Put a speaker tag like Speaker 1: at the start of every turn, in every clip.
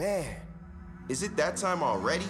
Speaker 1: Man, is it that time already?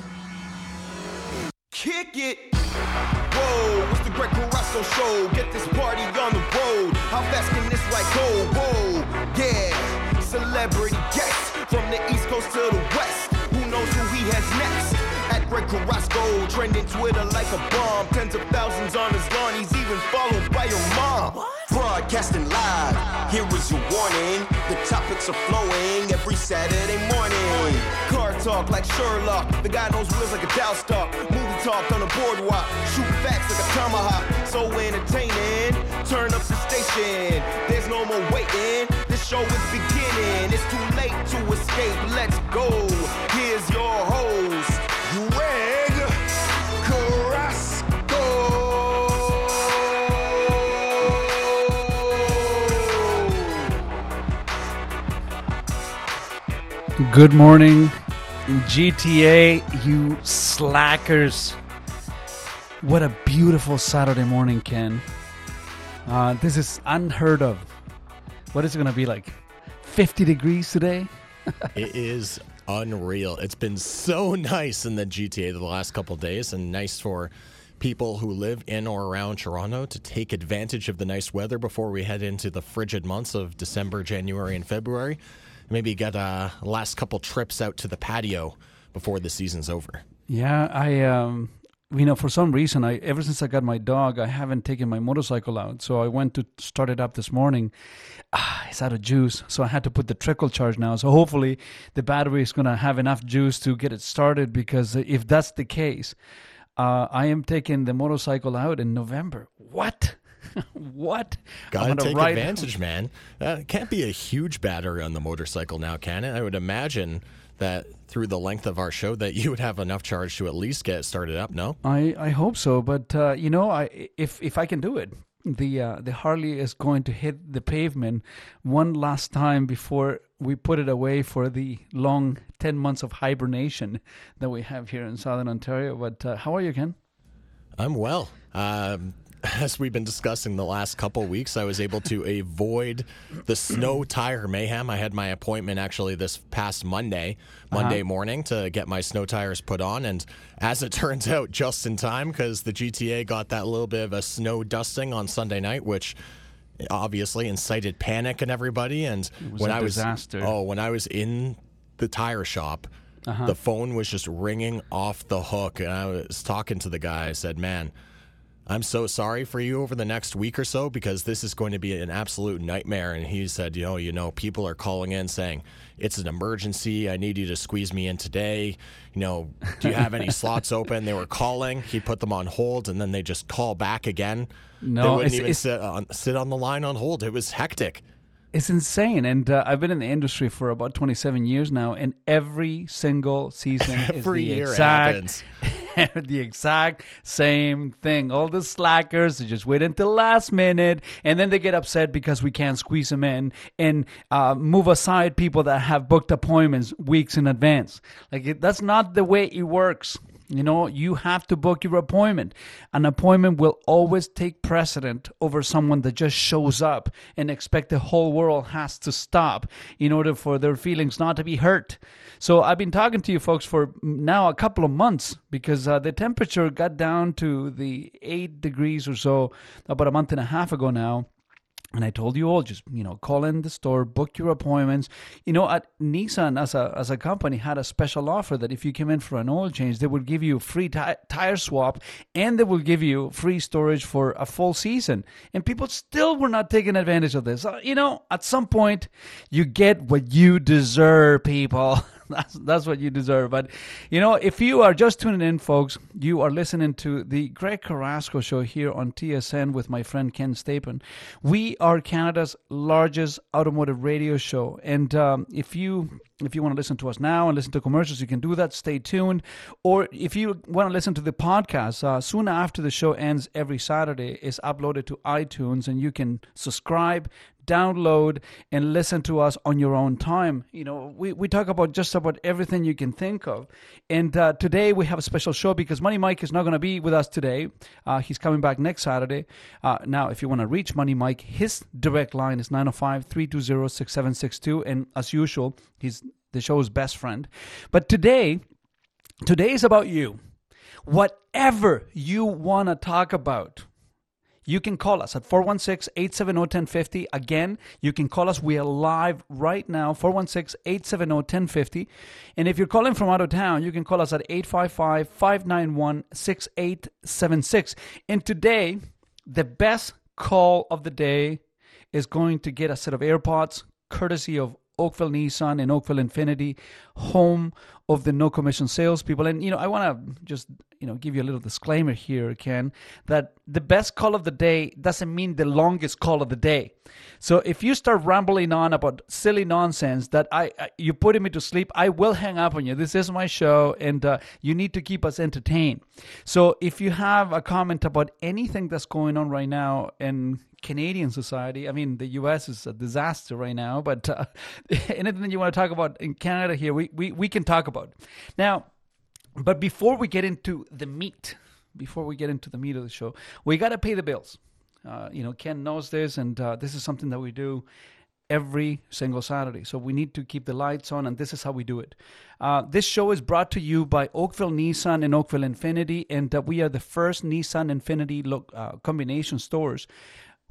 Speaker 1: Kick it! Whoa, it's the Greg Carrasco show. Get this party on the road. How fast can this ride go? Whoa, yeah. Celebrity guests from the East Coast to the West. Who knows who he has next? At Greg Carrasco, trending Twitter like a bomb. Tens of thousands on his lawn. He's even followed by your mom. Broadcasting live. Here is your warning. The topics are flowing every Saturday morning. Car talk like Sherlock. The guy knows wheels like a Dow stock. Movie talk on the boardwalk. Shoot facts like a tomahawk. So entertaining. Turn up the station. There's no more waiting. This show is beginning. It's too late to escape. Let's go. Here's your host, Greg Carrasco.
Speaker 2: Good morning, GTA, you slackers. What a beautiful Saturday morning, Ken. Uh, this is unheard of. What is it going to be like? 50 degrees today?
Speaker 3: it is unreal. It's been so nice in the GTA the last couple days and nice for people who live in or around Toronto to take advantage of the nice weather before we head into the frigid months of December, January, and February. Maybe get a last couple trips out to the patio before the season's over.
Speaker 2: Yeah, I um you know, for some reason, I ever since I got my dog, I haven't taken my motorcycle out. So I went to start it up this morning. Ah, it's out of juice, so I had to put the trickle charge now. So hopefully, the battery is gonna have enough juice to get it started. Because if that's the case, uh, I am taking the motorcycle out in November. What? what?
Speaker 3: Gotta take advantage, man. Uh, can't be a huge battery on the motorcycle now, can it? I would imagine that through the length of our show that you would have enough charge to at least get started up. No,
Speaker 2: I, I hope so. But uh, you know, I if if I can do it, the uh, the Harley is going to hit the pavement one last time before we put it away for the long ten months of hibernation that we have here in Southern Ontario. But uh, how are you, Ken?
Speaker 3: I'm well. Um, as we've been discussing the last couple weeks, I was able to avoid the snow tire mayhem. I had my appointment actually this past Monday, Monday uh-huh. morning, to get my snow tires put on. And as it turns out, just in time because the GTA got that little bit of a snow dusting on Sunday night, which obviously incited panic in everybody. And
Speaker 2: when I
Speaker 3: disaster. was oh, when I was in the tire shop. Uh-huh. The phone was just ringing off the hook, and I was talking to the guy. I said, "Man, I'm so sorry for you over the next week or so because this is going to be an absolute nightmare. And he said, you know, you know, people are calling in saying it's an emergency. I need you to squeeze me in today. You know, do you have any slots open? They were calling. He put them on hold, and then they just call back again. No, they wouldn't it's, even it's, sit on sit on the line on hold. It was hectic.
Speaker 2: It's insane, and uh, I've been in the industry for about 27 years now, and every single season
Speaker 3: every
Speaker 2: is the
Speaker 3: year
Speaker 2: exact, the exact same thing. All the slackers they just wait until last minute, and then they get upset because we can't squeeze them in and uh, move aside people that have booked appointments weeks in advance. Like it, that's not the way it works. You know, you have to book your appointment. An appointment will always take precedent over someone that just shows up and expect the whole world has to stop in order for their feelings not to be hurt. So I've been talking to you folks for now a couple of months because uh, the temperature got down to the 8 degrees or so about a month and a half ago now. And I told you all, just you know, call in the store, book your appointments. You know, at Nissan as a as a company had a special offer that if you came in for an oil change, they would give you free t- tire swap, and they will give you free storage for a full season. And people still were not taking advantage of this. Uh, you know, at some point, you get what you deserve, people. that's that's what you deserve. But you know, if you are just tuning in, folks, you are listening to the Greg Carrasco show here on TSN with my friend Ken Stapon. We are Canada's largest automotive radio show, and um, if you if you want to listen to us now and listen to commercials, you can do that. Stay tuned. Or if you want to listen to the podcast, uh, soon after the show ends every Saturday, is uploaded to iTunes, and you can subscribe, download, and listen to us on your own time. You know, we, we talk about just about everything you can think of. And uh, today we have a special show because Money Mike is not going to be with us today. Uh, he's coming back next Saturday. Uh, now, if you want to reach Money Mike, his direct line is 905 320 6762. And as usual, he's the show's best friend. But today, today is about you. Whatever you want to talk about, you can call us at 416 870 1050. Again, you can call us. We are live right now, 416 870 1050. And if you're calling from out of town, you can call us at 855 591 6876. And today, the best call of the day is going to get a set of AirPods courtesy of Oakville Nissan and Oakville Infiniti, home of the no commission salespeople. And you know, I want to just you know give you a little disclaimer here, Ken, that the best call of the day doesn't mean the longest call of the day. So if you start rambling on about silly nonsense that I, I you putting me to sleep, I will hang up on you. This is my show, and uh, you need to keep us entertained. So if you have a comment about anything that's going on right now, and Canadian society. I mean, the U.S. is a disaster right now, but uh, anything you want to talk about in Canada here, we, we, we can talk about. Now, but before we get into the meat, before we get into the meat of the show, we got to pay the bills. Uh, you know, Ken knows this, and uh, this is something that we do every single Saturday. So we need to keep the lights on, and this is how we do it. Uh, this show is brought to you by Oakville Nissan and Oakville Infiniti, and uh, we are the first Nissan Infiniti lo- uh, combination stores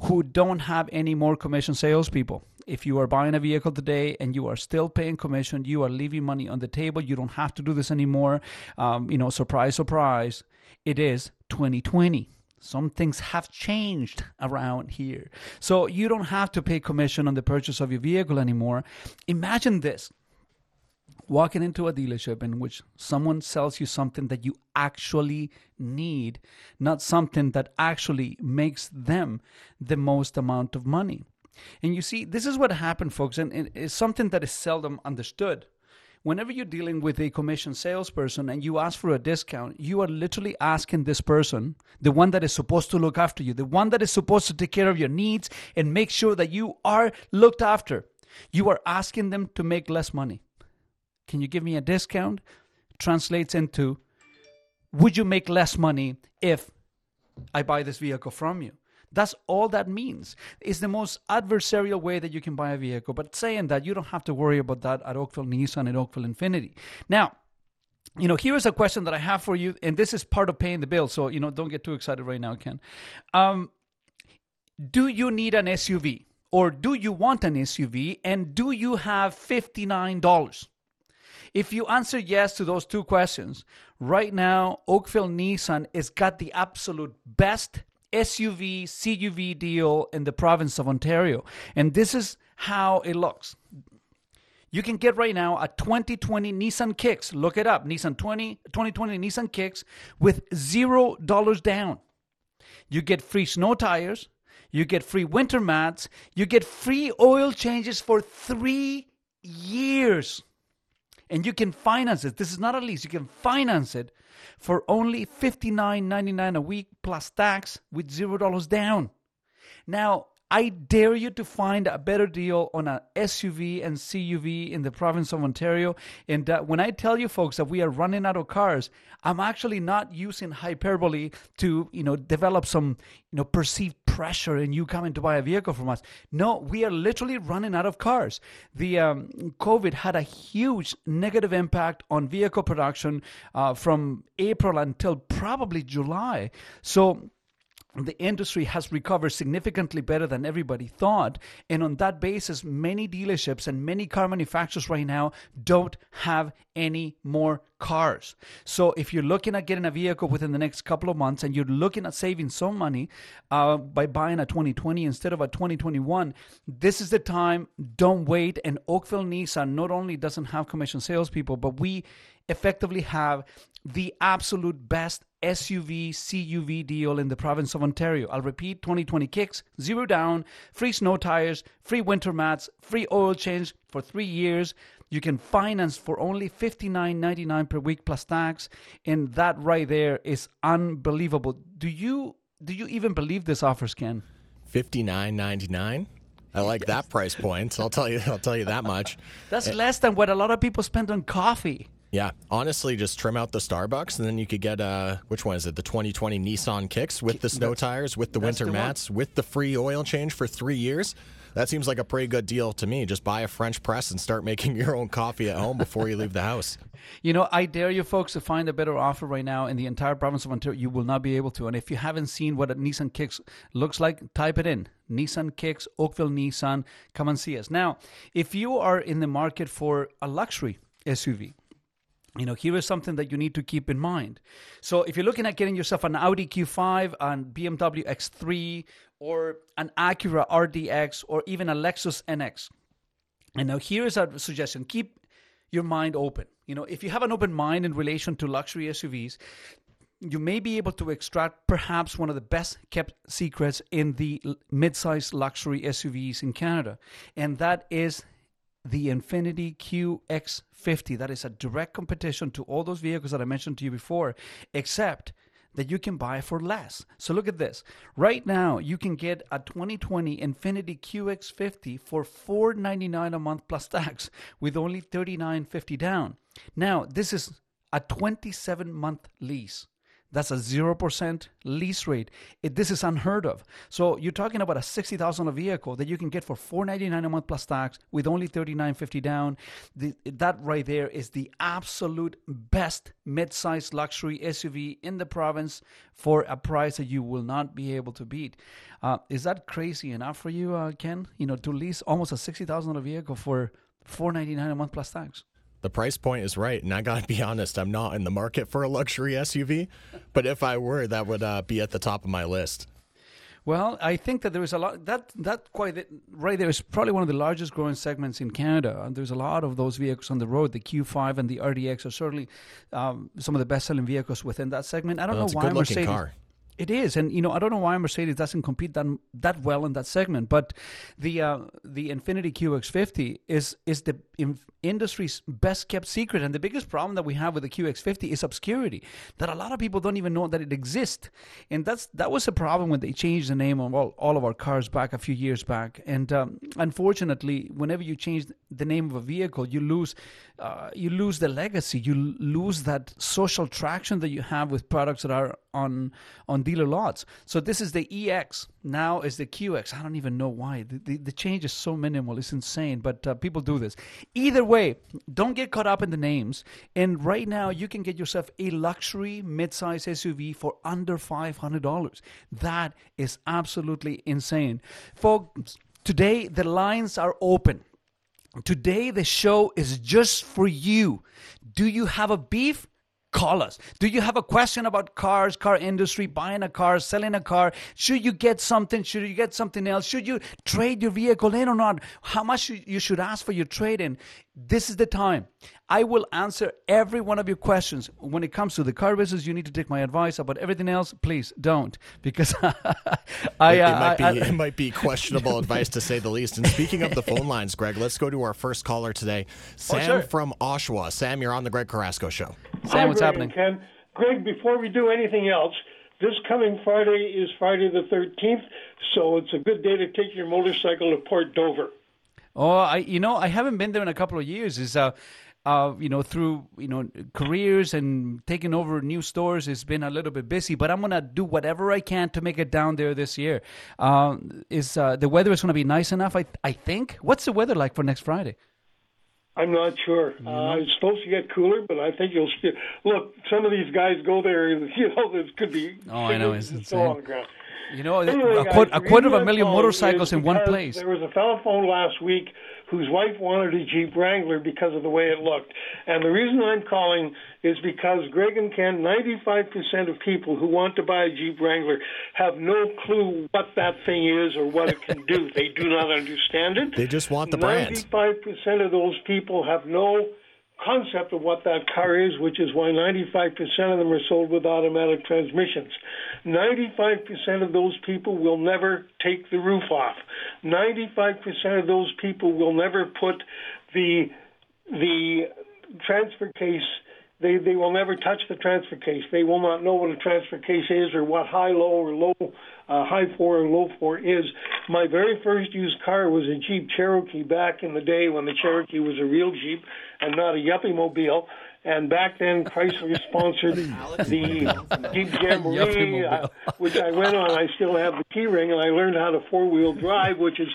Speaker 2: who don't have any more commission salespeople. If you are buying a vehicle today and you are still paying commission, you are leaving money on the table. You don't have to do this anymore. Um, you know, surprise, surprise. It is 2020. Some things have changed around here. So you don't have to pay commission on the purchase of your vehicle anymore. Imagine this walking into a dealership in which someone sells you something that you actually need, not something that actually makes them the most amount of money. And you see, this is what happened, folks, and it's something that is seldom understood. Whenever you're dealing with a commission salesperson and you ask for a discount, you are literally asking this person, the one that is supposed to look after you, the one that is supposed to take care of your needs and make sure that you are looked after, you are asking them to make less money. Can you give me a discount? Translates into Would you make less money if I buy this vehicle from you? That's all that means. It's the most adversarial way that you can buy a vehicle. But saying that, you don't have to worry about that at Oakville Nissan and Oakville Infiniti. Now, you know, here's a question that I have for you, and this is part of paying the bill. So, you know, don't get too excited right now, Ken. Um, do you need an SUV? Or do you want an SUV? And do you have $59? If you answer yes to those two questions, right now, Oakville Nissan has got the absolute best SUV, CUV deal in the province of Ontario. And this is how it looks. You can get right now a 2020 Nissan Kicks. Look it up. Nissan 20, 2020 Nissan Kicks with $0 down. You get free snow tires. You get free winter mats. You get free oil changes for three years and you can finance it. This is not a lease. You can finance it for only $59.99 a week plus tax with $0 down. Now, I dare you to find a better deal on a SUV and CUV in the province of Ontario. And uh, when I tell you folks that we are running out of cars, I'm actually not using hyperbole to, you know, develop some, you know, perceived pressure in you coming to buy a vehicle from us. No, we are literally running out of cars. The um, COVID had a huge negative impact on vehicle production uh, from April until probably July. So the industry has recovered significantly better than everybody thought. And on that basis, many dealerships and many car manufacturers right now don't have any more cars. So if you're looking at getting a vehicle within the next couple of months and you're looking at saving some money uh, by buying a 2020 instead of a 2021, this is the time. Don't wait. And Oakville Nissan not only doesn't have commission salespeople, but we effectively have the absolute best SUV CUV deal in the province of Ontario. I'll repeat 2020 kicks, zero down, free snow tires, free winter mats, free oil change for three years. You can finance for only $59.99 per week plus tax. And that right there is unbelievable. Do you do you even believe this offers, Ken?
Speaker 3: $59.99? I like that price point. I'll tell you I'll tell you that much.
Speaker 2: That's less than what a lot of people spend on coffee.
Speaker 3: Yeah, honestly, just trim out the Starbucks, and then you could get uh, which one is it? The 2020 Nissan Kicks with the snow tires, with the winter
Speaker 2: the
Speaker 3: mats, with the free oil change for three years. That seems like a pretty good deal to me. Just buy a French press and start making your own coffee at home before you leave the house.
Speaker 2: You know, I dare you folks to find a better offer right now in the entire province of Ontario. You will not be able to. And if you haven't seen what a Nissan Kicks looks like, type it in. Nissan Kicks, Oakville Nissan. Come and see us. Now, if you are in the market for a luxury SUV, you know, here is something that you need to keep in mind. So, if you're looking at getting yourself an Audi Q5, an BMW X3, or an Acura RDX, or even a Lexus NX, and now here is a suggestion: keep your mind open. You know, if you have an open mind in relation to luxury SUVs, you may be able to extract perhaps one of the best kept secrets in the mid-sized luxury SUVs in Canada, and that is the Infiniti QX50. That is a direct competition to all those vehicles that I mentioned to you before, except that you can buy for less. So look at this. Right now, you can get a 2020 Infiniti QX50 for 499 a month plus tax with only $39.50 down. Now, this is a 27 month lease. That's a 0% lease rate. It, this is unheard of. So you're talking about a $60,000 vehicle that you can get for 499 a month plus tax with only $39.50 down. The, that right there is the absolute best mid-sized luxury SUV in the province for a price that you will not be able to beat. Uh, is that crazy enough for you, uh, Ken? You know, to lease almost a $60,000 vehicle for 499 a month plus tax?
Speaker 3: The price point is right. And I got to be honest, I'm not in the market for a luxury SUV, but if I were, that would uh, be at the top of my list.
Speaker 2: Well, I think that there is a lot that that quite right there is probably one of the largest growing segments in Canada. And there's a lot of those vehicles on the road. The Q5 and the RDX are certainly um, some of the best-selling vehicles within that segment. I don't
Speaker 3: well,
Speaker 2: know why
Speaker 3: Mercedes. Car.
Speaker 2: It is, and you know, I don't know why Mercedes doesn't compete that that well in that segment. But the uh, the Infiniti QX50 is is the in- industry's best kept secret, and the biggest problem that we have with the QX50 is obscurity. That a lot of people don't even know that it exists, and that's that was a problem when they changed the name of all, all of our cars back a few years back. And um, unfortunately, whenever you change the name of a vehicle, you lose uh, you lose the legacy, you lose that social traction that you have with products that are on on dealer lots. So this is the EX. Now is the QX. I don't even know why. The, the, the change is so minimal. It's insane. But uh, people do this. Either way, don't get caught up in the names. And right now, you can get yourself a luxury midsize SUV for under $500. That is absolutely insane. Folks, today the lines are open. Today, the show is just for you. Do you have a beef? call us. Do you have a question about cars, car industry, buying a car, selling a car? Should you get something? Should you get something else? Should you trade your vehicle in or not? How much you should ask for your trade in? This is the time. I will answer every one of your questions. When it comes to the car business, you need to take my advice. About everything else, please don't, because
Speaker 3: I, it, uh, might be, I, it might be questionable advice to say the least. And speaking of the phone lines, Greg, let's go to our first caller today, Sam oh, sure. from Oshawa. Sam, you're on the Greg Carrasco show.
Speaker 2: Sam, Hi, what's
Speaker 4: Greg
Speaker 2: happening?
Speaker 4: Ken. Greg, before we do anything else, this coming Friday is Friday the 13th, so it's a good day to take your motorcycle to Port Dover.
Speaker 2: Oh, I you know I haven't been there in a couple of years. Is uh, uh, you know through you know careers and taking over new stores It's been a little bit busy. But I'm gonna do whatever I can to make it down there this year. Uh, is uh, the weather is gonna be nice enough? I I think. What's the weather like for next Friday?
Speaker 4: I'm not sure. Uh, it's supposed to get cooler, but I think you'll see. Look, some of these guys go there, and you know, this could be.
Speaker 2: Oh, I know. It's
Speaker 4: insane. On the ground.
Speaker 2: You know, anyway, a, guys, a quarter of a million motorcycles in one place.
Speaker 4: There was a fellow phone last week whose wife wanted a Jeep Wrangler because of the way it looked. And the reason I'm calling is because Greg and Ken, 95% of people who want to buy a Jeep Wrangler have no clue what that thing is or what it can do. They do not understand it.
Speaker 3: They just want the brand.
Speaker 4: 95% of those people have no concept of what that car is, which is why 95% of them are sold with automatic transmissions. 95% of those people will never take the roof off. 95% of those people will never put the the transfer case they they will never touch the transfer case. They will not know what a transfer case is or what high low or low uh, high floor and low floor is. My very first used car was a Jeep Cherokee back in the day when the Cherokee was a real Jeep and not a yuppie mobile. And back then, Chrysler sponsored the Jeep Jamboree, uh, which I went on. I still have the key ring, and I learned how to four wheel drive, which is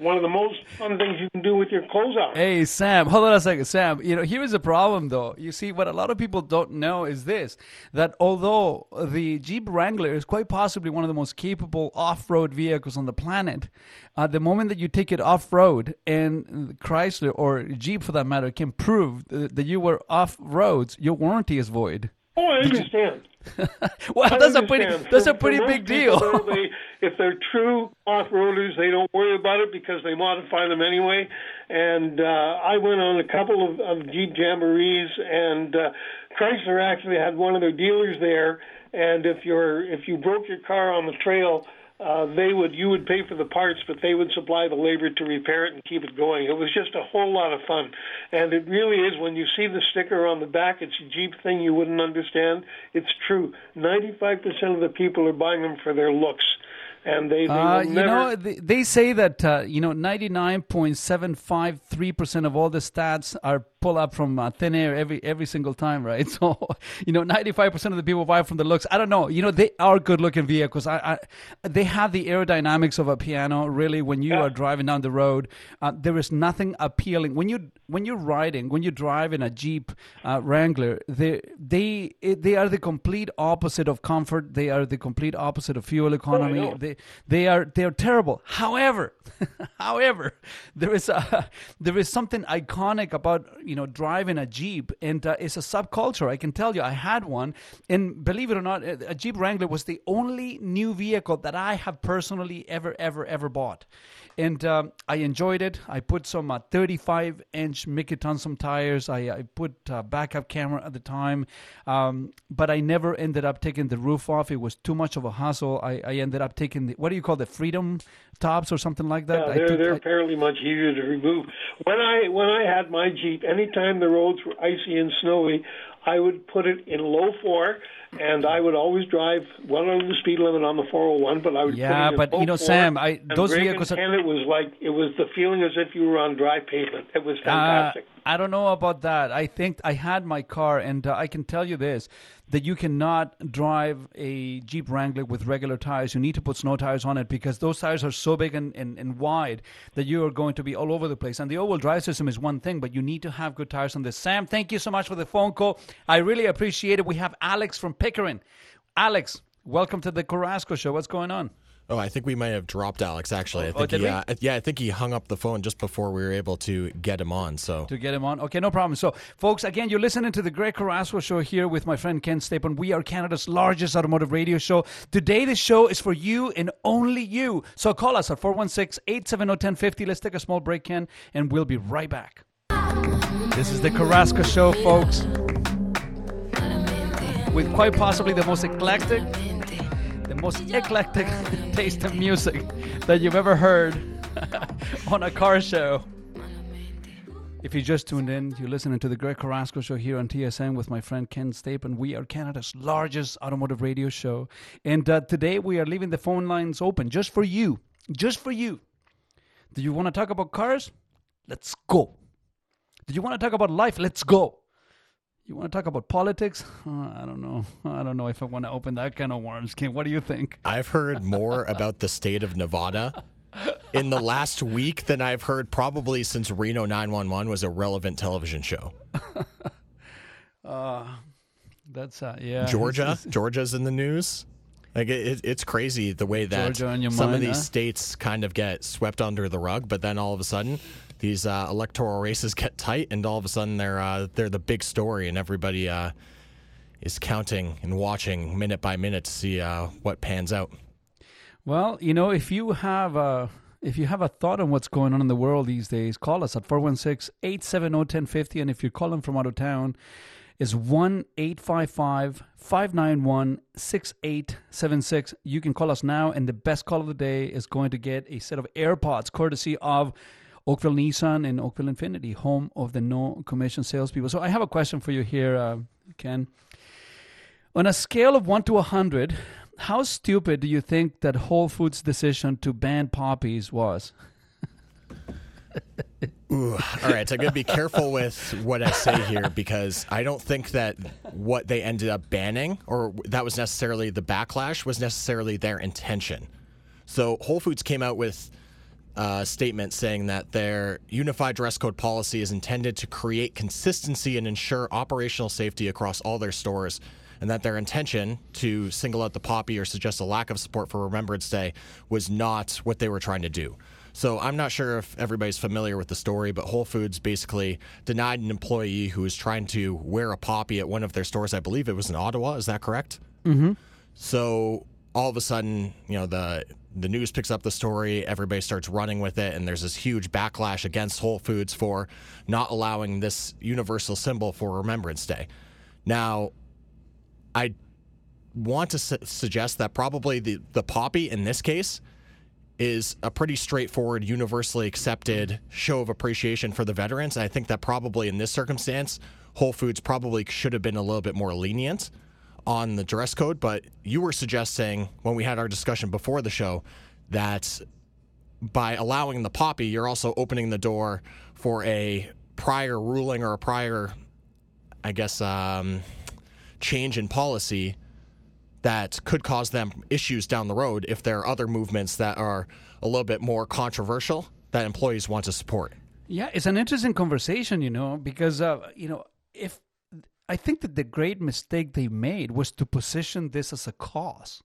Speaker 4: one of the most fun things you can do with your clothes out.
Speaker 2: Hey, Sam, hold on a second. Sam, you know, here is a problem, though. You see, what a lot of people don't know is this that although the Jeep Wrangler is quite possibly one of the most capable off road vehicles on the planet, uh, the moment that you take it off road and Chrysler or Jeep for that matter can prove that you were off roads, your warranty is void.
Speaker 4: Oh, I understand.
Speaker 2: well,
Speaker 4: I
Speaker 2: that's a pretty that's a pretty big deal.
Speaker 4: people, they, if they're true off-roaders, they don't worry about it because they modify them anyway. And uh, I went on a couple of, of Jeep Jamborees, and uh, Chrysler actually had one of their dealers there. And if you're if you broke your car on the trail, uh, they would you would pay for the parts, but they would supply the labor to repair it and keep it going. It was just a whole lot of fun, and it really is. When you see the sticker on the back, it's a Jeep thing you wouldn't understand. It's true. Ninety-five percent of the people are buying them for their looks, and they, they
Speaker 2: Uh, you
Speaker 4: never.
Speaker 2: know, they, they say that uh, you know ninety nine point seven five three percent of all the stats are pull up from uh, thin air every every single time, right? So you know, ninety five percent of the people buy from the looks. I don't know. You know, they are good looking vehicles. I, I they have the aerodynamics of a piano. Really, when you
Speaker 4: Yeah.
Speaker 2: are driving down the road, uh, there is nothing appealing when you when you're riding when you drive in a Jeep uh, Wrangler. They they they are the complete opposite of comfort. They are the complete opposite of fuel economy. they they are they are terrible. However, however, there is a there is something iconic about you know driving a Jeep, and uh, it's a subculture. I can tell you, I had one, and believe it or not, a a Jeep Wrangler was the only new vehicle that I have personally ever ever ever bought. And um, I enjoyed it. I put some uh, 35 inch Mickey Thompson tires. I, I put uh, backup camera at the time, um, but I never ended up taking the roof off. It was too much of a hassle. I, I ended up taking the what do you call the Freedom tops or something like that.
Speaker 4: Yeah, they're
Speaker 2: took-
Speaker 4: they're apparently much easier to remove. When I when I had my Jeep, anytime the roads were icy and snowy, I would put it in low four, and I would always drive well under the speed limit on the 401. But I would
Speaker 2: Yeah,
Speaker 4: put it in
Speaker 2: but, you know, Sam, I- those
Speaker 4: brake
Speaker 2: vehicles are-
Speaker 4: And it was like it was the feeling as if you were on dry pavement. It was
Speaker 2: Uh,
Speaker 4: fantastic.
Speaker 2: I don't know about that. I think I had my car, and uh, I can tell you this: that you cannot drive a Jeep Wrangler with regular tires. You need to put snow tires on it because those tires are so big and, and, and wide that you are going to be all over the place. And the all-wheel drive system is one thing, but you need to have good tires on this. Sam, thank you so much for the phone call. I really appreciate it. We have Alex from Pickering. Alex, welcome to the Carrasco Show. What's going on?
Speaker 3: Oh, I think we might have dropped Alex. Actually, I
Speaker 2: Oh,
Speaker 3: think
Speaker 2: did
Speaker 3: he, uh, yeah, I think he hung up the phone just before we were able to get him on. So
Speaker 2: to get him on. Okay, no problem. So, folks, again, you're listening to the Greg Carrasco Show here with my friend Ken Stapon. We are Canada's largest automotive radio show. Today, the show is for you and only you. So, call us at 416 870 1050. Let's take a small break, Ken, and we'll be right back. This is the Carrasco Show, folks, with quite possibly the most eclectic, the most eclectic taste of music that you've ever heard on a car show. If you just tuned in, you're listening to the Greg Carrasco Show here on TSN with my friend Ken Stapon. We are Canada's largest automotive radio show. And uh, today we are leaving the phone lines open just for you. Just for you. Do you want to talk about cars? Let's go. Do you want to talk about life? Let's go. You want to talk about politics? Uh, I don't know. I don't know if I want to open that kind of worms, Ken. What do you think?
Speaker 3: I've heard more about the state of Nevada in the last week than I've heard probably since Reno 911 was a relevant television show.
Speaker 2: Uh, that's, uh, yeah.
Speaker 3: Georgia,
Speaker 2: it's- it's-
Speaker 3: Georgia's in the news. Like it, it- it's crazy the way that
Speaker 2: Georgia on your
Speaker 3: some
Speaker 2: mind,
Speaker 3: of these
Speaker 2: huh?
Speaker 3: states kind of get swept under the rug, but then all of a sudden these uh, electoral races get tight, and all of a sudden they're uh, they're the big story, and everybody uh, is counting and watching minute by minute to see uh, what pans out.
Speaker 2: Well, you know, if you have a if you have a thought on what's going on in the world these days, call us at 416-870-1050 and if you're calling from out of town, is 1-855-591-6876. You can call us now and the best call of the day is going to get a set of AirPods courtesy of Oakville Nissan and Oakville Infiniti, home of the no commission salespeople. So I have a question for you here, uh, Ken. On a scale of 1 to a 100, how stupid do you think that Whole Foods' decision to ban poppies was?
Speaker 3: Ooh, all right, so I'm gonna be careful with what I say here because I don't think that what they ended up banning or that was necessarily the backlash was necessarily their intention. So Whole Foods came out with a statement saying that their unified dress code policy is intended to create consistency and ensure operational safety across all their stores, and that their intention to single out the poppy or suggest a lack of support for Remembrance Day was not what they were trying to do. So I'm not sure if everybody's familiar with the story, but Whole Foods basically denied an employee who was trying to wear a poppy at one of their stores. I believe it was in Ottawa. Is that correct?
Speaker 2: Mm-hmm.
Speaker 3: So all of a sudden, you know, the the news picks up the story, everybody starts running with it, and there's this huge backlash against Whole Foods for not allowing this universal symbol for Remembrance Day. Now, I want to su- suggest that probably the, the poppy in this case is a pretty straightforward, universally accepted show of appreciation for the veterans. And I think that probably in this circumstance, Whole Foods probably should have been a little bit more lenient on the dress code. But you were suggesting when we had our discussion before the show that by allowing the poppy, you're also opening the door for a prior ruling or a prior, I guess, um, change in policy that could cause them issues down the road if there are other movements that are a little bit more controversial that employees want to support.
Speaker 2: Yeah, it's an interesting conversation, you know, because uh, you know, if I think that the great mistake they made was to position this as a cause.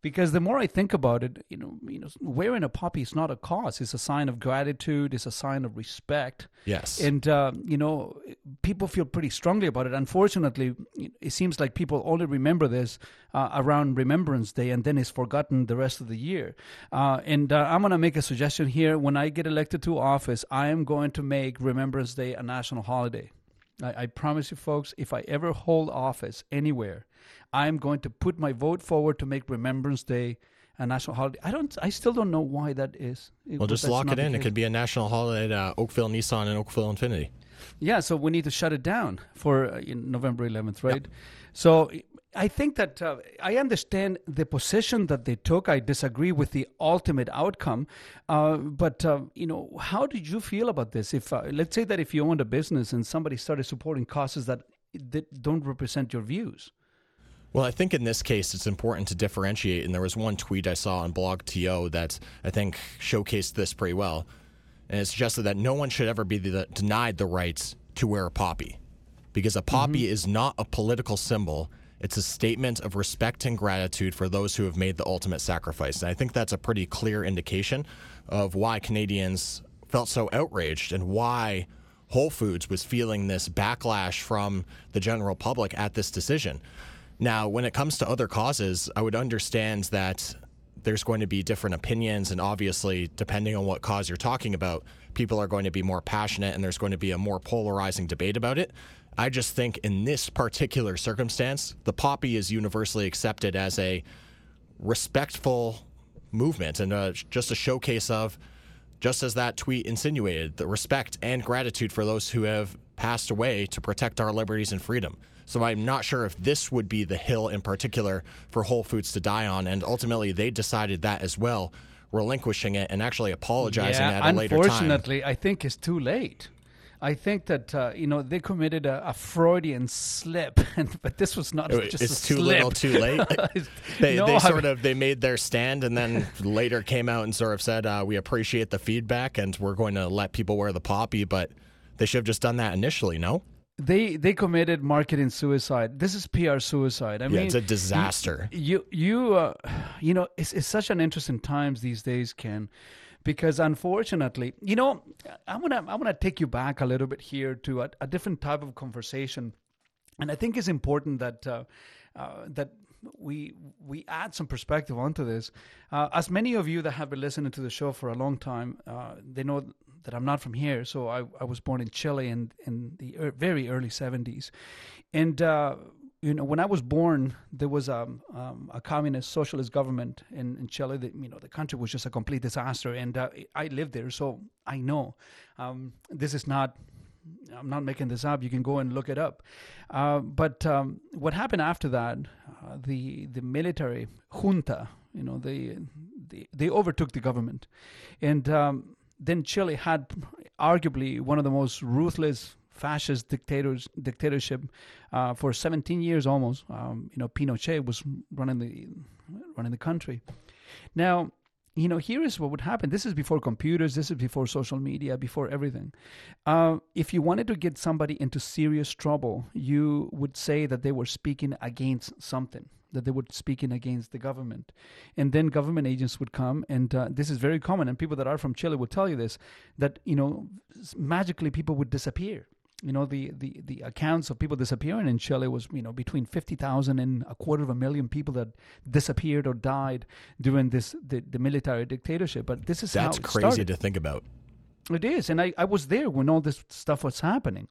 Speaker 2: Because the more I think about it, you know, you know, wearing a poppy is not a cause; it's a sign of gratitude, it's a sign of respect.
Speaker 3: Yes,
Speaker 2: and uh, you know, people feel pretty strongly about it. Unfortunately, it seems like people only remember this uh, around Remembrance Day, and then it's forgotten the rest of the year. Uh, and uh, I'm going to make a suggestion here. When I get elected to office, I am going to make Remembrance Day a national holiday. I, I promise you, folks, if I ever hold office anywhere, I'm going to put my vote forward to make Remembrance Day a national holiday. I don't. I still don't know why that is.
Speaker 3: Well, just lock it in. It could be a national holiday at uh, Oakville Nissan and Oakville Infiniti.
Speaker 2: Yeah, so we need to shut it down for uh, November 11th, right? Yep. So I think that uh, I understand the position that they took. I disagree with the ultimate outcome, uh, but uh, you know, how did you feel about this? If uh, let's say that if you owned a business and somebody started supporting causes that that don't represent your views.
Speaker 3: Well, I think in this case it's important to differentiate. And there was one tweet I saw on Blog TO that I think showcased this pretty well. And it suggested that no one should ever be the, denied the rights to wear a poppy because a poppy mm-hmm. is not a political symbol. It's a statement of respect and gratitude for those who have made the ultimate sacrifice. And I think that's a pretty clear indication of why Canadians felt so outraged and why Whole Foods was feeling this backlash from the general public at this decision. Now, when it comes to other causes, I would understand that there's going to be different opinions, and obviously, depending on what cause you're talking about, people are going to be more passionate and there's going to be a more polarizing debate about it. I just think in this particular circumstance, the poppy is universally accepted as a respectful movement and uh, just a showcase of, just as that tweet insinuated, the respect and gratitude for those who have passed away to protect our liberties and freedom. So I'm not sure if this would be the hill in particular for Whole Foods to die on. And ultimately, they decided that as well, relinquishing it and actually apologizing
Speaker 2: yeah,
Speaker 3: at a later time.
Speaker 2: Unfortunately, I think it's too late. I think that uh, you know they committed a, a Freudian slip, but this was not
Speaker 3: it,
Speaker 2: just
Speaker 3: it's
Speaker 2: a
Speaker 3: too
Speaker 2: slip.
Speaker 3: little, too late. they, no, they sort of they made their stand, and then later came out and sort of said, uh, "We appreciate the feedback, and we're going to let people wear the poppy." But they should have just done that initially. No,
Speaker 2: they they committed marketing suicide. This is PR suicide. I
Speaker 3: yeah,
Speaker 2: mean,
Speaker 3: it's a disaster.
Speaker 2: You you uh, you know, it's it's such an interesting times these days, Ken because unfortunately, you know, I want to I want to take you back a little bit here to a, a, different type of conversation, and I think it's important that uh, uh, that we we add some perspective onto this. Uh, as many of you that have been listening to the show for a long time, uh, they know that I'm not from here. So I, I was born in Chile in in the er, very early '70s, and uh, you know, when I was born, there was a, um, um, a communist socialist government in, in Chile. That, you know, the country was just a complete disaster, and uh, I lived there, so I know. Um, this is not. I'm not making this up. You can go and look it up. Uh, but um, what happened after that? Uh, the the military junta, you know, they they, they overtook the government, and um, then Chile had arguably one of the most ruthless fascist dictators dictatorship uh, for 17 years almost. Um, you know, Pinochet was running the running the country. Now, you know, here is what would happen. This is before computers, this is before social media, before everything. Uh, if you wanted to get somebody into serious trouble, you would say that they were speaking against something, that they were speaking against the government. And then government agents would come, and uh, this is very common, and people that are from Chile will tell you this that, you know, magically people would disappear you know the, the, the accounts of people disappearing in Chile was you know between fifty thousand and a quarter of a million people that disappeared or died during this the, the military dictatorship. But this is
Speaker 3: that's crazy
Speaker 2: started.
Speaker 3: to think about.
Speaker 2: It is, and I, I was there when all this stuff was happening,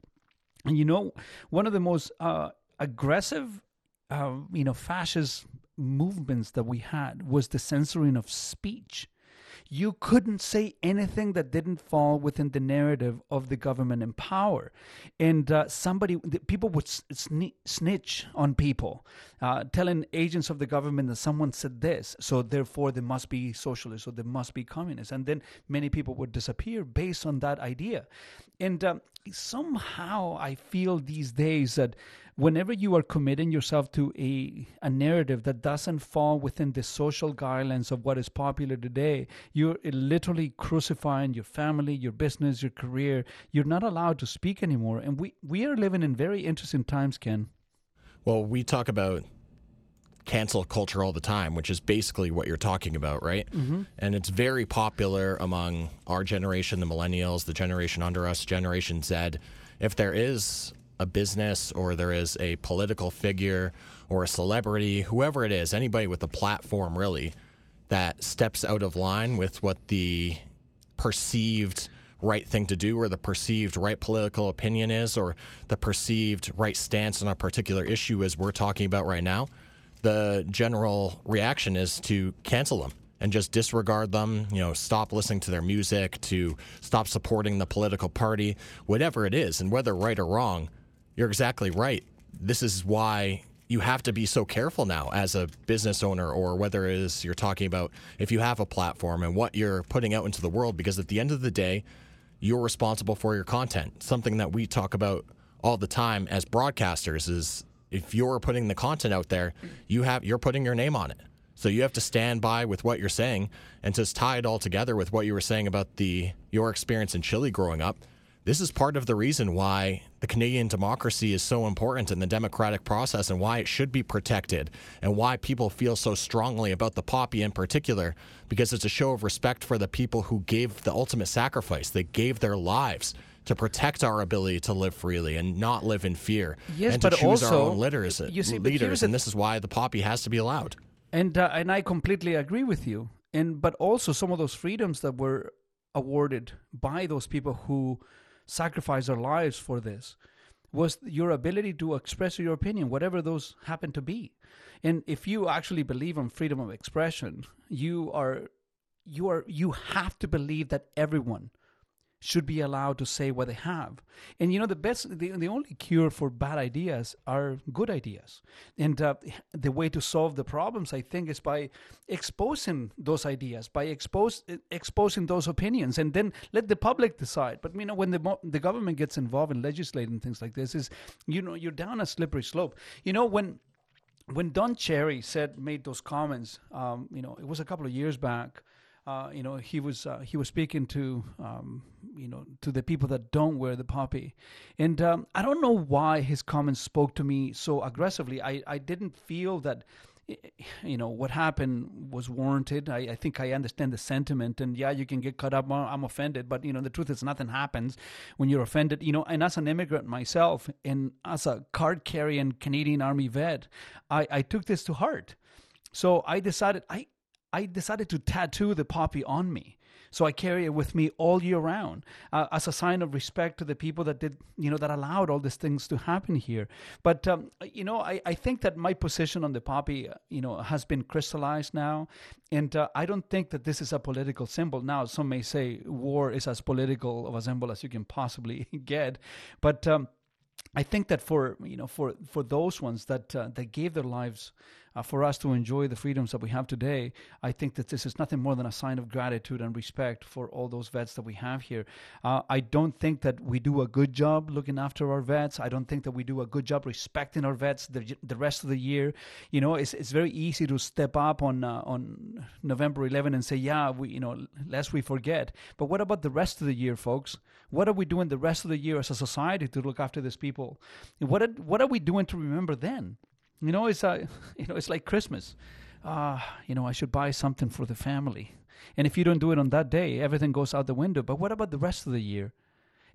Speaker 2: and you know one of the most uh, aggressive, uh, you know, fascist movements that we had was the censoring of speech you couldn't say anything that didn't fall within the narrative of the government in power. And uh, somebody, people would snitch on people, uh, telling agents of the government that someone said this, so therefore they must be socialists or they must be communists. And then many people would disappear based on that idea. And um, somehow I feel these days that whenever you are committing yourself to a, a narrative that doesn't fall within the social guidelines of what is popular today, you're literally crucifying your family, your business, your career. You're not allowed to speak anymore. And we, we are living in very interesting times, Ken.
Speaker 3: Well, we talk about cancel culture all the time, which is basically what you're talking about, right? Mm-hmm. And it's very popular among our generation, the millennials, the generation under us, Generation Z. If there is a business or there is a political figure or a celebrity, whoever it is, anybody with a platform really that steps out of line with what the perceived right thing to do or the perceived right political opinion is or the perceived right stance on a particular issue as we're talking about right now, the general reaction is to cancel them and just disregard them, you know, stop listening to their music, to stop supporting the political party, whatever it is, and whether right or wrong, you're exactly right. This is why you have to be so careful now as a business owner or whether it is you're talking about if you have a platform and what you're putting out into the world because at the end of the day you're responsible for your content something that we talk about all the time as broadcasters is if you're putting the content out there you have you're putting your name on it so you have to stand by with what you're saying and just tie it all together with what you were saying about the your experience in Chile growing up this is part of the reason why the Canadian democracy is so important in the democratic process and why it should be protected and why people feel so strongly about the poppy in particular because it's a show of respect for the people who gave the ultimate sacrifice. They gave their lives to protect our ability to live freely and not live in fear
Speaker 2: yes,
Speaker 3: and to
Speaker 2: but
Speaker 3: choose
Speaker 2: also,
Speaker 3: our own leaders,
Speaker 2: see,
Speaker 3: leaders and this is why the poppy has to be allowed.
Speaker 2: And uh, and I completely agree with you. And but also some of those freedoms that were awarded by those people who sacrifice their lives for this was your ability to express your opinion, whatever those happen to be. And if you actually believe in freedom of expression, you are you are you have to believe that everyone should be allowed to say what they have. And you know, the best, the, the only cure for bad ideas are good ideas. And uh, the way to solve the problems, I think, is by exposing those ideas, by expose, exposing those opinions, and then let the public decide. But you know, when the the government gets involved in legislating things like this, is you know, you're down a slippery slope. You know, when when Don Cherry said made those comments, um, you know, it was a couple of years back uh, you know, he was uh, he was speaking to um, you know to the people that don't wear the poppy, and um, I don't know why his comments spoke to me so aggressively. I I didn't feel that you know what happened was warranted. I, I, think I understand the sentiment, and yeah, you can get caught up. I'm offended, but you know the truth is nothing happens when you're offended. You know, and as an immigrant myself, and as a card carrying Canadian Army vet, I, I took this to heart. So I decided I I decided to tattoo the poppy on me. So I carry it with me all year round uh, as a sign of respect to the people that did, you know, that allowed all these things to happen here. But, um, you know, I, I think that my position on the poppy, uh, you know, has been crystallized now. And uh, I don't think that this is a political symbol. Now, some may say war is as political of a symbol as you can possibly get. But, um, I think that for you know for for those ones that uh, that gave their lives uh, for us to enjoy the freedoms that we have today, I think that this is nothing more than a sign of gratitude and respect for all those vets that we have here. Uh, I don't think that we do a good job looking after our vets. I don't think that we do a good job respecting our vets the, the rest of the year. You know, it's, it's very easy to step up on uh, on November 11 and say, yeah, we you know, lest we forget. But what about the rest of the year, folks? What are we doing the rest of the year as a society to look after these people? What are, what are we doing to remember then? You know, it's uh, you know, it's like Christmas. Ah, uh, you know, I should buy something for the family. And if you don't do it on that day, everything goes out the window. But what about the rest of the year?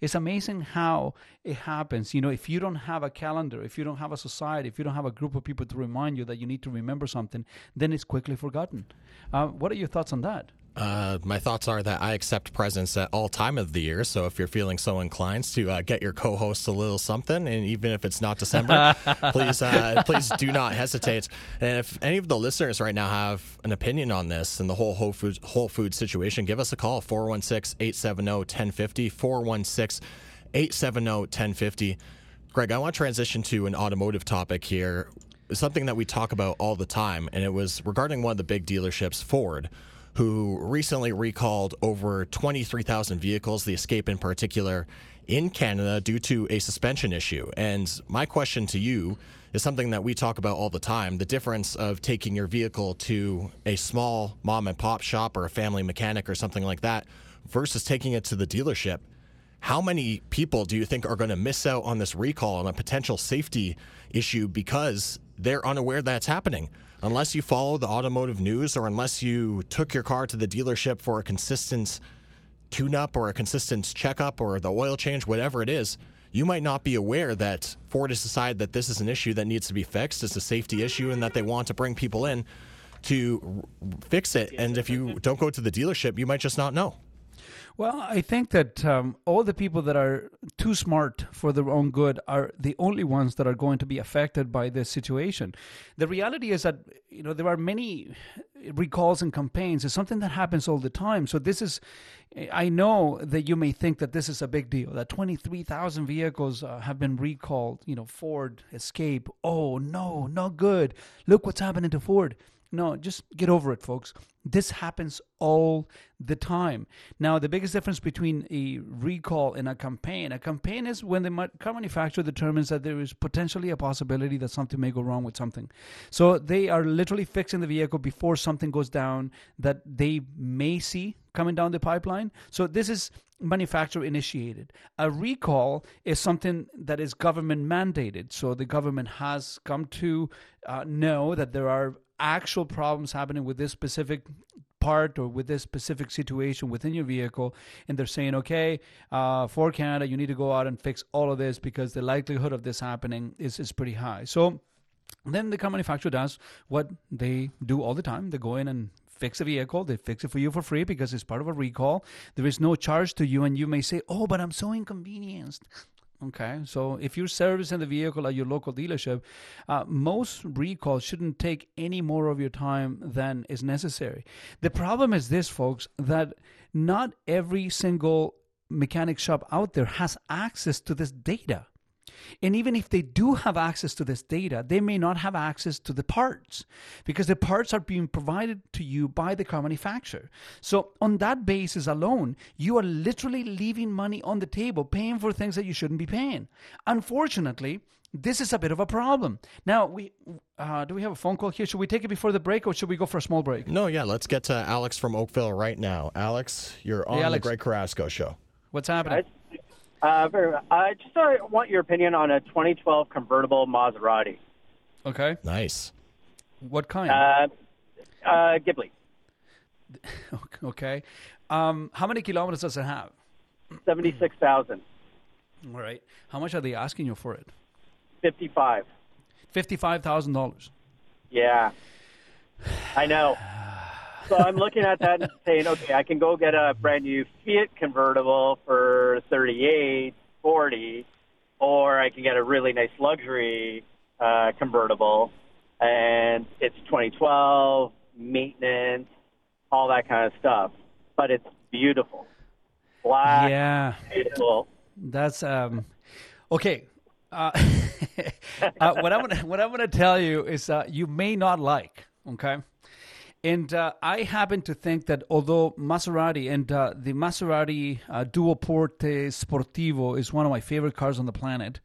Speaker 2: It's amazing how it happens. You know, if you don't have a calendar, if you don't have a society, if you don't have a group of people to remind you that you need to remember something, then it's quickly forgotten. Uh, what are your thoughts on that?
Speaker 3: Uh, my thoughts are that I accept presents at all time of the year. So if you're feeling so inclined to uh, get your co-host a little something, and even if it's not December, please uh, please do not hesitate. And if any of the listeners right now have an opinion on this and the whole Whole Food Whole Food situation, give us a call 416-870-1050 416-870-1050. Greg, I want to transition to an automotive topic here. Something that we talk about all the time, and it was regarding one of the big dealerships, Ford who recently recalled over 23,000 vehicles, the Escape in particular, in Canada due to a suspension issue. And my question to you is something that we talk about all the time the difference of taking your vehicle to a small mom and pop shop or a family mechanic or something like that versus taking it to the dealership. How many people do you think are going to miss out on this recall and a potential safety issue because they're unaware that's happening? Unless you follow the automotive news or unless you took your car to the dealership for a consistent tune up or a consistent checkup or the oil change, whatever it is, you might not be aware that Ford has decided that this is an issue that needs to be fixed. It's a safety issue and that they want to bring people in to fix it. And if you don't go to the dealership, you might just not know.
Speaker 2: Well, I think that um, all the people that are too smart for their own good are the only ones that are going to be affected by this situation. The reality is that you know there are many recalls and campaigns. It's something that happens all the time. So this is, I know that you may think that this is a big deal. That twenty three thousand vehicles uh, have been recalled. You know, Ford Escape. Oh no, not good. Look what's happening to Ford. No, just get over it, folks. This happens all the time. Now, the biggest difference between a recall and a campaign a campaign is when the car manufacturer determines that there is potentially a possibility that something may go wrong with something. So they are literally fixing the vehicle before something goes down that they may see coming down the pipeline. So this is manufacturer initiated. A recall is something that is government mandated. So the government has come to uh, know that there are actual problems happening with this specific part or with this specific situation within your vehicle and they're saying okay uh, for canada you need to go out and fix all of this because the likelihood of this happening is, is pretty high. So then the car manufacturer does what they do all the time. They go in and fix a vehicle. They fix it for you for free because it's part of a recall. There is no charge to you and you may say oh but i'm so inconvenienced Okay, so if you're servicing the vehicle at your local dealership, uh, most recalls shouldn't take any more of your time than is necessary. The problem is this, folks, that not every single mechanic shop out there has access to this data. And even if they do have access to this data, they may not have access to the parts because the parts are being provided to you by the car manufacturer. So, on that basis alone, you are literally leaving money on the table, paying for things that you shouldn't be paying. Unfortunately, this is a bit of a problem. Now, we uh, do we have a phone call here? Should we take it before the break, or should we go for a small break?
Speaker 3: No, yeah, let's get to Alex from Oakville right now. Alex, you're on hey, Alex. the Greg Carrasco show.
Speaker 2: What's happening?
Speaker 5: Uh, very, I just uh, want your opinion on a 2012 convertible Maserati.
Speaker 2: Okay.
Speaker 3: Nice.
Speaker 2: What kind?
Speaker 5: Uh, uh, Ghibli.
Speaker 2: Okay. Um, how many kilometers does it have?
Speaker 5: 76,000.
Speaker 2: All right. How much are they asking you for it?
Speaker 5: 55.
Speaker 2: $55,000.
Speaker 5: Yeah. I know. so I'm looking at that and saying, okay, I can go get a brand new Fiat convertible for 38, 40, or I can get a really nice luxury uh, convertible, and it's 2012, maintenance, all that kind of stuff. But it's beautiful, black,
Speaker 2: yeah,
Speaker 5: beautiful.
Speaker 2: That's um, okay. uh, uh, what I'm gonna what I'm gonna tell you is uh, you may not like. Okay. And uh, I happen to think that although Maserati and uh, the Maserati uh, Duoporte Sportivo is one of my favorite cars on the planet,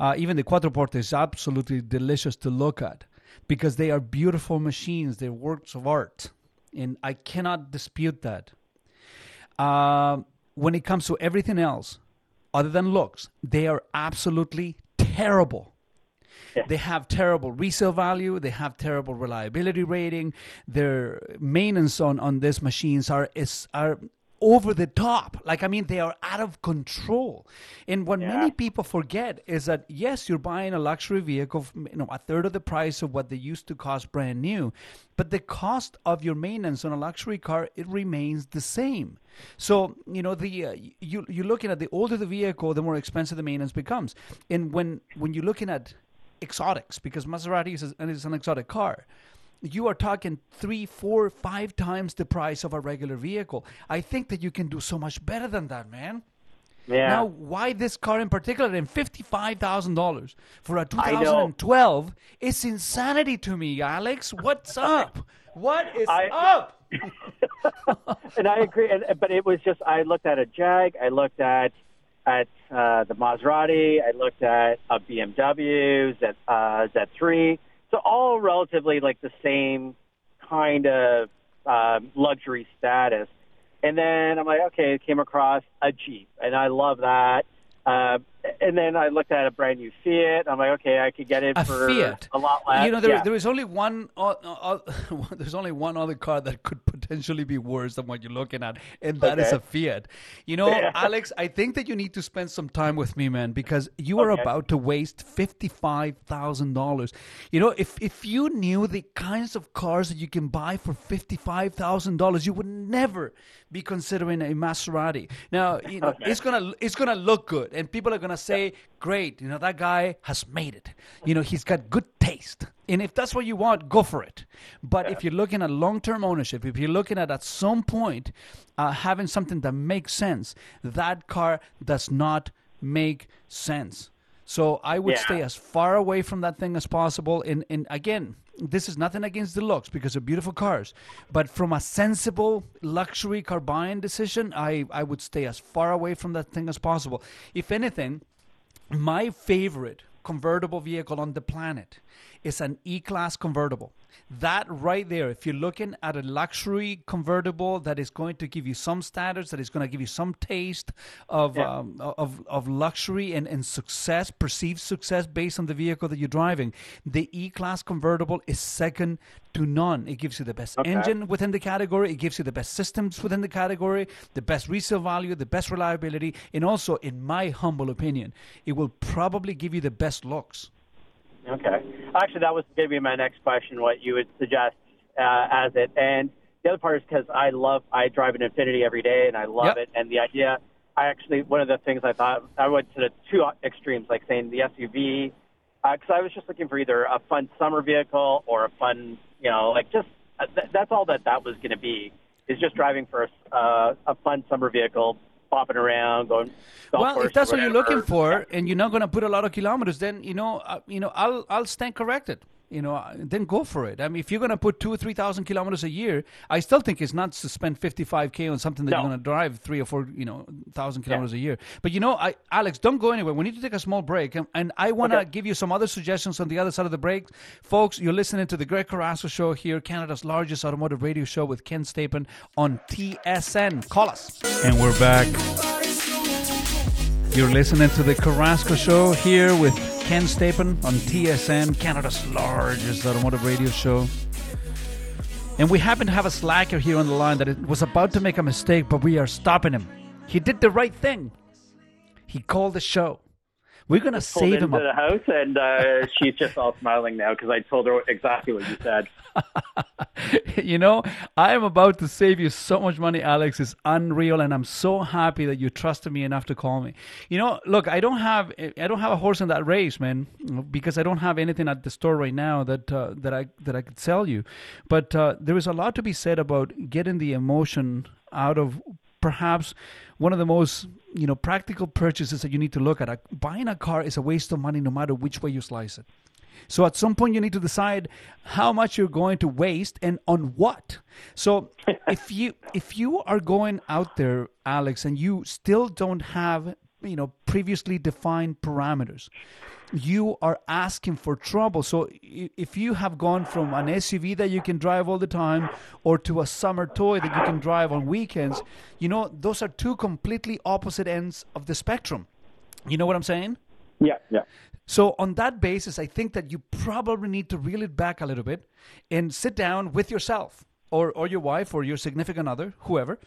Speaker 2: uh, even the Quattroporte is absolutely delicious to look at because they are beautiful machines. They're works of art, and I cannot dispute that. Uh, when it comes to everything else, other than looks, they are absolutely terrible. They have terrible resale value. They have terrible reliability rating. Their maintenance on, on these machines are is are over the top. Like I mean, they are out of control. And what
Speaker 5: Yeah.
Speaker 2: many people forget is that yes, you're buying a luxury vehicle, you know, a third of the price of what they used to cost brand new, but the cost of your maintenance on a luxury car it remains the same. So you know the uh, you you're looking at the older the vehicle, the more expensive the maintenance becomes. And when when you're looking at exotics, because Maserati is, is an exotic car, you are talking three, four, five times the price of a regular vehicle. I think that you can do so much better than that, man.
Speaker 5: Yeah.
Speaker 2: Now, why this car in particular and fifty-five thousand dollars for a 2012 is insanity to me, Alex. What's up? What is
Speaker 5: I-
Speaker 2: up?
Speaker 5: and I agree. And, but it was just I looked at a Jag, I looked at at uh, the Maserati, I looked at a BMW Z uh, Z3. So all relatively like the same kind of um, luxury status. And then I'm like, okay, I came across a Jeep, and I love that. Uh, and then I looked at a brand new Fiat. I'm like, okay, I could get it
Speaker 2: A
Speaker 5: for
Speaker 2: Fiat.
Speaker 5: a lot less.
Speaker 2: You know, there,
Speaker 5: yeah.
Speaker 2: there is only one. Uh, uh, there's only one other car that could potentially be worse than what you're looking at, and that is
Speaker 5: Okay.
Speaker 2: a Fiat. You know,
Speaker 5: Yeah.
Speaker 2: Alex, I think that you need to spend some time with me, man, because you are
Speaker 5: Okay.
Speaker 2: about to waste fifty-five thousand dollars. You know, if if you knew the kinds of cars that you can buy for fifty-five thousand dollars, you would never be considering a Maserati. Now, you know, it's gonna it's gonna look good, and people are gonna say, "Great, you know, that guy has made it. You know, he's got good taste." And if that's what you want, go for it. But if you're looking at long-term ownership, if you're looking at at some point uh, having something that makes sense, that car does not make sense. So I would
Speaker 5: Yeah.
Speaker 2: stay as far away from that thing as possible. And, and again, this is nothing against the looks because they're beautiful cars. But from a sensible luxury car buying decision, I, I would stay as far away from that thing as possible. If anything, my favorite convertible vehicle on the planet is an E-Class convertible. That right there, if you're looking at a luxury convertible that is going to give you some status, that is going to give you some taste of
Speaker 5: Yeah.
Speaker 2: um, of of luxury and, and success, perceived success based on the vehicle that you're driving, the E-Class convertible is second to none. It gives you the best
Speaker 5: Okay.
Speaker 2: engine within the category. It gives you the best systems within the category, the best resale value, the best reliability, and also, in my humble opinion, it will probably give you the best looks.
Speaker 5: Okay. Actually, that was going to be my next question. What you would suggest uh, as it, and the other part is because I love, I drive an Infiniti every day, and I love
Speaker 2: Yep.
Speaker 5: it. And the idea, I actually, one of the things I thought, I went to the two extremes, like saying the SUV, because I was just looking for either a fun summer vehicle or a fun, you know, like just uh, th- that's all that that was going to be, is just driving for a, uh, a fun summer vehicle, bopping around, going.
Speaker 2: well, if that's what you're looking for, and you're not going to put a lot of kilometers, then you know, uh, you know, I'll I'll stand corrected. You know, uh, then go for it. I mean, if you're going to put two or three thousand kilometers a year, I still think it's not to spend fifty-five k on something that
Speaker 5: No.
Speaker 2: you're going to drive three or four, you know, thousand kilometers a year. But you know, I, Alex, don't go anywhere. We need to take a small break, and, and I want to
Speaker 5: Okay.
Speaker 2: give you some other suggestions on the other side of the break, folks. You're listening to the Greg Carrasco Show here, Canada's largest automotive radio show with Ken Stapon on TSN. Call us, and we're back. You're listening to the Carrasco Show here with Ken Stapon on TSN, Canada's largest automotive radio show. And we happen to have a slacker here on the line that was about to make a mistake, but we are stopping him. He did the right thing. He called the show. We're going to save
Speaker 6: into
Speaker 2: him up.
Speaker 6: the house, and uh, she's just all smiling now because I told her exactly what you said.
Speaker 2: you know, I am about to save you so much money, Alex. It's unreal, and I'm so happy that you trusted me enough to call me. You know, look, I don't have I don't have a horse in that race, man, because I don't have anything at the store right now that uh, that I that I could sell you. But uh, there is a lot to be said about getting the emotion out of perhaps one of the most you know practical purchases that you need to look at. Buying a car is a waste of money no matter which way you slice it. So at some point you need to decide how much you're going to waste and on what. So if you if you are going out there, Alex, and you still don't have you know previously defined parameters. You are asking for trouble. So if you have gone from an suv that you can drive all the time or to a summer toy that you can drive on weekends you know those are two completely opposite ends of the spectrum. You know what i'm saying?
Speaker 6: Yeah yeah.
Speaker 2: So on that basis i think that you probably need to reel it back a little bit and sit down with yourself or, or your wife or your significant other, whoever,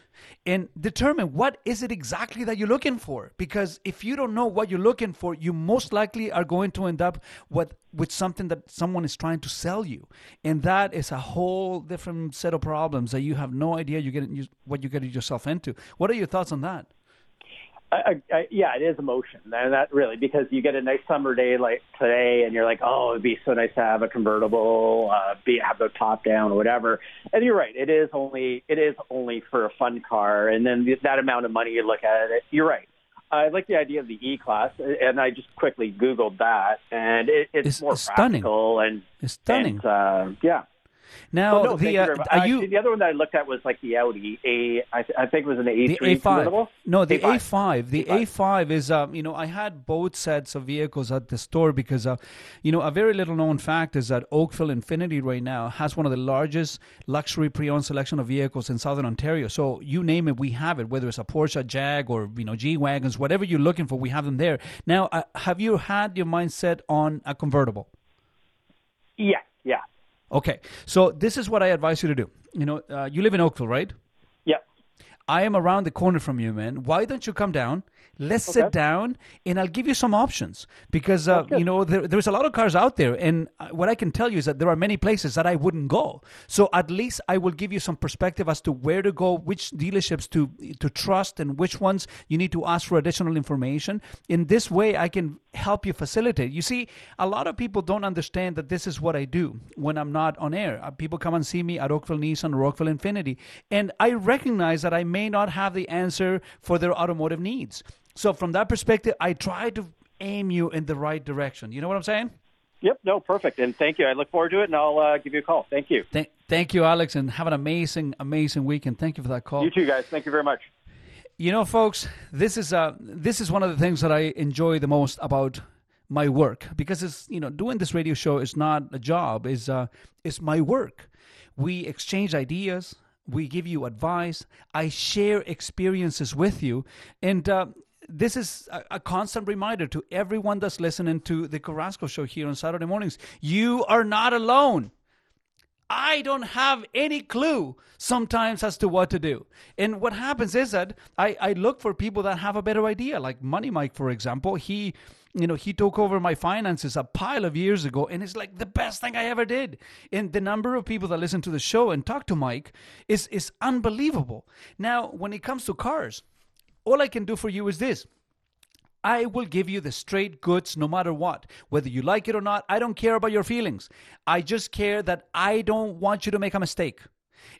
Speaker 2: and determine what is it exactly that you're looking for. Because if you don't know what you're looking for, you most likely are going to end up with, with something that someone is trying to sell you. And that is a whole different set of problems that you have no idea you're getting, you, what you're getting yourself into. What are your thoughts on that?
Speaker 6: I, I, yeah, it is emotion, and that really because you get a nice summer day like today, and you're like, oh, it'd be so nice to have a convertible, uh, be have the top down or whatever. And you're right, it is only it is only for a fun car, and then that amount of money you look at it. You're right. I like the idea of the E class, and I just quickly Googled that, and it, it's,
Speaker 2: it's
Speaker 6: more
Speaker 2: stunning.
Speaker 6: practical and
Speaker 2: it's stunning.
Speaker 6: And, uh, yeah,
Speaker 2: now,
Speaker 6: no,
Speaker 2: the, uh,
Speaker 6: Actually, the other one that I looked at was like the Audi A. I, th- I think it was an A3
Speaker 2: the A5.
Speaker 6: convertible.
Speaker 2: No, the
Speaker 6: A5.
Speaker 2: A5. The A5, A5 is, um, you know, I had both sets of vehicles at the store because, uh, you know, a very little known fact is that Oakville Infiniti right now has one of the largest luxury pre-owned selection of vehicles in Southern Ontario. So you name it, we have it. Whether it's a Porsche, Jag, or you know, G wagons, whatever you're looking for, we have them there. Now, uh, have you had your mindset on a convertible?
Speaker 6: Yeah, yeah.
Speaker 2: Okay, so this is what I advise you to do. You know, uh, you live in Oakville, right?
Speaker 6: Yeah.
Speaker 2: I am around the corner from you, man. Why don't you come down? Let's
Speaker 6: Okay.
Speaker 2: sit down and I'll give you some options because uh, you know there, there's a lot of cars out there, and uh, what I can tell you is that there are many places that I wouldn't go. So at least I will give you some perspective as to where to go, which dealerships to to trust, and which ones you need to ask for additional information. In this way, I can help you facilitate. You see, a lot of people don't understand that this is what I do when I'm not on air. Uh, People come and see me at Oakville Nissan or Oakville Infiniti, and I recognize that I may not have the answer for their automotive needs. So from that perspective, I try to aim you in the right direction. You know what I'm saying?
Speaker 6: Yep. No, perfect. And thank you. I look forward to it, and I'll uh, give you a call. Thank you.
Speaker 2: Th- thank you, Alex, and have an amazing, amazing weekend. Thank you for that call.
Speaker 6: You too, guys. Thank you very much.
Speaker 2: You know, folks, this is uh, this is one of the things that I enjoy the most about my work because it's you know doing this radio show is not a job is uh, is my work. We exchange ideas, we give you advice, I share experiences with you, and. Uh, this is a, a constant reminder to everyone that's listening to the Carrasco show here on Saturday mornings. You are not alone. I don't have any clue sometimes as to what to do. And what happens is that I, I look for people that have a better idea, like Money Mike, for example. He you know, he took over my finances a pile of years ago, and it's like the best thing I ever did. And the number of people that listen to the show and talk to Mike is is unbelievable. Now, when it comes to cars, all I can do for you is this. I will give you the straight goods no matter what. Whether you like it or not, I don't care about your feelings. I just care that I don't want you to make a mistake.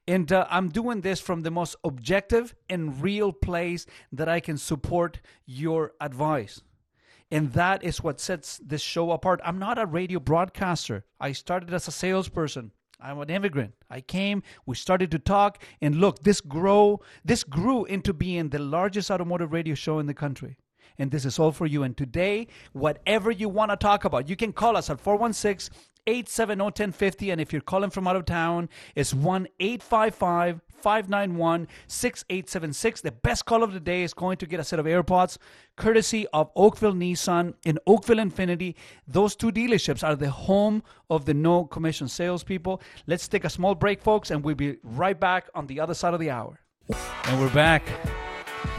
Speaker 2: And uh, I'm doing this from the most objective and real place that I can support your advice. And that is what sets this show apart. I'm not a radio broadcaster. I started as a salesperson. I'm an immigrant. I came, we started to talk, and look, this grow this grew into being the largest automotive radio show in the country. And this is all for you. And today, whatever you want to talk about, you can call us at 416 870 1050. And if you're calling from out of town, it's 1 855 591 6876. The best call of the day is going to get a set of AirPods courtesy of Oakville Nissan and Oakville Infiniti. Those two dealerships are the home of the no commission salespeople. Let's take a small break, folks, and we'll be right back on the other side of the hour. And we're back.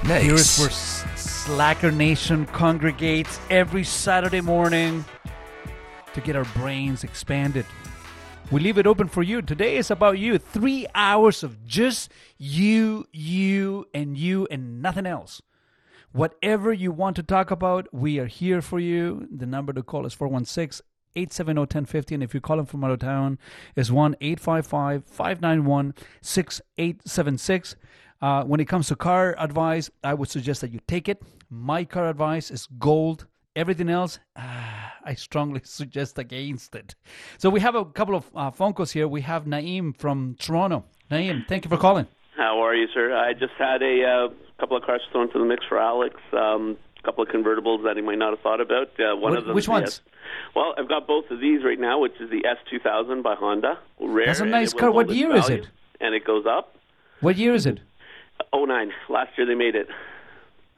Speaker 3: Nice.
Speaker 2: Here's where Slacker Nation congregates every Saturday morning to get our brains expanded. We leave it open for you. Today is about you. Three hours of just you, you, and you, and nothing else. Whatever you want to talk about, we are here for you. The number to call is 416 870 1050. And if you're calling from out of town, is 1 855 591 6876. Uh, when it comes to car advice, I would suggest that you take it. My car advice is gold. Everything else, ah, I strongly suggest against it. So we have a couple of uh, phone calls here. We have Naeem from Toronto. Naeem, thank you for calling.
Speaker 7: How are you, sir? I just had a uh, couple of cars thrown to the mix for Alex. Um, a couple of convertibles that he might not have thought about. Uh, one
Speaker 2: Wh-
Speaker 7: of them.
Speaker 2: which ones?
Speaker 7: S- well, I've got both of these right now, which is the S2000 by Honda. Rare.
Speaker 2: That's a nice car. What year is it?
Speaker 7: And it goes up.
Speaker 2: What year is it?
Speaker 7: Oh nine. Last year they made it.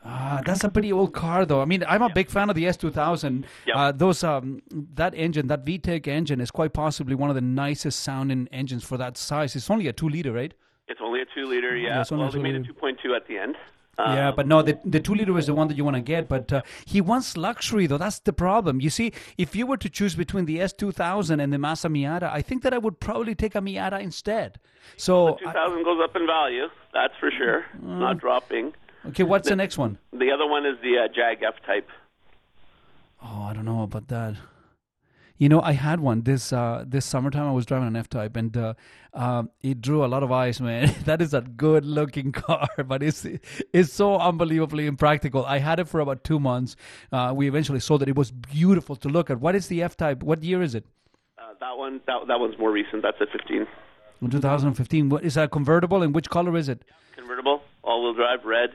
Speaker 2: Ah, that's a pretty old car, though. I mean, I'm a big fan of the S2000.
Speaker 7: Yep.
Speaker 2: Uh, those um, that engine, that VTEC engine, is quite possibly one of the nicest sounding engines for that size. It's only a two liter, right?
Speaker 7: It's only a two liter. Yeah.
Speaker 2: it's only a
Speaker 7: well, they made a
Speaker 2: two-liter.
Speaker 7: 2.2 at the end.
Speaker 2: Yeah,
Speaker 7: Um,
Speaker 2: but no, the the two liter is the one that you want to get. But uh, he wants luxury, though. That's the problem. You see, if you were to choose between the S2000 and the Mazda Miata, I think that I would probably take a Miata instead. So, I-
Speaker 7: 2000 goes up in value. That's for sure. It's
Speaker 2: Mm.
Speaker 7: not dropping.
Speaker 2: okay, what's the next one?
Speaker 7: The other one is the uh, Jag F type.
Speaker 2: Oh, I don't know about that. You know, I had one this uh, this summertime. I was driving an F Type, and uh, um, it drew a lot of eyes. Man, that is a good looking car, but it's it's so unbelievably impractical. I had it for about two months. Uh, we eventually sold it. It was beautiful to look at. What is the F Type? What year is it?
Speaker 7: Uh, that one. That, that one's more recent. That's a 15
Speaker 2: 2015. What is that convertible? And which color is it?
Speaker 7: convertible, all-wheel drive, red.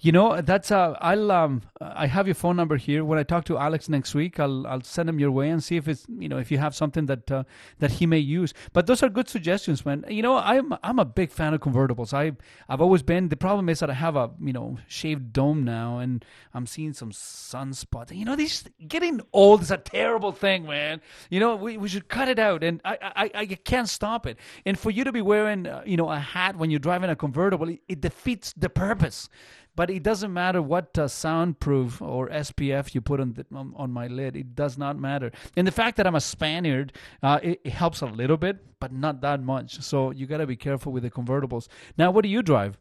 Speaker 2: You know, that's uh, I'll um, I have your phone number here. When I talk to Alex next week, I'll I'll send him your way and see if it's you know if you have something that uh, that he may use. But those are good suggestions, man. You know, I'm I'm a big fan of convertibles. I I've always been. The problem is that I have a you know shaved dome now, and I'm seeing some sunspots. You know, these getting old is a terrible thing, man. You know, we, we should cut it out, and I I I can't stop it. And for you to be wearing uh, you know a hat when you're driving a convertible, it, it defeats the purpose. But it doesn't matter what uh, soundproof or SPF you put on, the, on on my lid. It does not matter. And the fact that I'm a Spaniard, uh, it, it helps a little bit, but not that much. So you got to be careful with the convertibles. Now, what do you drive?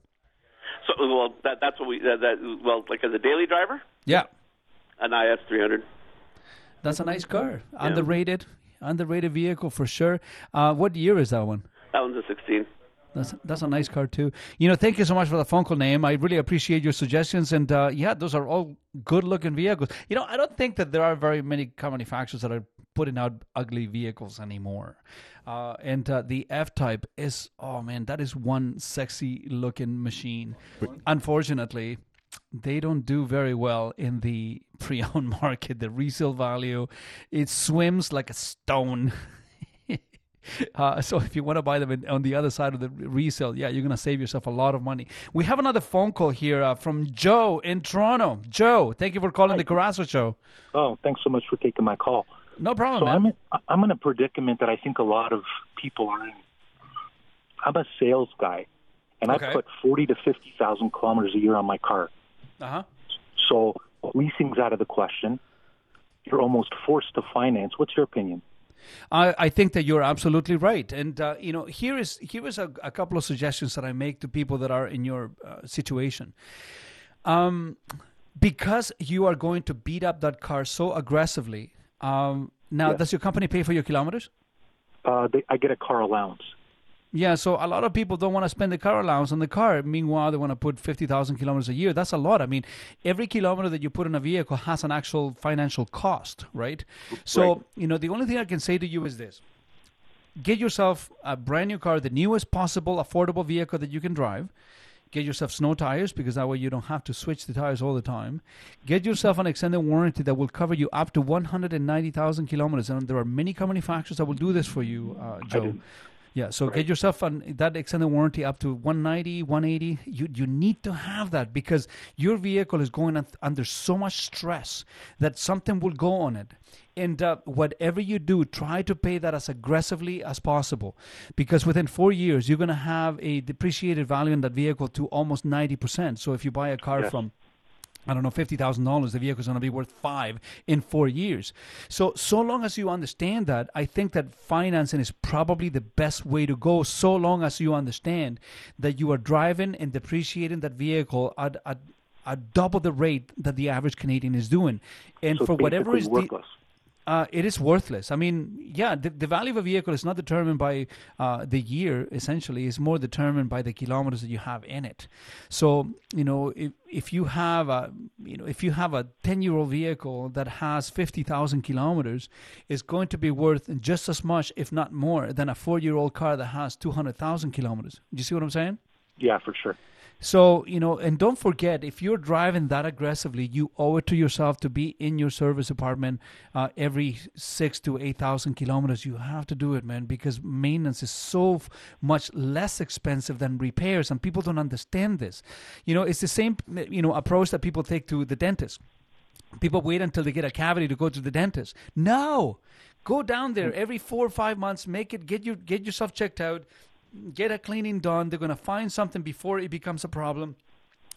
Speaker 7: So, well, that, that's what we. That, that, well, like as a daily driver,
Speaker 2: Yeah,
Speaker 7: an IS 300.
Speaker 2: that's a nice car. Underrated, underrated vehicle for sure. Uh, what year is that one?
Speaker 7: That one's a 16.
Speaker 2: That's that's a nice car too. You know, thank you so much for the phone call Naeem. I really appreciate your suggestions, and uh, yeah, those are all good looking vehicles. You know, I don't think that there are very many car manufacturers that are putting out ugly vehicles anymore. Uh, and uh, the F Type is oh man, that is one sexy looking machine. Unfortunately. They don't do very well in the pre-owned market. The resale value, it swims like a stone. Uh, so if you want to buy them in, on the other side of the resale, yeah, you're going to save yourself a lot of money. We have another phone call here uh, from Joe in Toronto. Joe, thank you for calling the Carrasco Show.
Speaker 8: Oh, thanks so much for taking my call.
Speaker 2: No problem,
Speaker 8: So
Speaker 2: man.
Speaker 8: I'm in, I'm in a predicament that I think a lot of people are in. I'm a sales guy, and
Speaker 2: Okay.
Speaker 8: I put forty to fifty thousand kilometers a year on my car.
Speaker 2: Uh-huh.
Speaker 8: So leasing's out of the question. You're almost forced to finance. What's your opinion?
Speaker 2: I, I think that you're absolutely right, and uh, you know here is here is a, a couple of suggestions that I make to people that are in your uh, situation. Um, because you are going to beat up that car so aggressively. Um, now,
Speaker 8: Yeah.
Speaker 2: does your company pay for your kilometers?
Speaker 8: Uh, they, I get a car allowance.
Speaker 2: Yeah, so a lot of people don't want to spend the car allowance on the car. Meanwhile, they want to put 50,000 kilometers a year. That's a lot. I mean, every kilometer that you put in a vehicle has an actual financial cost, right? So,
Speaker 8: Right.
Speaker 2: you know, the only thing I can say to you is this get yourself a brand new car, the newest possible affordable vehicle that you can drive. Get yourself snow tires because that way you don't have to switch the tires all the time. Get yourself an extended warranty that will cover you up to 190,000 kilometers. And there are many car manufacturers that will do this for you, uh, Joe. Yeah, so get yourself an, that extended warranty up to 190, 180. You you need to have that because your vehicle is going under so much stress that something will go on it. And uh, whatever you do, try to pay that as aggressively as possible, because within four years you're going to have a depreciated value in that vehicle to almost 90%. So if you buy a car
Speaker 8: Yes.
Speaker 2: from I don't know, fifty thousand dollars, the vehicle is going to be worth five in four years. So, so long as you understand that, I think that financing is probably the best way to go. So long as you understand that you are driving and depreciating that vehicle at at, at double the rate that the average Canadian is doing, and
Speaker 8: So
Speaker 2: for whatever is the
Speaker 8: worthless.
Speaker 2: Uh, it is worthless. I mean, yeah, the, the value of a vehicle is not determined by uh, the year. Essentially, it's more determined by the kilometers that you have in it. So, you know, if if you have a you know if you have a ten year old vehicle that has fifty thousand kilometers, it's going to be worth just as much, if not more, than a four year old car that has two hundred thousand kilometers. Do you see what I'm saying?
Speaker 8: Yeah, for sure.
Speaker 2: So, you know, and don't forget, if you're driving that aggressively, you owe it to yourself to be in your service department uh, every six to 8,000 kilometers. You have to do it, man, because maintenance is so f- much less expensive than repairs, and people don't understand this. You know, it's the same, you know, approach that people take to the dentist. People wait until they get a cavity to go to the dentist. No, go down there every four or five months. Make it get you get yourself checked out get a cleaning done. They're going to find something before it becomes a problem.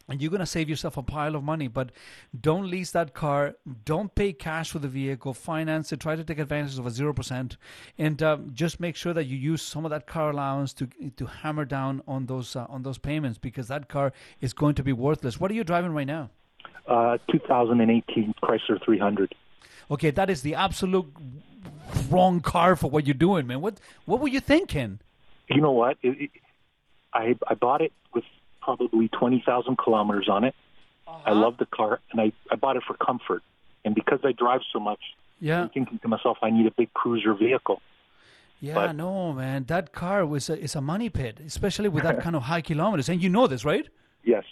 Speaker 2: And you're going to save yourself a pile of money. But don't lease that car. Don't pay cash for the vehicle. Finance it. Try to take advantage of a 0%. And uh, just make sure that you use some of that car allowance to to hammer down on those uh, on those payments because that car is going to be worthless. What are you driving right now?
Speaker 8: Uh, 2018 Chrysler 300.
Speaker 2: Okay, that is the absolute wrong car for what you're doing, man. What what were you thinking?
Speaker 8: You know what? It, it, I I bought it with probably 20,000 kilometers on it.
Speaker 2: Uh-huh.
Speaker 8: I love the car, and I I bought it for comfort. And because I drive so much,
Speaker 2: Yeah.
Speaker 8: I'm thinking to myself, I need a big cruiser vehicle.
Speaker 2: Yeah,
Speaker 8: But-
Speaker 2: no, man. That car was a, is a money pit, especially with that kind of high kilometers. And you know this, right?
Speaker 8: Yes.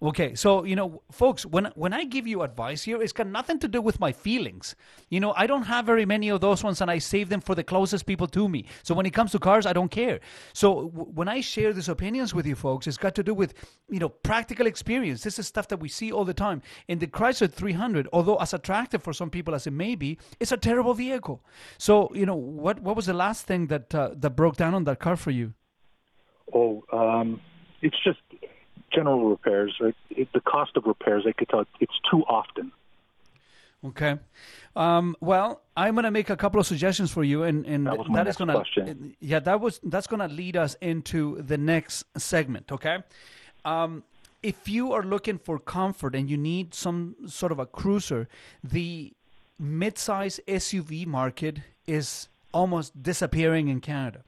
Speaker 2: Okay, so you know, folks, when when I give you advice here, it's got nothing to do with my feelings. You know, I don't have very many of those ones, and I save them for the closest people to me. So when it comes to cars, I don't care. So w- when I share these opinions with you, folks, it's got to do with you know practical experience. This is stuff that we see all the time. In the Chrysler 300, although as attractive for some people as it may be, it's a terrible vehicle. So you know, what what was the last thing that uh, that broke down on that car for you?
Speaker 8: Oh, um, it's just general repairs. Right? It, the cost of repairs, I could tell, it's too often.
Speaker 2: Okay. Um, well, I'm going to make a couple of suggestions for you, and and
Speaker 8: That
Speaker 2: that is going to yeah that was that's going to lead us into the next segment. Okay. Um, if you are looking for comfort and you need some sort of a cruiser, the mid-size SUV market is almost disappearing in Canada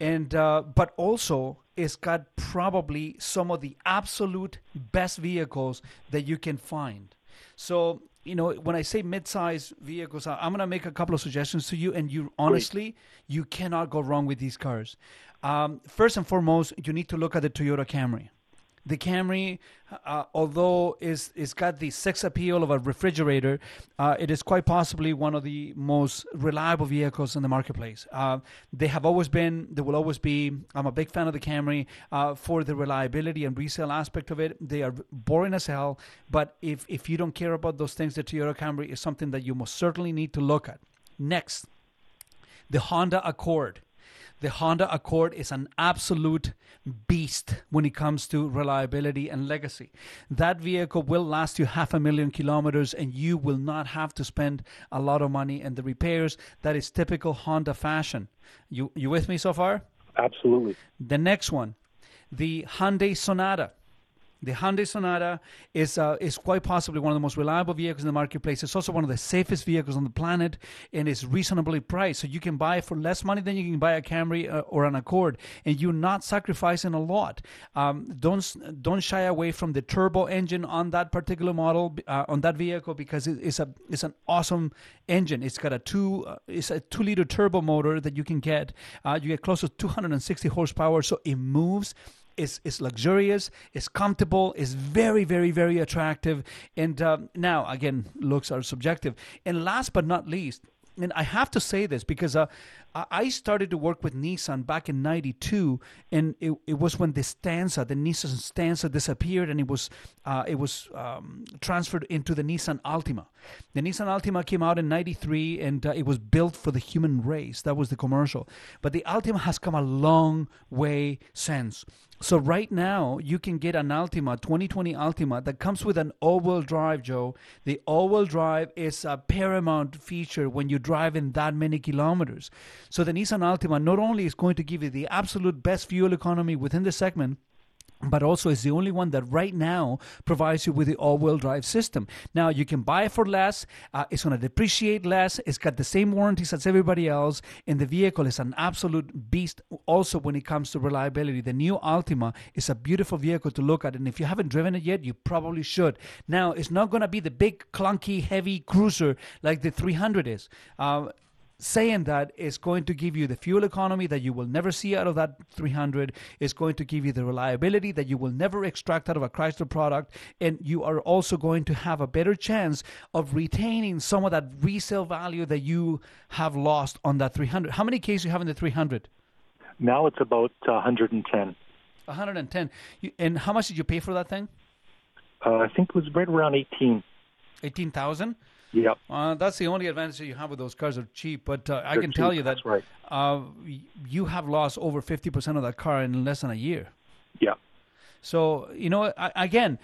Speaker 2: and uh, but also it's got probably some of the absolute best vehicles that you can find. So you know when I say mid-size vehicles, I'm going to make a couple of suggestions to you, and you honestly you cannot go wrong with these cars. Um, first and foremost, you need to look at the Toyota Camry. The Camry, uh, although is is got the sex appeal of a refrigerator, uh, it is quite possibly one of the most reliable vehicles in the marketplace. Uh, they have always been, they will always be. I'm a big fan of the Camry uh, for the reliability and resale aspect of it. They are boring as hell, but if if you don't care about those things, the Toyota Camry is something that you most certainly need to look at. Next, the Honda Accord. The Honda Accord is an absolute beast when it comes to reliability and legacy. That vehicle will last you half a million kilometers and you will not have to spend a lot of money in the repairs. That is typical Honda fashion. You you with me so far?
Speaker 8: Absolutely.
Speaker 2: The next one, the Hyundai Sonata. The Hyundai Sonata is uh, is quite possibly one of the most reliable vehicles in the marketplace. It's also one of the safest vehicles on the planet, and it's reasonably priced. So you can buy it for less money than you can buy a Camry uh, or an Accord, and you're not sacrificing a lot. Um, don't don't shy away from the turbo engine on that particular model uh, on that vehicle because it, it's a it's an awesome engine. It's got a two uh, it's a two liter turbo motor that you can get. Uh, you get close to 260 horsepower, so it moves it's, it's luxurious, it's comfortable, it's very, very, very attractive. And um, now, again, looks are subjective. And last but not least, and I have to say this because uh, I I started to work with Nissan back in '92, and it, it was when the Stanza, the Nissan Stanza, disappeared, and it was uh, it was um, transferred into the Nissan Altima. The Nissan Altima came out in '93, and uh, it was built for the human race. That was the commercial. But the Altima has come a long way since. So right now you can get an Altima 2020 Altima that comes with an all-wheel drive, Joe. The all-wheel drive is a paramount feature when you drive in that many kilometers. So the Nissan Altima not only is going to give you the absolute best fuel economy within the segment, but also is the only one that right now provides you with the all-wheel drive system. Now you can buy it for less. Uh, it's going to depreciate less. It's got the same warranties as everybody else, and the vehicle is an absolute beast. Also, when it comes to reliability, the new Altima is a beautiful vehicle to look at, and if you haven't driven it yet, you probably should. Now it's not going to be the big, clunky, heavy cruiser like the 300 is. Uh, saying that is going to give you the fuel economy that you will never see out of that 300 it's going to give you the reliability that you will never extract out of a chrysler product and you are also going to have a better chance of retaining some of that resale value that you have lost on that 300 how many cases you have in the 300
Speaker 8: Now it's about uh, 110.
Speaker 2: 110 and how much did you pay for that thing?
Speaker 8: Uh, I think it was right around 18.
Speaker 2: 18000
Speaker 8: Yep.
Speaker 2: Uh, that's the only advantage that you have with those cars. Are cheap, but uh, I can tell you that
Speaker 8: right.
Speaker 2: uh, you have lost over fifty percent of that car in less than a year.
Speaker 8: Yeah.
Speaker 2: So you know, again,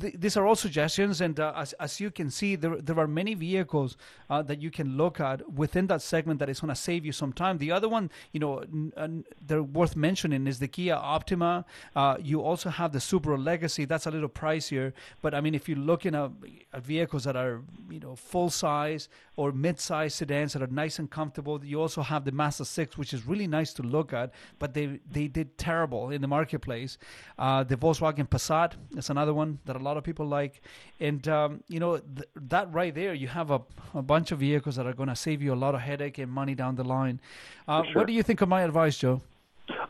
Speaker 2: th- these are all suggestions, and uh, as, as you can see, there there are many vehicles uh, that you can look at within that segment that is going to save you some time. The other one, you know, n- n- they're worth mentioning is the Kia Optima. Uh, you also have the Subaru Legacy. That's a little pricier, but I mean, if you're looking at, at vehicles that are you know full size or mid size sedans that are nice and comfortable, you also have the Mazda Six, which is really nice to look at, but they they did terrible in the marketplace. Uh, the Volkswagen Passat is another one that a lot of people like, and um, you know th- that right there, you have a, a bunch of vehicles that are going to save you a lot of headache and money down the line. Uh,
Speaker 8: sure.
Speaker 2: What do you think of my advice, Joe?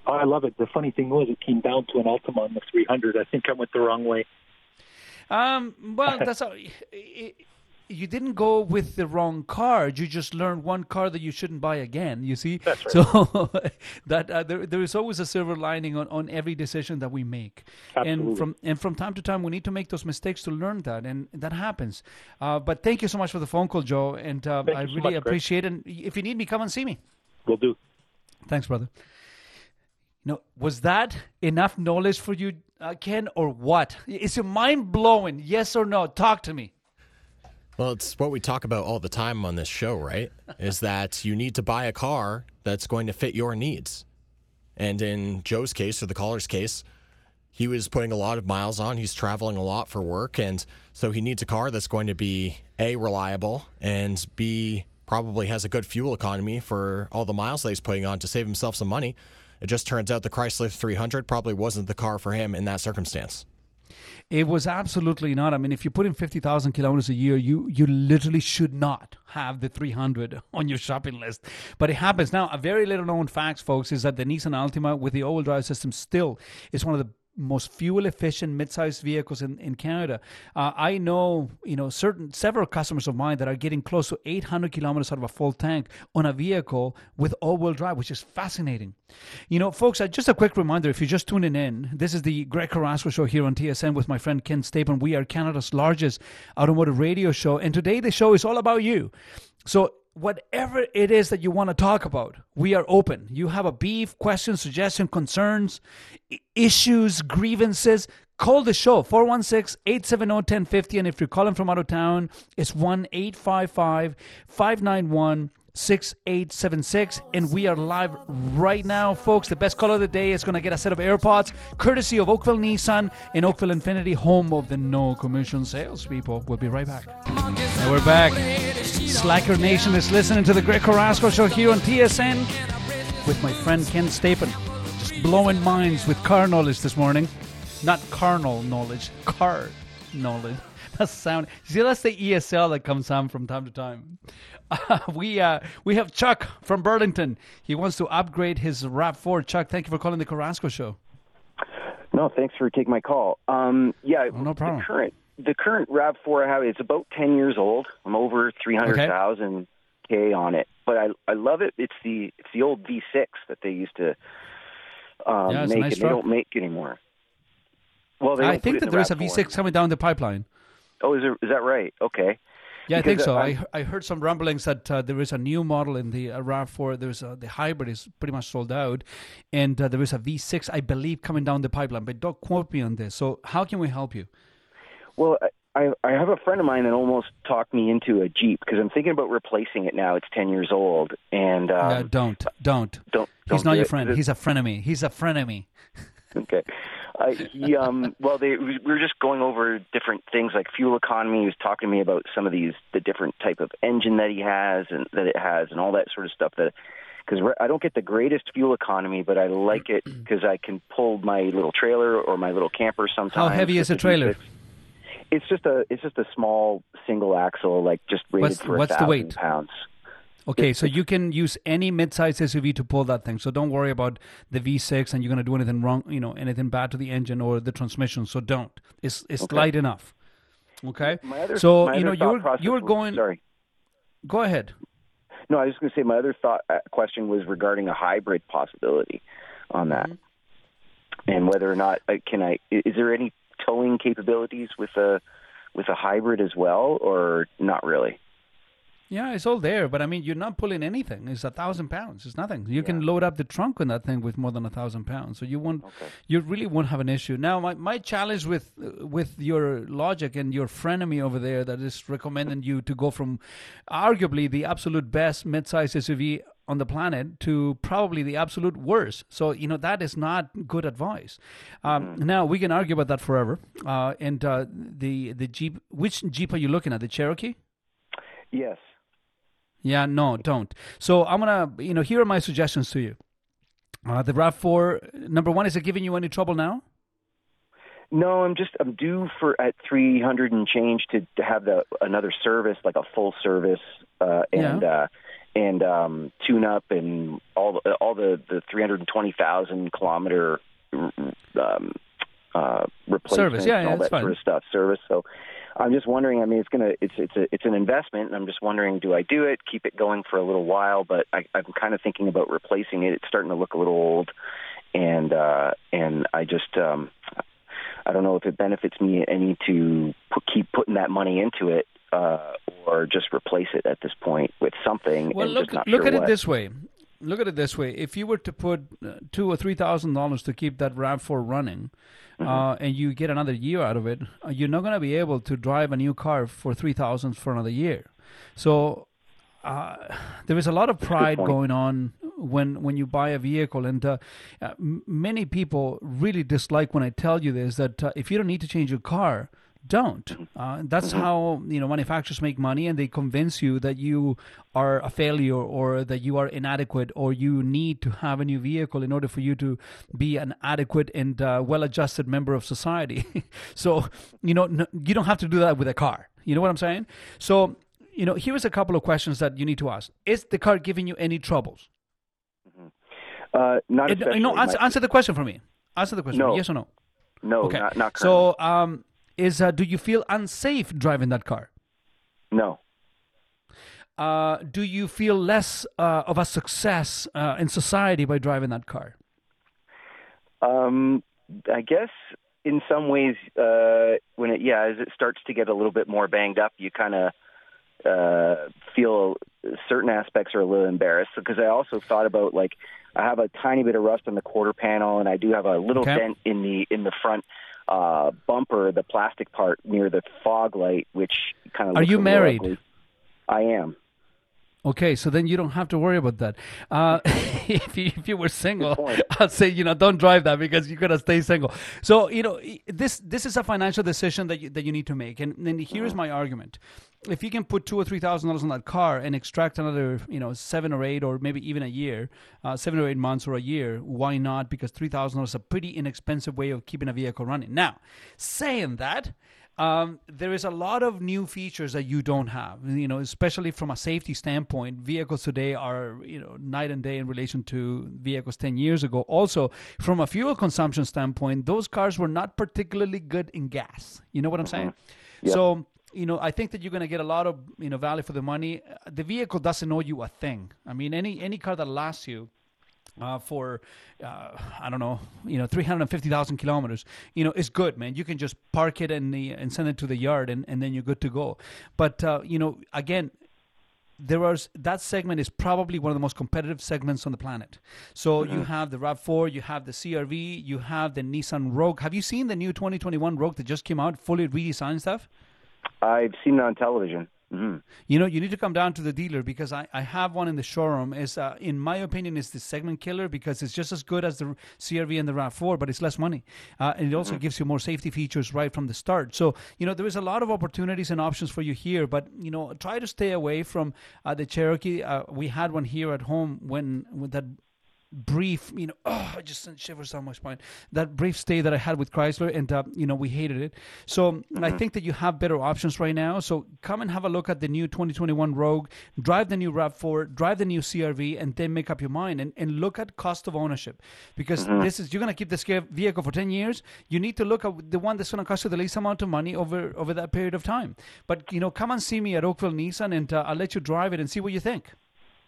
Speaker 8: Oh, I love it. The funny thing was, it came down to an Altima on the 300. I think I went the wrong way.
Speaker 2: Um, well, that's how, i- i- you didn't go with the wrong card. You just learned one card that you shouldn't buy again. You see,
Speaker 8: That's right.
Speaker 2: so that uh, there, there is always a silver lining on, on every decision that we make.
Speaker 8: Absolutely.
Speaker 2: And from and from time to time, we need to make those mistakes to learn that, and that happens. Uh, but thank you so much for the phone call, Joe, and uh, I
Speaker 8: you so
Speaker 2: really
Speaker 8: much,
Speaker 2: appreciate it. And if you need me, come and see me.
Speaker 8: We'll do.
Speaker 2: Thanks, brother. No, was that enough knowledge for you, uh, Ken, or what? Is it mind blowing? Yes or no? Talk to me.
Speaker 3: Well, it's what we talk about all the time on this show, right? Is that you need to buy a car that's going to fit your needs. And in Joe's case, or the caller's case, he was putting a lot of miles on. He's traveling a lot for work. And so he needs a car that's going to be A, reliable, and B, probably has a good fuel economy for all the miles that he's putting on to save himself some money. It just turns out the Chrysler 300 probably wasn't the car for him in that circumstance.
Speaker 2: It was absolutely not. I mean, if you put in 50,000 kilometers a year, you, you literally should not have the 300 on your shopping list. But it happens. Now, a very little known fact, folks, is that the Nissan Altima with the all-wheel drive system still is one of the most fuel efficient mid-sized vehicles in, in Canada. Uh, I know, you know, certain several customers of mine that are getting close to 800 kilometers out of a full tank on a vehicle with all-wheel drive, which is fascinating. You know, folks, uh, just a quick reminder: if you're just tuning in, this is the Greg Carrasco Show here on TSN with my friend Ken Stapon. We are Canada's largest automotive radio show, and today the show is all about you. So whatever it is that you want to talk about, we are open. You have a beef, question, suggestion, concerns, issues, grievances, call the show 416-870-1050 and if you're calling from out of town, it's 1-855-591 6876 and we are live right now folks. The best caller of the day is going to get a set of airpods courtesy of oakville nissan and oakville infiniti home of the no commission sales people. We'll be right back. And we're back. Slacker nation is listening to the greg carrasco show here on tsn with my friend ken Stapon. just blowing minds with car knowledge this morning. Not carnal knowledge car knowledge. That's sound see that's the esl that comes on from time to time uh, we uh, we have chuck from burlington he wants to upgrade his rav4 chuck thank you for calling the carrasco show
Speaker 9: No, thanks for taking my call. Um, yeah,
Speaker 2: Oh, no problem.
Speaker 9: The current the current Rav Four I have it's about ten years old. I'm over three hundred thousand k on it, but I I love it. It's the it's the old V6 that they used to um,
Speaker 2: Yeah,
Speaker 9: make,
Speaker 2: nice
Speaker 9: and they don't make anymore. Well, they
Speaker 2: i think that there is a
Speaker 9: the RAV4
Speaker 2: v6 coming down the pipeline
Speaker 9: Oh, is, there, is that right? Okay.
Speaker 2: Yeah, I think so. I I heard some rumblings that uh, there is a new model in the uh, Rav4. There's a, the hybrid is pretty much sold out, and uh, there is a V6, I believe, coming down the pipeline. But don't quote me on this. So, how can we help you?
Speaker 9: Well, I I have a friend of mine that almost talked me into a Jeep because I'm thinking about replacing it now. It's ten years old, and um,
Speaker 2: uh, don't, don't.
Speaker 9: don't.
Speaker 2: He's
Speaker 9: don't
Speaker 2: not your
Speaker 9: it.
Speaker 2: friend. He's a frenemy. He's a frenemy.
Speaker 9: Okay. Uh, he, um, well, they, we were just going over different things like fuel economy. He was talking to me about some of these, the different type of engine that he has and that it has, and all that sort of stuff. That because I don't get the greatest fuel economy, but I like it because I can pull my little trailer or my little camper sometimes.
Speaker 2: How heavy is a trailer?
Speaker 9: It's just a it's just a small single axle, like just rated
Speaker 2: What's-
Speaker 9: for a thousand
Speaker 2: weight?
Speaker 9: pounds.
Speaker 2: Okay, so you can use any mid-size SUV to pull that thing. So don't worry about the V6 and you're going to do anything wrong, you know, anything bad to the engine or the transmission. So don't. It's it's
Speaker 9: Okay.
Speaker 2: light enough. Okay.
Speaker 9: My other,
Speaker 2: so you know you're you're
Speaker 9: was-
Speaker 2: going.
Speaker 9: Sorry.
Speaker 2: Go ahead.
Speaker 9: No, I was going to say my other thought uh, question was regarding a hybrid possibility on that,
Speaker 2: Mm-hmm.
Speaker 9: and whether or not uh, can I i- is there any towing capabilities with a with a hybrid as well, or not really?
Speaker 2: Yeah, it's all there, but I mean, you're not pulling anything. It's a thousand pounds. It's nothing. You can load up the trunk on that thing with more than a thousand pounds, so you won't, you really won't have an issue. Now, my, my challenge with uh, with your logic and your frenemy over there that is recommending you to go from arguably the absolute best mid-size SUV on the planet to probably the absolute worst. So you know that is not good advice. Um, Now we can argue about that forever. Uh, and uh, the the Jeep, which Jeep are you looking at? The Cherokee.
Speaker 9: Yes.
Speaker 2: Yeah, no, don't. So I'm gonna, you know, here are my suggestions to you. Uh, the Rav Four, number one, is it giving you any trouble now?
Speaker 9: No, I'm just I'm due for at 300 and change to, to have the another service like a full service uh, and
Speaker 2: Yeah.
Speaker 9: uh, and um, tune up and all the, all the the 320,000 kilometer um, uh, replacements
Speaker 2: Service, yeah,
Speaker 9: and all that sort of stuff. Service. So I'm just wondering. I mean, it's gonna it's it's a it's an investment, and I'm just wondering, do I do it, keep it going for a little while? But I, I'm kind of thinking about replacing it. It's starting to look a little old, and uh, and I just um, I don't know if it benefits me any to put, keep putting that money into it uh, or just replace it at this point with something.
Speaker 2: Well,
Speaker 9: and
Speaker 2: look
Speaker 9: just not
Speaker 2: look
Speaker 9: sure
Speaker 2: at
Speaker 9: what.
Speaker 2: it this way. Look at it this way. If you were to put uh, two or three thousand dollars to keep that Rav Four running,
Speaker 9: Mm-hmm.
Speaker 2: uh, and you get another year out of it, uh, you're not going to be able to drive a new car for three thousand for another year. So uh, there is a lot of pride going on when when you buy a vehicle, and uh, uh, many people really dislike when I tell you this that uh, if you don't need to change your car, don't. Uh, that's how you know manufacturers make money, and they convince you that you are a failure or that you are inadequate or you need to have a new vehicle in order for you to be an adequate and uh, well-adjusted member of society. so you know n- you don't have to do that with a car. You know what I'm saying? So you know here's a couple of questions that you need to ask: Is the car giving you any troubles?
Speaker 9: uh, not especially.
Speaker 2: no, answer, answer the question for me. Answer the question.
Speaker 9: No.
Speaker 2: Yes or no?
Speaker 9: no,
Speaker 2: Okay.
Speaker 9: not, not
Speaker 2: so, um, is uh, do you feel unsafe driving that car?
Speaker 9: no.
Speaker 2: Uh, do you feel less uh, of a success uh, in society by driving that car?
Speaker 9: Um, I guess in some ways, uh, when it yeah, as it starts to get a little bit more banged up, you kind of uh, feel certain aspects are a little embarrassed because I also thought about like I have a tiny bit of rust on the quarter panel and I do have a little
Speaker 2: Okay.
Speaker 9: dent in the in the front uh, bumper, the plastic part near the fog light, which kind of
Speaker 2: Are you married?
Speaker 9: I am.
Speaker 2: Okay, so then you don't have to worry about that. Uh, if, you, if you were single. I'd say you know don't drive that because you're gonna stay single. So you know this this is a financial decision that you, that you need to make, and then here's my argument: if you can put two or three thousand dollars on that car and extract another you know seven or eight or maybe even a year, uh, seven or eight months or a year, why not? Because three thousand dollars is a pretty inexpensive way of keeping a vehicle running. Now, saying that. Um, there is a lot of new features that you don't have. You know, especially from a safety standpoint, vehicles today are you know night and day in relation to vehicles ten years ago. Also, from a fuel consumption standpoint, those cars were not particularly good in gas. You know what I'm saying? So you know, I think that you're going to get a lot of you know value for the money. Uh, The vehicle doesn't owe you a thing. I mean, any any car that lasts you uh, for uh, I don't know, you know, three hundred and fifty thousand kilometers, you know, is good, man. You can just park it and the and send it to the yard, and, and then you're good to go. But uh, you know, again, there are that segment is probably one of the most competitive segments on the planet. So you have the Rav Four, you have the CRV, you have the Nissan Rogue. Have you seen the new 2021 Rogue that just came out, fully redesigned stuff?
Speaker 9: I've seen it on television. Mm-hmm.
Speaker 2: You know, you need to come down to the dealer because I, I have one in the showroom. Is uh, in my opinion, is the segment killer because it's just as good as the CRV and the Rav Four, but it's less money, uh, and it also
Speaker 9: Mm-hmm.
Speaker 2: gives you more safety features right from the start. So you know, there is a lot of opportunities and options for you here, but you know, try to stay away from uh, the Cherokee. Uh, we had one here at home when when that brief, you know, oh, I just sent shivers down my spine. That brief stay that I had with Chrysler, and uh, you know, we hated it. So I think that you have better options right now. So come and have a look at the new 2021 Rogue, drive the new Rav4, drive the new CRV, and then make up your mind and, and look at cost of ownership, because this is you're gonna keep this vehicle for 10 years. You need to look at the one that's gonna cost you the least amount of money over over that period of time. But you know, come and see me at Oakville Nissan, and uh, I'll let you drive it and see what you think.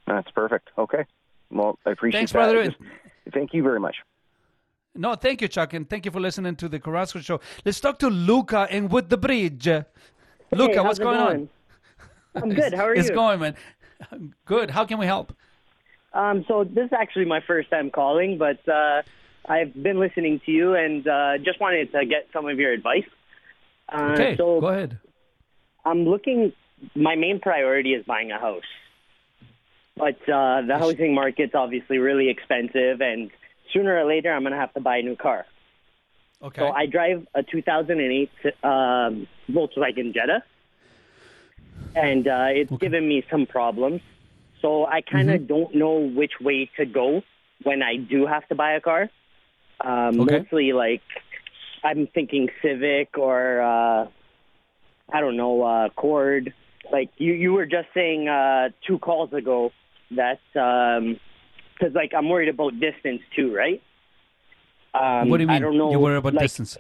Speaker 9: That's perfect. Okay. Well, I appreciate
Speaker 2: Thanks,
Speaker 9: that.
Speaker 2: brother.
Speaker 9: Just- thank you very much.
Speaker 2: No, thank you, Chuck, and thank you for listening to the Carrasco Show. Let's talk to Luca and Woodbridge. Luca, what's going
Speaker 10: going?
Speaker 2: on?
Speaker 10: I'm good. How are
Speaker 2: it's
Speaker 10: you?
Speaker 2: It's going, man. Good. How can we help?
Speaker 10: Um, so this is actually my first time calling, but uh, I've been listening to you and uh, just wanted to get some of your advice. Uh,
Speaker 2: Okay,
Speaker 10: so
Speaker 2: go ahead.
Speaker 10: I'm looking. My main priority is buying a house, but uh, the housing market's obviously really expensive, and sooner or later I'm going to have to buy a new car.
Speaker 2: Okay.
Speaker 10: So I drive a 2008 um, Volkswagen Jetta, and uh, it's given me some problems. So I kind of don't know which way to go when I do have to buy a car. Um,
Speaker 2: Okay.
Speaker 10: Mostly, like I'm thinking Civic or uh, I don't know uh, Cord. Like you, you were just saying uh, two calls ago that because like I'm worried about distance too, right? Um,
Speaker 2: what do you mean?
Speaker 10: I don't know.
Speaker 2: you worry about
Speaker 10: like,
Speaker 2: distance?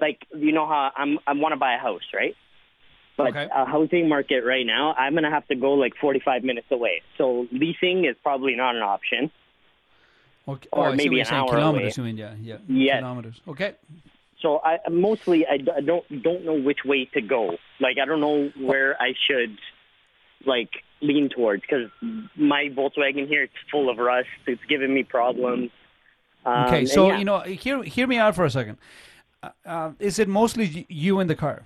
Speaker 10: like you know how I'm I want to buy a house, right? But
Speaker 2: Okay.
Speaker 10: a housing market right now, I'm gonna have to go like 45 minutes away. So leasing is probably not an option.
Speaker 2: Okay.
Speaker 10: or
Speaker 2: oh,
Speaker 10: maybe
Speaker 2: you're
Speaker 10: an hour
Speaker 2: Kilometers,
Speaker 10: away.
Speaker 2: you mean? Yeah, yeah.
Speaker 10: Yes.
Speaker 2: Kilometers. Okay.
Speaker 10: So I mostly I don't don't know which way to go. Like I don't know where I should like lean towards because my Volkswagen here it's full of rust. It's giving me problems. Um,
Speaker 2: Okay. So
Speaker 10: yeah.
Speaker 2: you know, hear hear me out for a second. Uh, uh, is it mostly you in the car?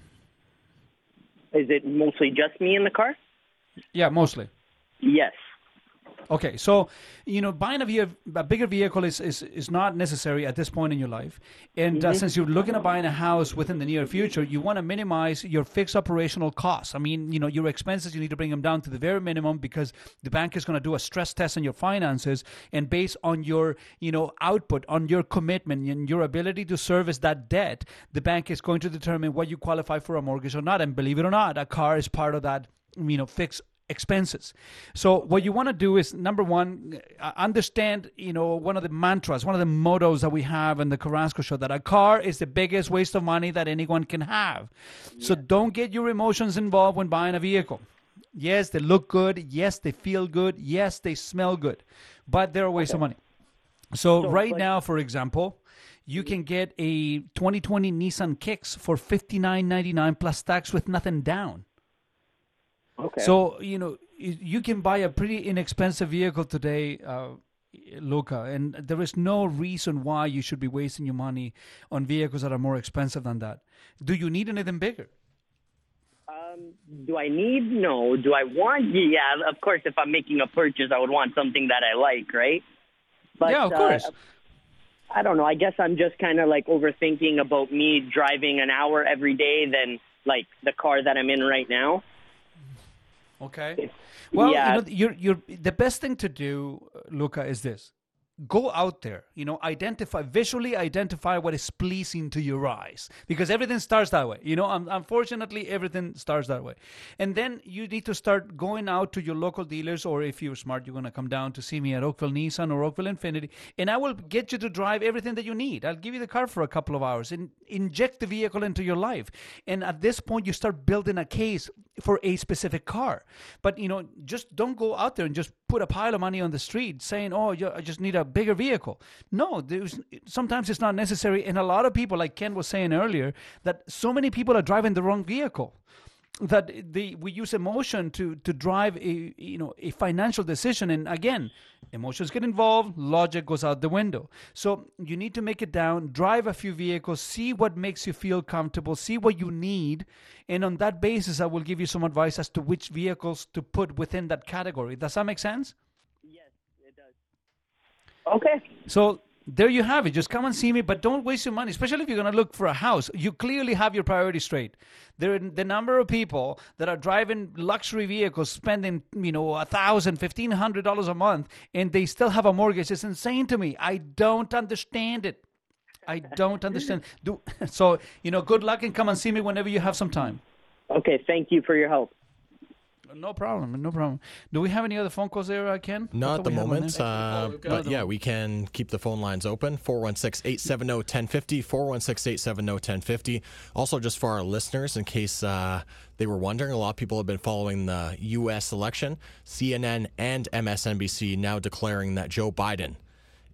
Speaker 10: is it mostly just me in the car?
Speaker 2: Yeah, mostly.
Speaker 10: Yes.
Speaker 2: Okay, so you know, buying a, ve- a bigger vehicle is, is, is not necessary at this point in your life, and uh, since you're looking at buying a house within the near future, you want to minimize your fixed operational costs. I mean, you know, your expenses you need to bring them down to the very minimum because the bank is going to do a stress test on your finances, and based on your you know output, on your commitment, and your ability to service that debt, the bank is going to determine what you qualify for a mortgage or not. And believe it or not, a car is part of that you know fixed expenses. So what you want to do is number one, understand you know one of the mantras, one of the mottos that we have in the Carrasco show that a car is the biggest waste of money that anyone can have. So don't get your emotions involved when buying a vehicle. Yes, they look good. Yes, they feel good. Yes, they smell good, but they're a waste of money. So,
Speaker 10: So,
Speaker 2: right
Speaker 10: like-
Speaker 2: now, for example, you can get a 2020 Nissan Kicks for 59.99 plus tax with nothing down.
Speaker 10: Okay.
Speaker 2: So you know you can buy a pretty inexpensive vehicle today, uh, Luca, and there is no reason why you should be wasting your money on vehicles that are more expensive than that. Do you need anything bigger?
Speaker 10: Um, do I need? No. Do I want? Yeah, of course. If I'm making a purchase, I would want something that I like, right? But,
Speaker 2: yeah, of
Speaker 10: uh,
Speaker 2: course.
Speaker 10: I don't know. I guess I'm just kind of like overthinking about me driving an hour every day than like the car that I'm in right now.
Speaker 2: Okay. Well,
Speaker 10: yeah.
Speaker 2: you know, you're, you're, the best thing to do, uh, Luca, is this. Go out there, you know, identify, visually identify what is pleasing to your eyes. Because everything starts that way. You know, un- unfortunately, everything starts that way. And then you need to start going out to your local dealers, or if you're smart, you're going to come down to see me at Oakville Nissan or Oakville Infiniti, and I will get you to drive everything that you need. I'll give you the car for a couple of hours and inject the vehicle into your life. And at this point, you start building a case for a specific car. But you know, just don't go out there and just put a pile of money on the street saying, "Oh, I just need a bigger vehicle." No, there's sometimes it's not necessary. And a lot of people, like Ken was saying earlier, that so many people are driving the wrong vehicle that the we use emotion to to drive a you know a financial decision and again Emotions get involved, logic goes out the window. So you need to make it down, drive a few vehicles, see what makes you feel comfortable, see what you need, and on that basis, I will give you some advice as to which vehicles to put within that category. Does that make sense?
Speaker 10: Yes, it does. Okay.
Speaker 2: So there you have it. Just come and see me, but don't waste your money, especially if you're going to look for a house. You clearly have your priorities straight. There, the number of people that are driving luxury vehicles, spending you know a thousand, fifteen hundred dollars a month, and they still have a mortgage is insane to me. I don't understand it. I don't understand. Do, so you know, good luck and come and see me whenever you have some time.
Speaker 10: Okay, thank you for your help.
Speaker 2: No problem, no problem. Do we have any other phone calls there, uh, Ken? I
Speaker 3: Not at the
Speaker 2: we had one
Speaker 3: moment, uh,
Speaker 2: Oh,
Speaker 3: but
Speaker 2: another
Speaker 3: yeah,
Speaker 2: one.
Speaker 3: we can keep the phone lines open 416 870 1050, 416 870 1050. Also, just for our listeners, in case uh, they were wondering, a lot of people have been following the U.S. election. CNN and MSNBC now declaring that Joe Biden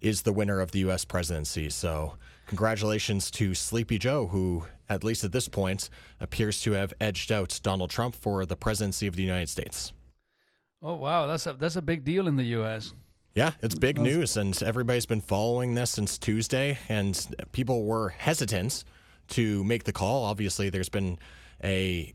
Speaker 3: is the winner of the U.S. presidency. So, congratulations to Sleepy Joe, who, at least at this point, appears to have edged out Donald Trump for the presidency of the United States.
Speaker 2: Oh wow, that's a that's a big deal in the U.S.
Speaker 3: Yeah, it's big news, and everybody's been following this since Tuesday, and people were hesitant to make the call. Obviously, there's been a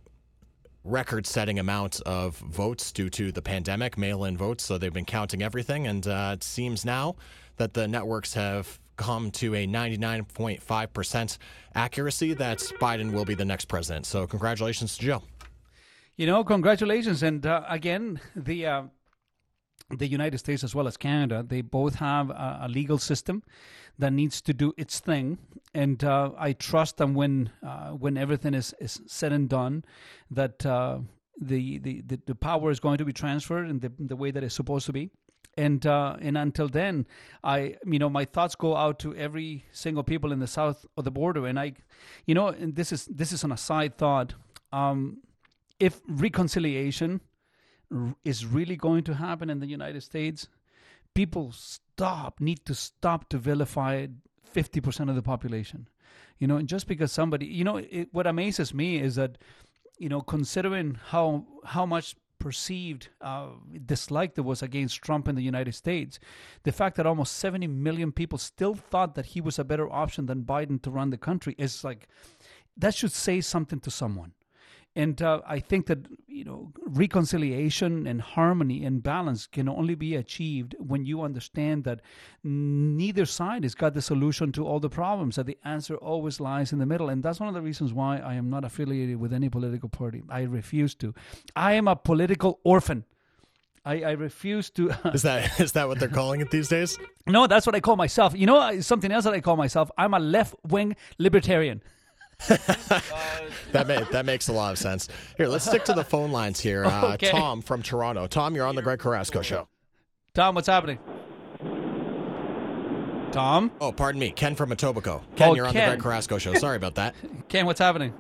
Speaker 3: record setting amount of votes due to the pandemic, mail in votes, so they've been counting everything, and uh, it seems now that the networks have come to a 99.5% accuracy that Biden will be the next president. So, congratulations to Joe.
Speaker 2: You know, congratulations, and uh, again, the uh, the United States as well as Canada, they both have a, a legal system that needs to do its thing, and uh, I trust them when uh, when everything is, is said and done, that uh, the, the the power is going to be transferred in the the way that it's supposed to be. And uh, and until then, I you know my thoughts go out to every single people in the south of the border, and I, you know, and this is this is an aside thought. Um, if reconciliation r- is really going to happen in the United States, people stop need to stop to vilify 50% of the population. You know, and just because somebody, you know, it, what amazes me is that, you know, considering how how much perceived uh, dislike there was against Trump in the United States, the fact that almost 70 million people still thought that he was a better option than Biden to run the country is like that should say something to someone. And uh, I think that you know reconciliation and harmony and balance can only be achieved when you understand that neither side has got the solution to all the problems. That the answer always lies in the middle, and that's one of the reasons why I am not affiliated with any political party. I refuse to. I am a political orphan. I, I refuse to.
Speaker 3: Is that is that what they're calling it these days?
Speaker 2: no, that's what I call myself. You know, uh, something else that I call myself. I'm a left wing libertarian.
Speaker 3: That ma- that makes a lot of sense. Here, let's stick to the phone lines here. Uh,
Speaker 2: Okay.
Speaker 3: Tom from Toronto. Tom, you're on the Greg Carrasco show.
Speaker 2: Tom, what's happening? Tom?
Speaker 3: Oh, pardon me. Ken from Etobicoke. Ken,
Speaker 2: Oh,
Speaker 3: you're on
Speaker 2: Ken.
Speaker 3: the Greg Carrasco show. Sorry about that.
Speaker 2: Ken, what's happening?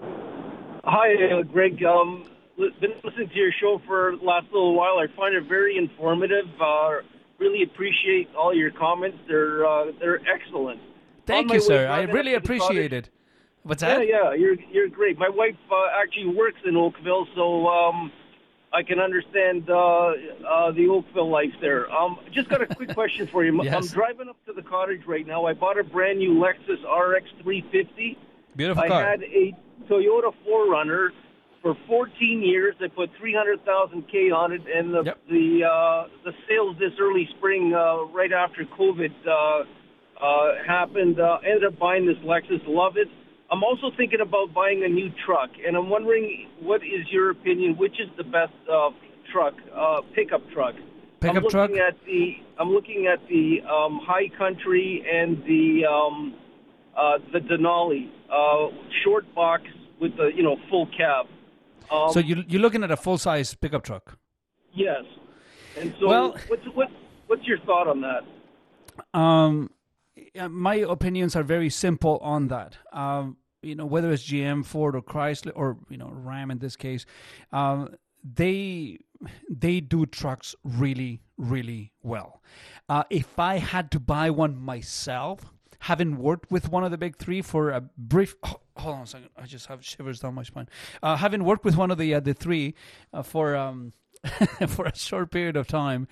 Speaker 11: Hi, uh, Greg. Um, li- been listening to your show for the last little while. I find it very informative. Uh, really appreciate all your comments. They're uh, they're excellent.
Speaker 2: Thank
Speaker 11: On
Speaker 2: you, sir. I really
Speaker 11: up to the
Speaker 2: appreciate
Speaker 11: cottage-
Speaker 2: it. What's
Speaker 11: Yeah,
Speaker 2: that?
Speaker 11: yeah, you're you're great. My wife uh, actually works in Oakville, so um, I can understand uh, uh, the Oakville life there. Um, just got a quick question for you.
Speaker 2: Yes.
Speaker 11: I'm driving up to the cottage right now. I bought a brand new Lexus RX 350.
Speaker 2: Beautiful
Speaker 11: I
Speaker 2: car.
Speaker 11: had a Toyota 4Runner for 14 years. I put 300,000 K on it, and the the uh, the sales this early spring, uh, right after COVID uh, uh, happened, uh, ended up buying this Lexus. Love it. I'm also thinking about buying a new truck, and I'm wondering what is your opinion? Which is the best uh, truck, uh, pickup truck? I'm looking
Speaker 2: truck?
Speaker 11: at the I'm looking at the um, High Country and the um, uh, the Denali uh, short box with the you know full cab. Um,
Speaker 2: so you, you're looking at a full size pickup truck.
Speaker 11: yes, and so
Speaker 2: Well-
Speaker 11: what's what what's your thought on that?
Speaker 2: Um, yeah, my opinions are very simple on that. Um, you know, whether it's GM, Ford, or Chrysler, or you know Ram in this case, um, they they do trucks really, really well. Uh, if I had to buy one myself, having worked with one of the big three for a brief, oh, hold on a second, I just have shivers down my spine. Uh, having worked with one of the uh, the three uh, for um, for a short period of time,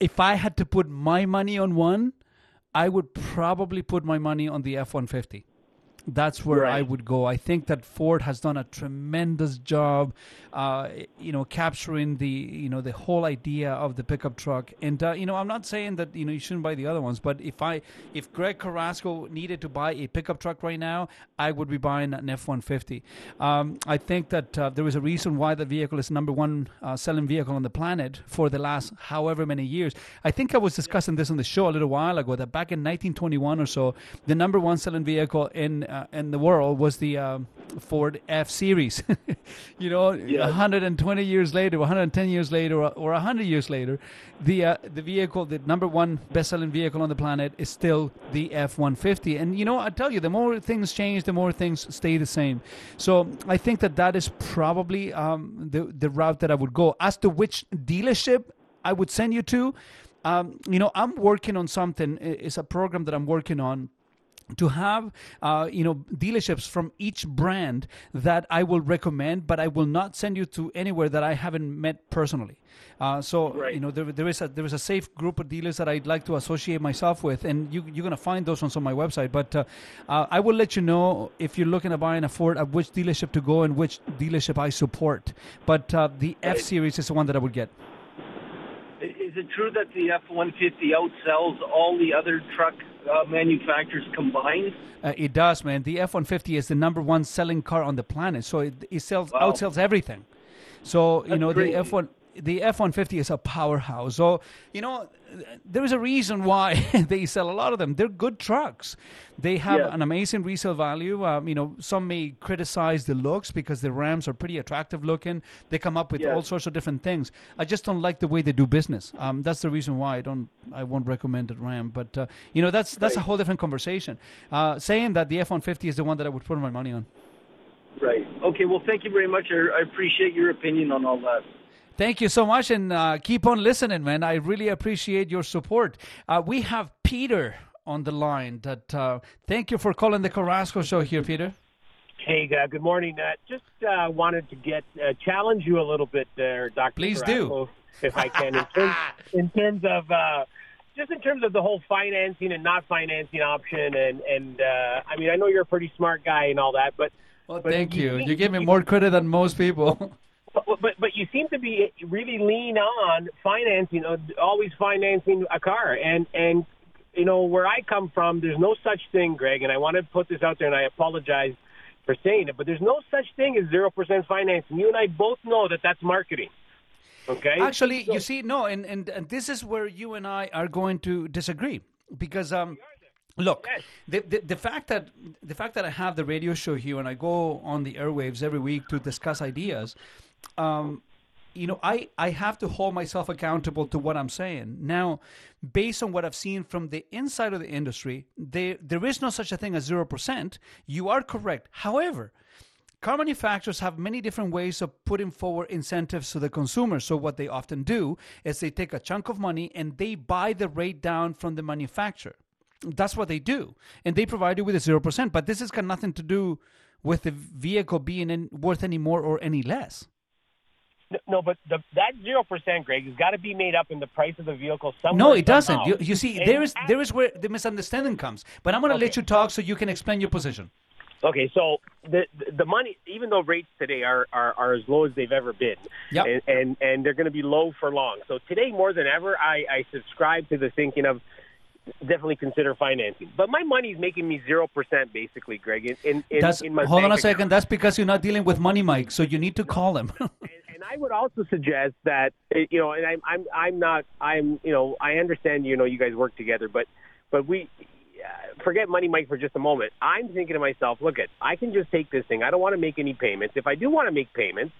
Speaker 2: if I had to put my money on one, I would probably put my money on the F one fifty that's where
Speaker 10: Right.
Speaker 2: I would go. I think that Ford has done a tremendous job, uh, you know, capturing the you know the whole idea of the pickup truck. And uh, you know, I'm not saying that you know you shouldn't buy the other ones, but if I if Greg Carrasco needed to buy a pickup truck right now, I would be buying an F-150. Um, I think that uh, there is a reason why the vehicle is number one uh, selling vehicle on the planet for the last however many years. I think I was discussing this on the show a little while ago that back in 1921 or so, the number one selling vehicle in uh, in the world was the um, Ford F Series. you know, 120 years later, 110 years later, or, or 100 years later, the uh, the vehicle, the number one best-selling vehicle on the planet, is still the F-150. And you know, I tell you, the more things change, the more things stay the same. So I think that that is probably um, the the route that I would go. As to which dealership I would send you to, um, you know, I'm working on something. It's a program that I'm working on to have uh, you know dealerships from each brand that I will recommend, but I will not send you to anywhere that I haven't met personally. Uh, so you know there, there is a there is a safe group of dealers that I'd like to associate myself with, and you, you're gonna find those ones on my website. But uh, uh, I will let you know if you're looking at buying a Ford, at which dealership to go and which dealership I support. But uh, the F Series is the one that I would get.
Speaker 11: Is it true that the F-150 outsells all the other truck uh, manufacturers combined?
Speaker 2: Uh, it does, man. The F one fifty is the number one selling car on the planet, so it, it sells
Speaker 11: Wow.
Speaker 2: outsells everything. So you
Speaker 11: That's
Speaker 2: know the. F one. The F one fifty is a powerhouse. So you know there is a reason why they sell a lot of them. They're good trucks. They have
Speaker 11: Yeah.
Speaker 2: an amazing resale value. Um, you know, some may criticize the looks because the Rams are pretty attractive looking. They come up with
Speaker 11: Yeah.
Speaker 2: all sorts of different things. I just don't like the way they do business. Um, that's the reason why I don't. I won't recommend the Ram. But uh, you know, that's that's a whole different conversation. Uh, saying that the F one fifty is the one that I would put my money on.
Speaker 11: Right. Okay. Well, thank you very much. I, I appreciate your opinion on all that.
Speaker 2: Thank you so much, and uh, keep on listening, man. I really appreciate your support. Uh, we have Peter on the line. That uh, thank you for calling the Carrasco Show here, Peter.
Speaker 12: Hey, uh, good morning. Uh, just uh, wanted to get uh, challenge you a little bit there, Doctor.
Speaker 2: Please do.
Speaker 12: if I can, in terms, in terms of uh, just in terms of the whole financing and not financing option, and and uh, I mean, I know you're a pretty smart guy and all that, but
Speaker 2: Well,
Speaker 12: but
Speaker 2: thank you.
Speaker 12: seem-
Speaker 2: You give me more credit than most people.
Speaker 12: But, but but you seem to be really lean on financing, uh, always financing a car, and and you know where I come from, there's no such thing, Greg, and I want to put this out there, and I apologize for saying it, but there's no such thing as zero percent financing. You and I both know that that's marketing. Okay.
Speaker 2: Actually, you see, no, and, and and this is where you and I are going to disagree because um, look, the, the the fact that the fact that I have the radio show here and I go on the airwaves every week to discuss ideas, um, you know, I I have to hold myself accountable to what I'm saying now. Based on what I've seen from the inside of the industry, there there is no such a thing as zero percent. You are correct. However. Car manufacturers have many different ways of putting forward incentives to the consumer. So, what they often do is they take a chunk of money and they buy the rate down from the manufacturer. That's what they do. And they provide you with a 0%. But this has got nothing to do with the vehicle being in, worth any more or any less.
Speaker 12: No, but the, that zero percent, Greg, has got to be made up in the price of the vehicle somewhere.
Speaker 2: No, it doesn't. You, you see,
Speaker 12: And-
Speaker 2: there is there is where the misunderstanding comes. But I'm going to let you talk so you can explain your position.
Speaker 12: Okay, so the the money, even though rates today are are, are as low as they've ever been,
Speaker 2: Yep.
Speaker 12: and, and and they're going to be low for long. So today more than ever, I, I subscribe to the thinking of definitely consider financing. But my money's making me zero percent basically, Greg. In in,
Speaker 2: That's,
Speaker 12: in my
Speaker 2: hold on a second. That's because you're not dealing with money, Mike. So you need to call him.
Speaker 12: And and, I would also suggest that eh, you know, and I'm I'm I'm not I'm you know I understand you know you guys work together, but but we Uh, forget money, Mike, for just a moment. I'm thinking to myself, look at I can just take this thing. I don't want to make any payments. If I do want to make payments,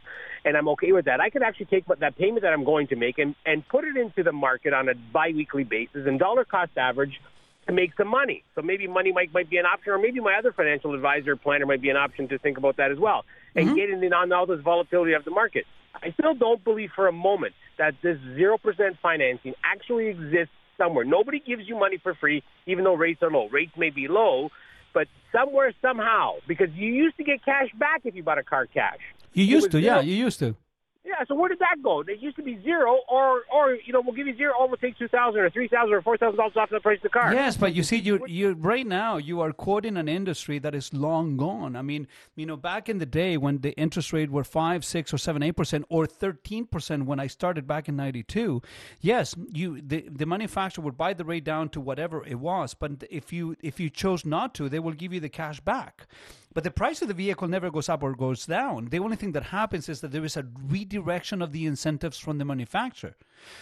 Speaker 12: and I'm okay with that, I could actually take that payment that I'm going to make and and put it into the market on a biweekly basis and dollar cost average to make some money. So maybe money Mike might be an option, or maybe my other financial advisor planner might be an option to think about that as well, and mm-hmm. getting in on all this volatility of the market. I still don't believe for a moment that this zero percent financing actually exists somewhere. Nobody gives you money for free, even though rates are low. Rates may be low, but somewhere somehow, because you used to get cash back if you bought a car cash.
Speaker 2: You used to, yeah, you used to.
Speaker 12: Yeah, so where did that go? It used to be zero, or or you know we'll give you zero, or we'll take two thousand or three thousand or four thousand dollars off the price of the car.
Speaker 2: Yes, but you see, you you right now you are quoting an industry that is long gone. I mean, you know, back in the day when the interest rate were five, six, or seven, eight percent, or thirteen percent when I started back in '92. Yes, you the the manufacturer would buy the rate down to whatever it was, but if you if you chose not to, they will give you the cash back. But the price of the vehicle never goes up or goes down. The only thing that happens is that there is a redirection of the incentives from the manufacturer.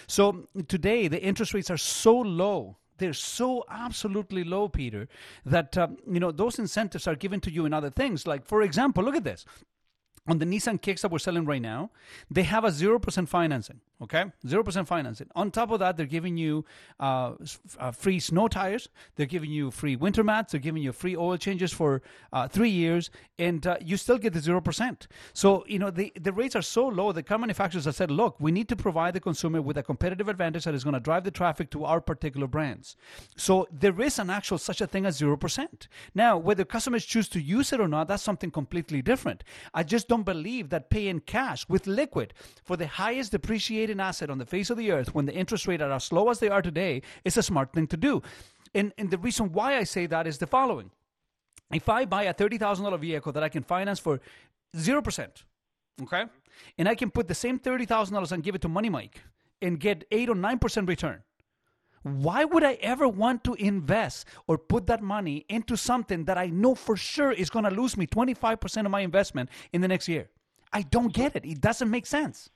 Speaker 2: So today, the interest rates are so low. They're so absolutely low, Peter, that um, you know those incentives are given to you in other things. Like, for example, look at this on the Nissan Kicks that we're selling right now, they have a 0% financing, okay? 0% financing. On top of that, they're giving you uh, uh, free snow tires. They're giving you free winter mats. They're giving you free oil changes for uh, three years, and uh, you still get the 0%. So, you know, the, the rates are so low that car manufacturers have said, look, we need to provide the consumer with a competitive advantage that is going to drive the traffic to our particular brands. So there is an actual such a thing as 0%. Now, whether customers choose to use it or not, that's something completely different. I just don't believe that paying cash with liquid for the highest depreciating asset on the face of the earth when the interest rates are as low as they are today is a smart thing to do. And, and the reason why I say that is the following. If I buy a $30,000 vehicle that I can finance for 0%, okay, and I can put the same $30,000 and give it to Money Mike and get 8 or 9% return, why would I ever want to invest or put that money into something that I know for sure is going to lose me 25% of my investment in the next year? I don't get it. It doesn't make sense.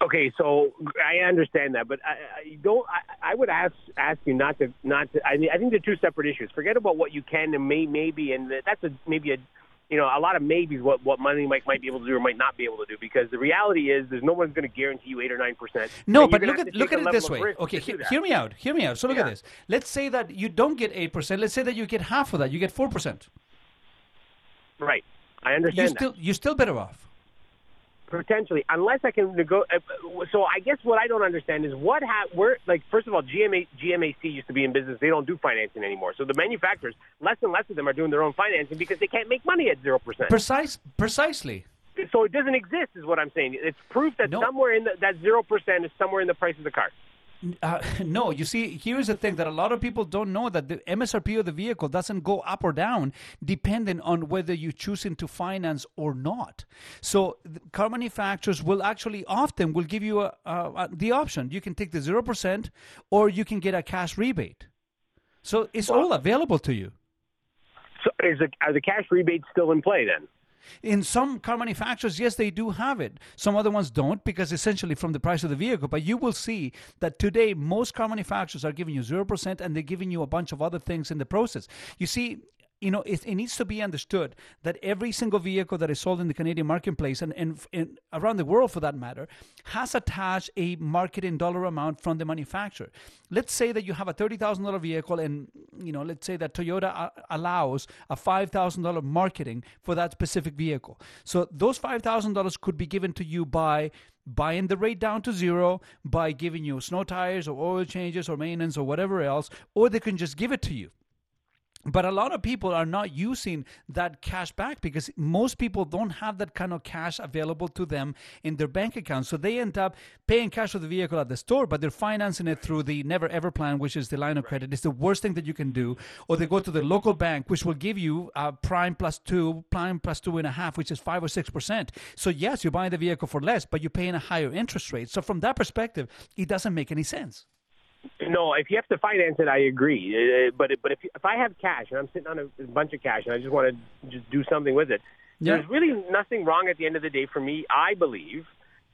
Speaker 12: Okay, so I understand that, but I, I don't. I, I would ask ask you not to not to. I mean, I think they're two separate issues. Forget about what you can and may maybe, and that's a maybe a you know, a lot of maybes what what Money Mike might be able to do or might not be able to do because the reality is there's no one's going to guarantee you eight or nine percent.
Speaker 2: No, but look at look at it this way. Okay, he, hear me out. Hear me out. So look yeah. at this. Let's say that you don't get eight percent. Let's say that you get half of that. You get four percent.
Speaker 12: Right. I understand.
Speaker 2: You still you're still better off
Speaker 12: potentially, unless I can negotiate. Uh, so I guess what I don't understand is what ha- where like first of all, GMA GMAC used to be in business. They don't do financing anymore. So the manufacturers, less and less of them are doing their own financing because they can't make money at zero percent.
Speaker 2: Precise, precisely.
Speaker 12: So it doesn't exist, is what I'm saying. It's proof that no. somewhere in the, that zero percent is somewhere in the price of the car.
Speaker 2: Uh, no, you see, here's the thing that a lot of people don't know that the MSRP of the vehicle doesn't go up or down depending on whether you're choosing to finance or not. So car manufacturers will actually often will give you a, a, the option. You can take the zero percent, or you can get a cash rebate. So it's well, all available to you.
Speaker 12: So is the, are the cash rebates still in play then?
Speaker 2: In some car manufacturers, yes, they do have it. Some other ones don't because essentially from the price of the vehicle. But you will see that today most car manufacturers are giving you 0% and they're giving you a bunch of other things in the process. You see, you know, it, it, needs to be understood that every single vehicle that is sold in the Canadian marketplace and, and, and, around the world for that matter has attached a marketing dollar amount from the manufacturer. Let's say that you have a $30,000 vehicle and, you know, let's say that Toyota a- allows a $5,000 marketing for that specific vehicle. So those $5,000 could be given to you by buying the rate down to zero by giving you snow tires or oil changes or maintenance or whatever else, or they can just give it to you but a lot of people are not using that cash back because most people don't have that kind of cash available to them in their bank account. So they end up paying cash for the vehicle at the store, but they're financing it through the never ever plan, which is the line of credit. It's the worst thing that you can do. Or they go to the local bank, which will give you uh, prime plus two, prime plus two and a half, which is five or six percent. So yes, you're buying the vehicle for less, but you're paying a higher interest rate. So from that perspective, it doesn't make any sense.
Speaker 12: No, if you have to finance it, I agree. Uh, but but if if I have cash and I'm sitting on a bunch of cash and I just want to just do something with it, yeah. there's really nothing wrong at the end of the day for me. I believe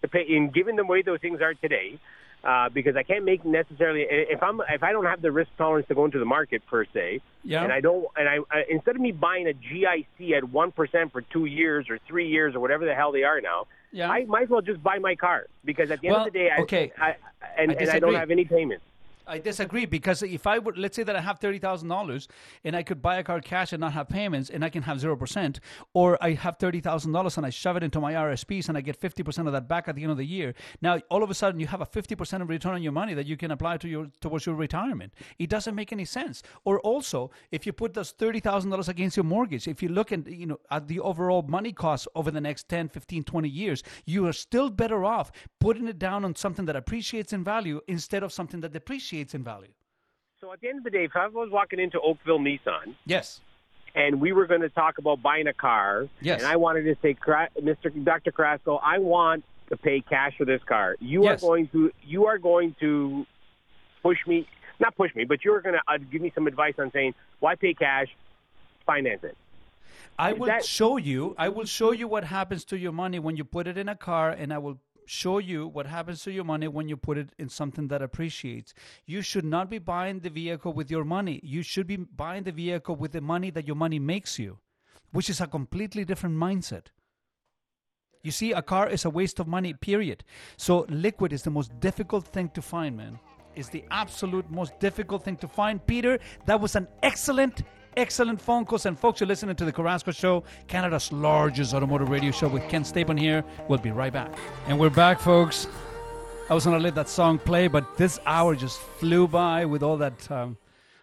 Speaker 12: to pay in given the way those things are today, uh, because I can't make necessarily if I'm if I don't have the risk tolerance to go into the market per se,
Speaker 2: yeah.
Speaker 12: and I don't and I, I instead of me buying a GIC at one percent for two years or three years or whatever the hell they are now,
Speaker 2: yeah.
Speaker 12: I might as well just buy my car because at the
Speaker 2: well,
Speaker 12: end of the day, I,
Speaker 2: okay.
Speaker 12: I, and, I and I don't have any payments.
Speaker 2: I disagree because if I would, let's say that I have thirty thousand dollars and I could buy a car cash and not have payments, and I can have zero percent, or I have thirty thousand dollars and I shove it into my RSPs and I get fifty percent of that back at the end of the year. Now all of a sudden you have a fifty percent return on your money that you can apply to your towards your retirement. It doesn't make any sense. Or also, if you put those thirty thousand dollars against your mortgage, if you look at you know at the overall money costs over the next 10, 15, 20 years, you are still better off putting it down on something that appreciates in value instead of something that depreciates in value.
Speaker 12: So at the end of the day, if I was walking into Oakville Nissan,
Speaker 2: yes,
Speaker 12: and we were going to talk about buying a car,
Speaker 2: yes,
Speaker 12: and I wanted to say, Mr. Dr. Carrasco, I want to pay cash for this car. You
Speaker 2: Yes.
Speaker 12: are going to you are going to push me, not push me, but you're going to uh, give me some advice on saying why pay cash, finance it.
Speaker 2: I
Speaker 12: Is
Speaker 2: will
Speaker 12: that-
Speaker 2: show you. I will show you what happens to your money when you put it in a car, and I will show you what happens to your money when you put it in something that appreciates. You should not be buying the vehicle with your money. You should be buying the vehicle with the money that your money makes you, which is a completely different mindset. You see, a car is a waste of money, period. So, liquid is the most difficult thing to find, man. Is the absolute most difficult thing to find. Peter, that was an excellent, excellent phone calls. And folks, you're listening to the Carrasco Show, Canada's largest automotive radio show with Ken Stapon here. We'll be right back. And we're back, folks. I was gonna let that song play, but this hour just flew by with all that, um,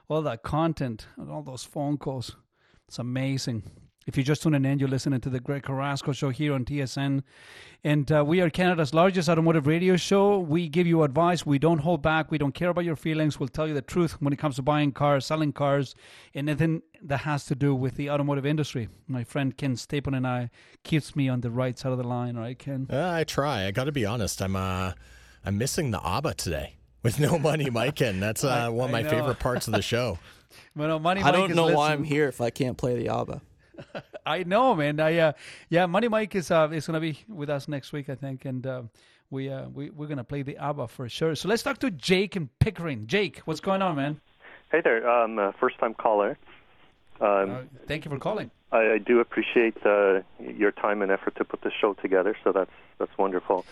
Speaker 2: all that content and all those phone calls. It's amazing. If you're just tuning in, you're listening to the Greg Carrasco Show here on TSN. And uh, we are Canada's largest automotive radio show. We give you advice. We don't hold back. We don't care about your feelings. We'll tell you the truth when it comes to buying cars, selling cars, anything that has to do with the automotive industry. My friend Ken Stapon and I keeps me on the right side of the line, right, Ken?
Speaker 3: Uh, I try. I got to be honest. I'm uh, I'm missing the ABBA today with no money, Mike, and that's uh,
Speaker 2: I-
Speaker 3: one of my favorite parts of the show.
Speaker 2: Well, Money
Speaker 13: I
Speaker 2: Mike
Speaker 13: don't
Speaker 2: is
Speaker 13: know why I'm here if I can't play the ABBA.
Speaker 2: I know, man. I uh, yeah, Money Mike is uh, is gonna be with us next week, I think, and uh, we uh, we we're gonna play the ABBA for sure. So let's talk to Jake and Pickering. Jake, what's going on, man?
Speaker 14: Hey there, um, uh, first time caller. Um,
Speaker 2: Uh, thank you for calling.
Speaker 14: I, I do appreciate uh, your time and effort to put this show together, so that's that's wonderful.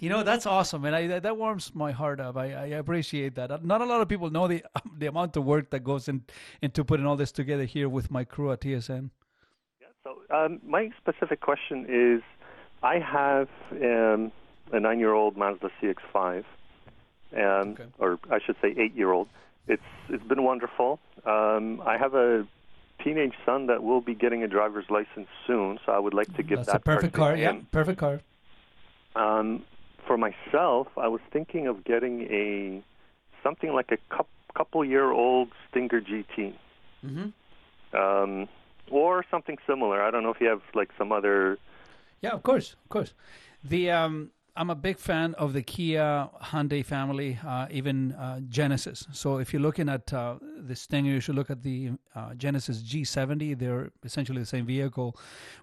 Speaker 2: You know that's awesome, man. I, that, that warms my heart up. I, I appreciate that. Not a lot of people know the the amount of work that goes in into putting all this together here with my crew at TSN.
Speaker 14: So um, my specific question is, I have um, a nine-year-old Mazda CX-5, um, or I should say eight-year-old. It's it's been wonderful. Um, I have a teenage son that will be getting a driver's license soon, so I would like to give
Speaker 2: That's
Speaker 14: that
Speaker 2: a perfect
Speaker 14: car
Speaker 2: car. Yeah, perfect car.
Speaker 14: Um, for myself, I was thinking of getting a something like a coup couple year old Stinger GT,
Speaker 2: Mm-hmm.
Speaker 14: um, or something similar. I don't know if you have like some other.
Speaker 2: Yeah, of course, of course. The um, I'm a big fan of the Kia Hyundai family, uh, even uh, Genesis. So if you're looking at uh, the Stinger, you should look at the uh, Genesis G70. They're essentially the same vehicle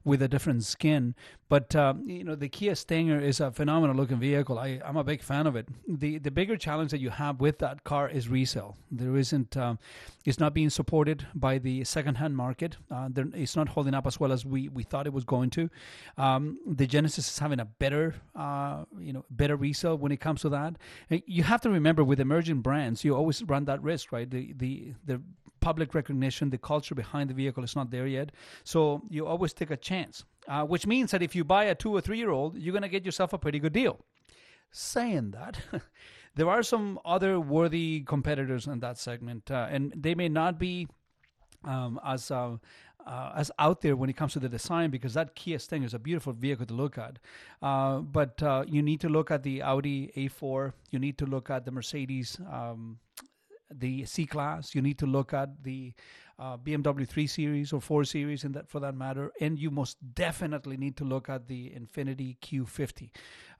Speaker 2: with a different skin. But um, you know, the Kia Stinger is a phenomenal looking vehicle. I, I'm a big fan of it. the The bigger challenge that you have with that car is resale. There isn't. Um, it's not being supported by the secondhand market. Uh, it's not holding up as well as we, we thought it was going to. Um, the Genesis is having a better, uh, you know, better resale when it comes to that. Uh, You have to remember with emerging brands, you always run that risk, right? The the the public recognition, the culture behind the vehicle is not there yet. So you always take a chance, uh, which means that if you buy a two or three year old, you're going to get yourself a pretty good deal. Saying that, there are some other worthy competitors in that segment, uh, and they may not be um, as uh, uh, as out there when it comes to the design because that Kia Stinger is a beautiful vehicle to look at. Uh, but uh, you need to look at the Audi A4. You need to look at the Mercedes. Um, the C class. You need to look at the uh, BMW 3 Series or 4 Series, in that for that matter, and you most definitely need to look at the Infiniti Q50.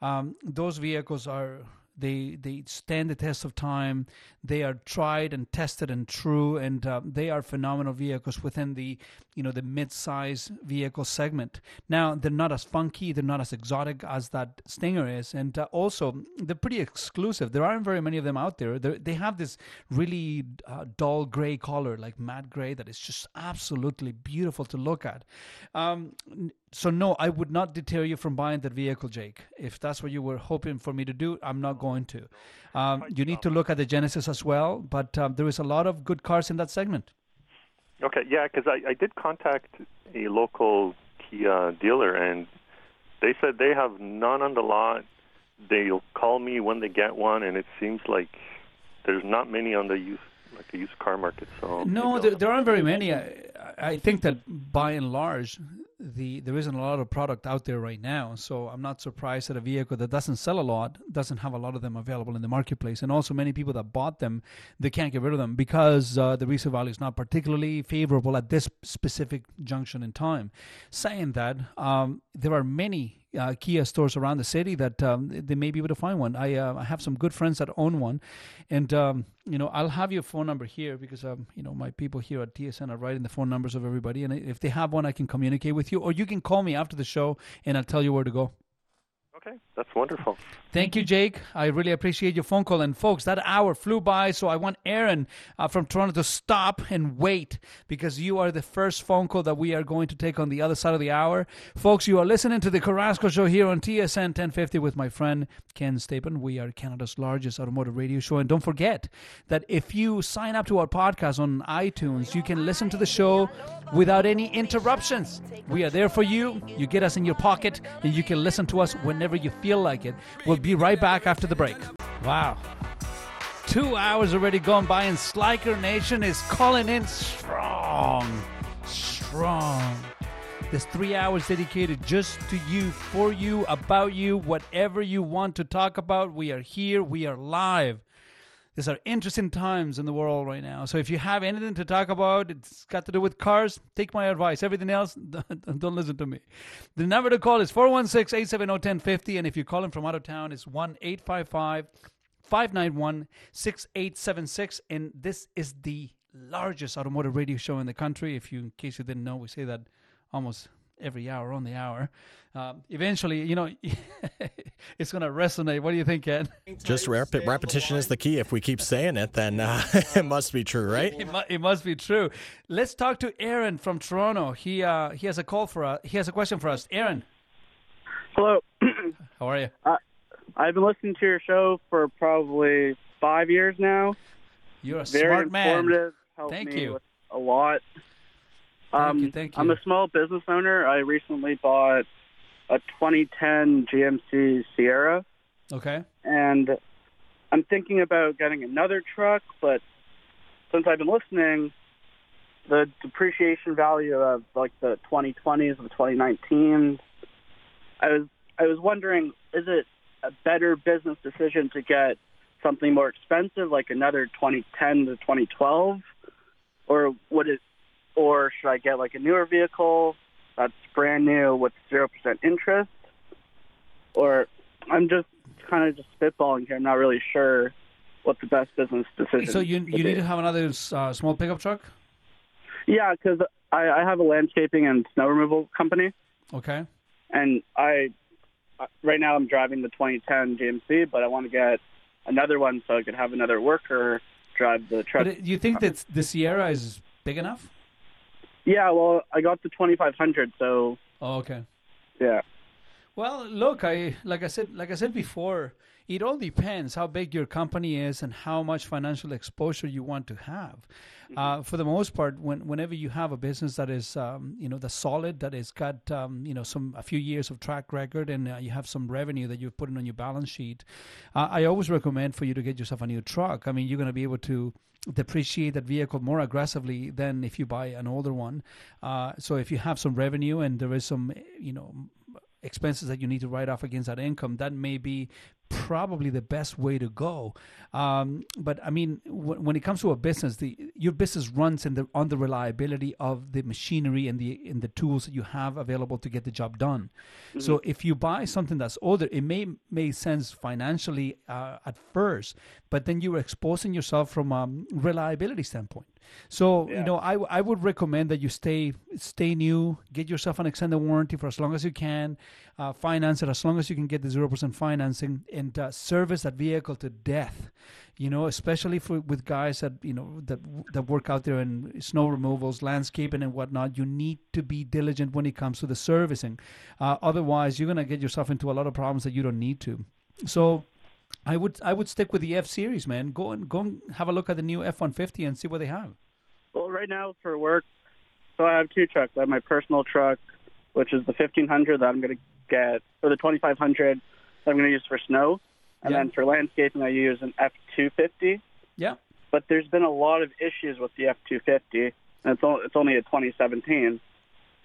Speaker 2: Um, those vehicles are they they stand the test of time. They are tried and tested and true, and uh, they are phenomenal vehicles within the you know the mid-size vehicle segment. Now they're not as funky, they're not as exotic as that Stinger is, and uh, also they're pretty exclusive. There aren't very many of them out there. They're, they have this really uh, dull gray color, like matte gray, that is just absolutely beautiful to look at. Um, so no, I would not deter you from buying that vehicle, Jake. If that's what you were hoping for me to do, I'm not going to. Um, you need to look at the Genesis as well, but um, there is a lot of good cars in that segment.
Speaker 14: Okay, yeah, because I, I did contact a local Kia dealer, and they said they have none on the lot. They'll call me when they get one, and it seems like there's not many on the used like the used car market. So
Speaker 2: no, there, there aren't very many. I, I think that by and large, the there isn't a lot of product out there right now. So I'm not surprised that a vehicle that doesn't sell a lot doesn't have a lot of them available in the marketplace. And also, many people that bought them, they can't get rid of them because uh, the resale value is not particularly favorable at this specific junction in time. Saying that, um, there are many uh, Kia stores around the city that um, they may be able to find one. I, uh, I have some good friends that own one, and um, you know I'll have your phone number here because um, you know my people here at TSN are writing the phone numbers of everybody, and if they have one, I can communicate with you, or you can call me after the show and I'll tell you where to go.
Speaker 14: Okay, that's wonderful.
Speaker 2: Thank you, Jake. I really appreciate your phone call. And folks, that hour flew by, so I want Aaron uh, from Toronto to stop and wait because you are the first phone call that we are going to take on the other side of the hour. Folks, you are listening to the Carrasco Show here on TSN 1050 with my friend Ken Stapon. We are Canada's largest automotive radio show. And don't forget that if you sign up to our podcast on iTunes, you can listen to the show without any interruptions. We are there for you. You get us in your pocket, and you can listen to us whenever you feel like it. We'll be right back after the break. Wow. Two hours already gone by, and Sliker Nation is calling in strong. Strong. There's three hours dedicated just to you, for you, about you, whatever you want to talk about. We are here, we are live. These are interesting times in the world right now. So if you have anything to talk about, it's got to do with cars, take my advice. Everything else, don't listen to me. The number to call is 416 870 1050. And if you're calling from out of town, it's 1 855 591 6876. And this is the largest automotive radio show in the country. If you, in case you didn't know, we say that almost every hour on the hour. Um, eventually, you know, it's going to resonate. What do you think, Ken?
Speaker 3: Just rep- repetition is the key. If we keep saying it, then uh, it must be true, right?
Speaker 2: It, mu- it, must be true. Let's talk to Aaron from Toronto. He uh, he has a call for us. He has a question for us. Aaron.
Speaker 13: Hello.
Speaker 2: How are you?
Speaker 13: Uh, I've been listening to your show for probably five years now.
Speaker 2: You're a
Speaker 13: Very
Speaker 2: smart man.
Speaker 13: informative. Helped
Speaker 2: Thank
Speaker 13: me
Speaker 2: you.
Speaker 13: with a lot.
Speaker 2: Thank
Speaker 13: um,
Speaker 2: you, thank
Speaker 13: I'm a small business owner. I recently bought a 2010 GMC Sierra,
Speaker 2: Okay.
Speaker 13: and I'm thinking about getting another truck. But since I've been listening, the depreciation value of like the 2020s and the 2019s, I was I was wondering, is it a better business decision to get something more expensive, like another 2010 to 2012, or would it, or should I get like a newer vehicle that's brand new with zero percent interest, or I'm just kind of just spitballing here. I'm not really sure what the best business decision. Is.
Speaker 2: So you you
Speaker 13: be.
Speaker 2: need to have another uh, small pickup truck.
Speaker 13: Yeah, because I, I have a landscaping and snow removal company,
Speaker 2: Okay.
Speaker 13: and I right now I'm driving the 2010 GMC, but I want to get another one so I could have another worker drive the truck.
Speaker 2: But it, you think that the Sierra is big enough?
Speaker 13: Yeah, well, I got the 2500, so
Speaker 2: Oh, okay.
Speaker 13: yeah.
Speaker 2: Well, look, I like I said, like I said before, it all depends how big your company is and how much financial exposure you want to have. Uh, for the most part, when whenever you have a business that is, um, you know, the solid that has got, um, you know, some a few years of track record and uh, you have some revenue that you've put in on your balance sheet, uh, I always recommend for you to get yourself a new truck. I mean, you're going to be able to depreciate that vehicle more aggressively than if you buy an older one. Uh, so if you have some revenue and there is some, you know, expenses that you need to write off against that income, that may be probably the best way to go. Um, but I mean, w- when it comes to a business, the your business runs in the on the reliability of the machinery and the in the tools that you have available to get the job done. So if you buy something that's older, it may make sense financially uh, at first, but then you're exposing yourself from a reliability standpoint. So you know, I I would recommend that you stay stay new, get yourself an extended warranty for as long as you can, uh, finance it as long as you can get the zero percent financing, and uh, service that vehicle to death. You know, especially for with guys that you know that that work out there in snow removals, landscaping, and whatnot. You need to be diligent when it comes to the servicing. Uh, otherwise, you're gonna get yourself into a lot of problems that you don't need to. So I would I would stick with the F series, man. Go and go and have a look at the new F one fifty and see what they have.
Speaker 13: Well, right now for work, so I have two trucks. I have my personal truck, which is the fifteen hundred that I'm going to get, or the twenty five hundred that I'm going to use for snow, and
Speaker 2: Yeah.
Speaker 13: then for landscaping I use an F two fifty.
Speaker 2: Yeah.
Speaker 13: But there's been a lot of issues with the F two fifty, and it's, it's only a 2017.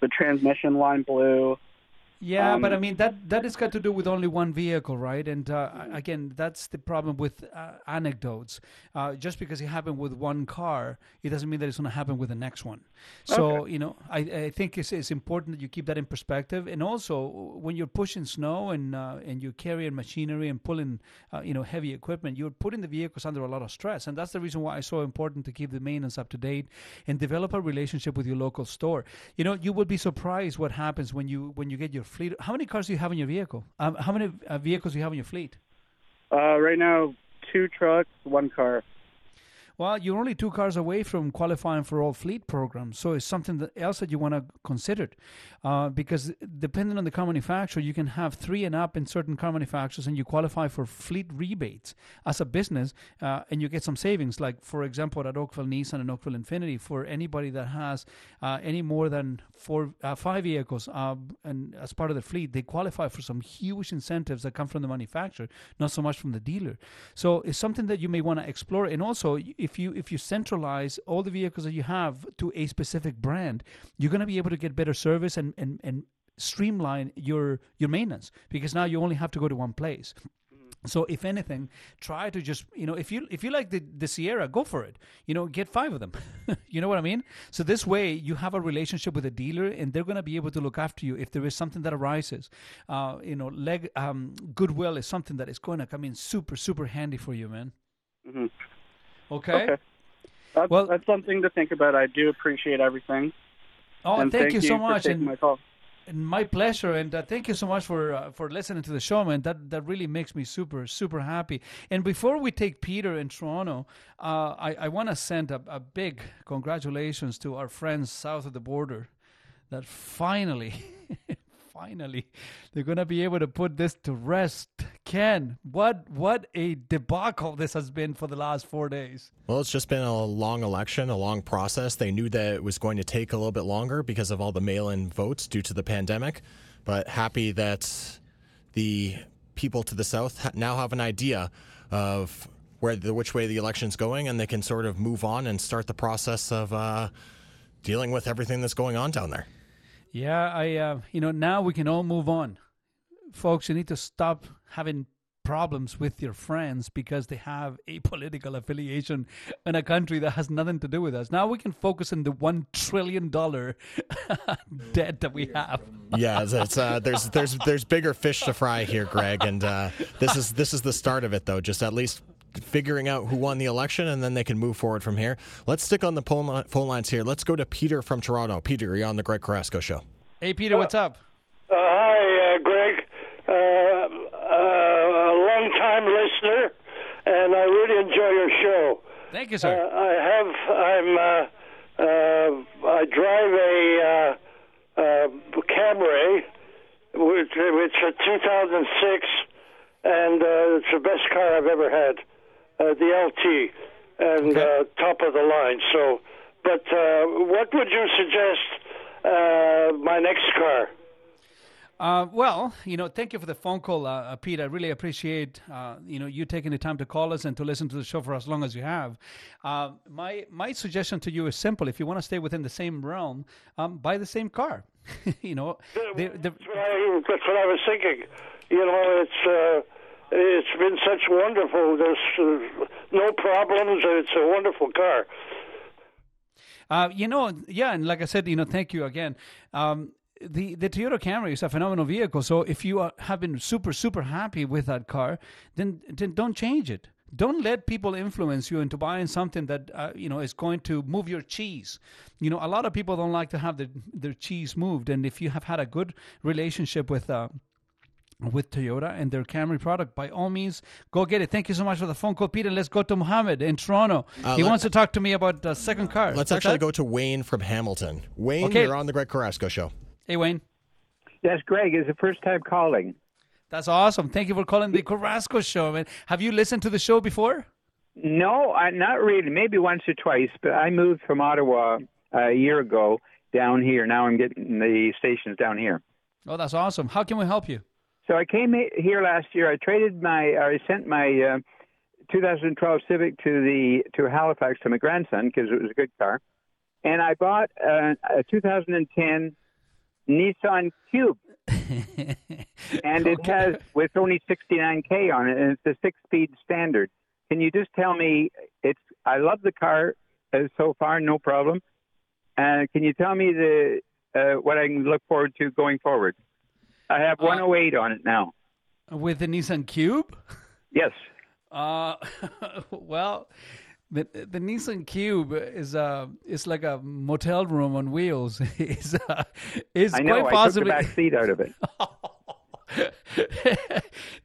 Speaker 13: The transmission line blew.
Speaker 2: Yeah, but I
Speaker 13: Um,
Speaker 2: mean that that has got to do with only one vehicle, right? And uh, again, that's the problem with uh, anecdotes. Uh, just because it happened with one car, it doesn't mean that it's going to happen with the next one. So you know, I, I think it's, it's important that you keep that in perspective. And also, when you're pushing snow and uh, and you're carrying machinery and pulling uh, you know heavy equipment, you're putting the vehicles under a lot of stress. And that's the reason why it's so important to keep the maintenance up to date and develop a relationship with your local store. You know, you would be surprised what happens when you when you get your fleet. How many cars do you have in your vehicle? Um, how many uh, vehicles do you have in your fleet?
Speaker 13: Uh, right now, two trucks, one car.
Speaker 2: Well, you're only two cars away from qualifying for all fleet programs, so it's something that else that you want to consider, uh, because depending on the car manufacturer, you can have three and up in certain car manufacturers, and you qualify for fleet rebates as a business, uh, and you get some savings. Like for example, at Oakville Nissan and Oakville Infiniti, for anybody that has uh, any more than four, uh, five vehicles, uh, and as part of the fleet, they qualify for some huge incentives that come from the manufacturer, not so much from the dealer. So it's something that you may want to explore, and also if you if you centralize all the vehicles that you have to a specific brand, you're going to be able to get better service and and and streamline your your maintenance because now you only have to go to one place. So if anything, try to just you know if you if you like the the Sierra, go for it. You know, get five of them. you know what I mean? So this way you have a relationship with a dealer, and they're going to be able to look after you if there is something that arises. Uh, you know, leg um, goodwill is something that is going to come in super super handy for you, man.
Speaker 13: hmm
Speaker 2: Okay.
Speaker 13: Okay. That's, well, that's something to think about. I do appreciate everything.
Speaker 2: Oh,
Speaker 13: and
Speaker 2: thank, you so much. And,
Speaker 13: my call.
Speaker 2: and my pleasure. And uh, thank you so much for uh, for listening to the show, man. That that really makes me super super happy. And before we take Peter in Toronto, uh, I I want to send a, a big congratulations to our friends south of the border, that finally. Finally, they're gonna be able to put this to rest. Ken, what what a debacle this has been for the last four days.
Speaker 3: Well, it's just been a long election, a long process. They knew that it was going to take a little bit longer because of all the mail in votes due to the pandemic, but happy that the people to the south now have an idea of where the which way the election's going and they can sort of move on and start the process of uh, dealing with everything that's going on down there.
Speaker 2: Yeah, I uh, you know now we can all move on, folks. You need to stop having problems with your friends because they have a political affiliation in a country that has nothing to do with us. Now we can focus on the one trillion dollar debt that we have.
Speaker 3: yeah, it's, it's, uh, there's there's there's bigger fish to fry here, Greg, and uh, this is this is the start of it, though. Just at least figuring out who won the election, and then they can move forward from here. Let's stick on the phone, phone lines here. Let's go to Peter from Toronto. Peter, you're on the Greg Carrasco show.
Speaker 2: Hey, Peter, what's up?
Speaker 15: Uh, hi, uh, Greg. Uh, uh, a long-time listener, and I really enjoy your show.
Speaker 2: Thank you, sir.
Speaker 15: Uh, I have. I'm. Uh, uh, I drive a uh, uh, Camry, which it's a 2006, and uh, it's the best car I've ever had, uh, the LT, and uh, top of the line. So, but uh, what would you suggest? Uh, my next car.
Speaker 2: Uh, well, you know, thank you for the phone call, uh, uh, Pete. I really appreciate uh, you know you taking the time to call us and to listen to the show for as long as you have. Uh, my my suggestion to you is simple: if you want to stay within the same realm, um, buy the same car. you know, the, the,
Speaker 15: That's what, I, that's what I was thinking. You know, it's uh, it's been such wonderful. There's uh, no problems. It's a wonderful car.
Speaker 2: Uh, you know, yeah, and like I said, you know, thank you again. Um, the the Toyota Camry is a phenomenal vehicle. So if you are, have been super super happy with that car, then then don't change it. Don't let people influence you into buying something that uh, you know is going to move your cheese. You know, a lot of people don't like to have their their cheese moved, and if you have had a good relationship with. With Toyota and their Camry product. By all means, go get it. Thank you so much for the phone call, Peter. Let's go to Mohammed in Toronto.
Speaker 3: Uh,
Speaker 2: he wants to talk to me about the second car.
Speaker 3: Let's
Speaker 2: What's
Speaker 3: actually
Speaker 2: that?
Speaker 3: go to Wayne from Hamilton. Wayne,
Speaker 2: Okay.
Speaker 3: you're on the Greg Carrasco show.
Speaker 2: Hey, Wayne.
Speaker 16: Yes, Greg, it's the first time calling.
Speaker 2: That's awesome. Thank you for calling the Carrasco show, man. Have you listened to the show before?
Speaker 16: No, I, not really. Maybe once or twice, but I moved from Ottawa uh, a year ago down here. Now I'm getting the stations down here.
Speaker 2: Oh, that's awesome. How can we help you?
Speaker 16: So I came here last year. I traded my, or I sent my uh, 2012 Civic to the to Halifax to my grandson because it was a good car, and I bought uh, a 2010 Nissan Cube, and it has with only 69k on it, and it's a six-speed standard. Can you just tell me? It's I love the car uh, so far, no problem. Uh, can you tell me the uh, what I can look forward to going forward? I have 108 on it now.
Speaker 2: With the Nissan Cube?
Speaker 16: Yes.
Speaker 2: Uh, well, the the Nissan Cube is uh is like a motel room on wheels. it's uh, it's
Speaker 16: I know.
Speaker 2: quite
Speaker 16: I took the back seat out of it.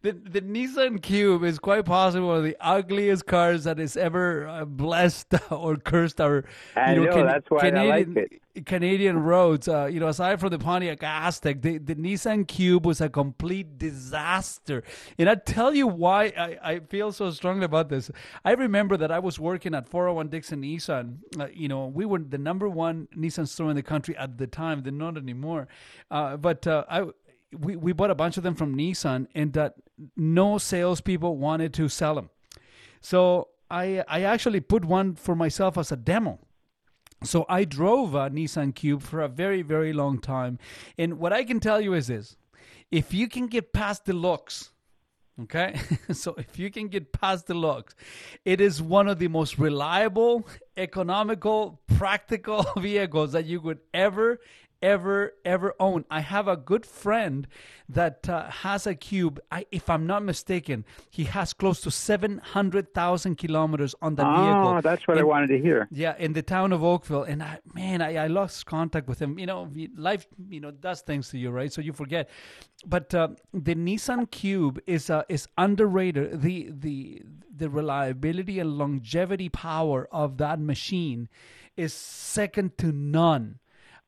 Speaker 2: the the Nissan Cube is quite possibly one of the ugliest cars that is ever uh, blessed or cursed our
Speaker 16: I
Speaker 2: you
Speaker 16: know, that's why I
Speaker 2: Canadian,
Speaker 16: like
Speaker 2: Canadian roads. Uh, you know, aside from the Pontiac Aztek, the, the Nissan Cube was a complete disaster. And I tell you why I, I feel so strongly about this. I remember that I was working at 401 Dixie Nissan. Uh, you know, we were the number one Nissan store in the country at the time. They're not anymore. Uh, but uh, I we, we bought a bunch of them from Nissan, and that no salespeople wanted to sell them. So I I actually put one for myself as a demo. So I drove a Nissan Cube for a very very long time, and what I can tell you is this: if you can get past the looks. Okay, so if you can get past the looks, it is one of the most reliable, economical, practical vehicles that you could ever, ever, ever own. I have a good friend that uh, has a cube. I, if I'm not mistaken, he has close to 700,000 kilometers on the
Speaker 16: oh,
Speaker 2: vehicle.
Speaker 16: that's what I wanted to hear.
Speaker 2: yeah, in the town of Oakville, and I, man, I, I lost contact with him. You know, life, you know, does things to you, right? So you forget. But uh, the Nissan Cube is uh, is underrated. The the the reliability and longevity power of that machine is second to none.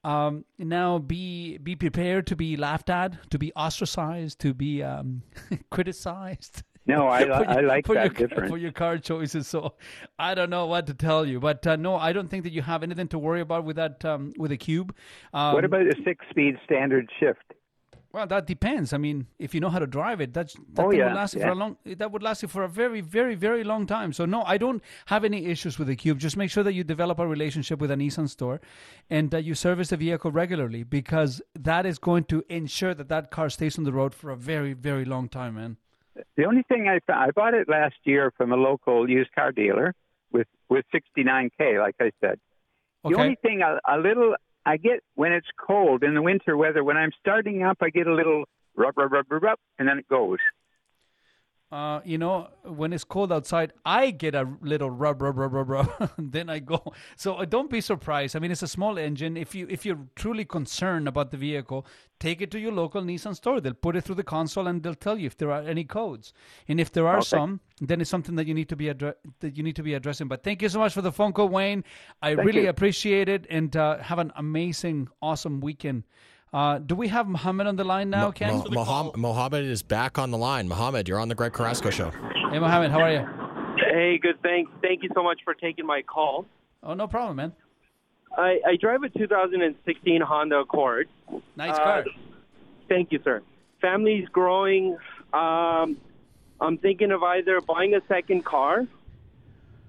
Speaker 2: Um, now, be be prepared to be laughed at, to be ostracized, to be um, criticized.
Speaker 16: No, I
Speaker 2: for
Speaker 16: I like
Speaker 2: for
Speaker 16: that
Speaker 2: your,
Speaker 16: difference.
Speaker 2: for your car choices. So I don't know what to tell you, but uh, no, I don't think that you have anything to worry about with that um, with a cube. Um,
Speaker 16: what about a six-speed standard shift?
Speaker 2: Well, that depends. I mean, if you know how to drive it, that's, that
Speaker 16: Oh, yeah,
Speaker 2: would last you
Speaker 16: yeah.
Speaker 2: for a long. That would last you for a very, very, very long time. So no, I don't have any issues with the Cube. Just make sure that you develop a relationship with a Nissan store, and that you service the vehicle regularly because that is going to ensure that that car stays on the road for a very, very long time, man.
Speaker 16: The only thing I found, I bought it last year from a local used car dealer with with 69k, like I said. The only thing a, a little I get when it's cold in the winter weather, when I'm starting up, I get a little rub, rub, rub, rub, rub, and then it goes.
Speaker 2: Uh, you know, when it's cold outside, I get a little rub, rub, rub, rub, rub. then I go. So uh, don't be surprised. I mean, it's a small engine. If you if you're truly concerned about the vehicle, take it to your local Nissan store. They'll put it through the console and they'll tell you if there are any codes. And if there are
Speaker 16: Okay.
Speaker 2: some, then it's something that you need to be addre- that you need to be addressing. But thank you so much for the phone call, Wayne. I
Speaker 16: Thank
Speaker 2: really
Speaker 16: you.
Speaker 2: appreciate it, and uh, have an amazing, awesome weekend. Uh, do we have Mohammed on the line now, Ken?
Speaker 3: Mo- Moham- Mohammed is back on the line. Mohammed, you're on the Greg Carrasco show.
Speaker 2: Hey, Mohammed, how are you?
Speaker 17: Hey, good. Thanks. Thank you so much for taking my call.
Speaker 2: Oh, no problem, man.
Speaker 17: I, I drive a 2016 Honda Accord.
Speaker 2: Nice
Speaker 17: Uh,
Speaker 2: car.
Speaker 17: Thank you, sir. Family's growing. Um, I'm thinking of either buying a second car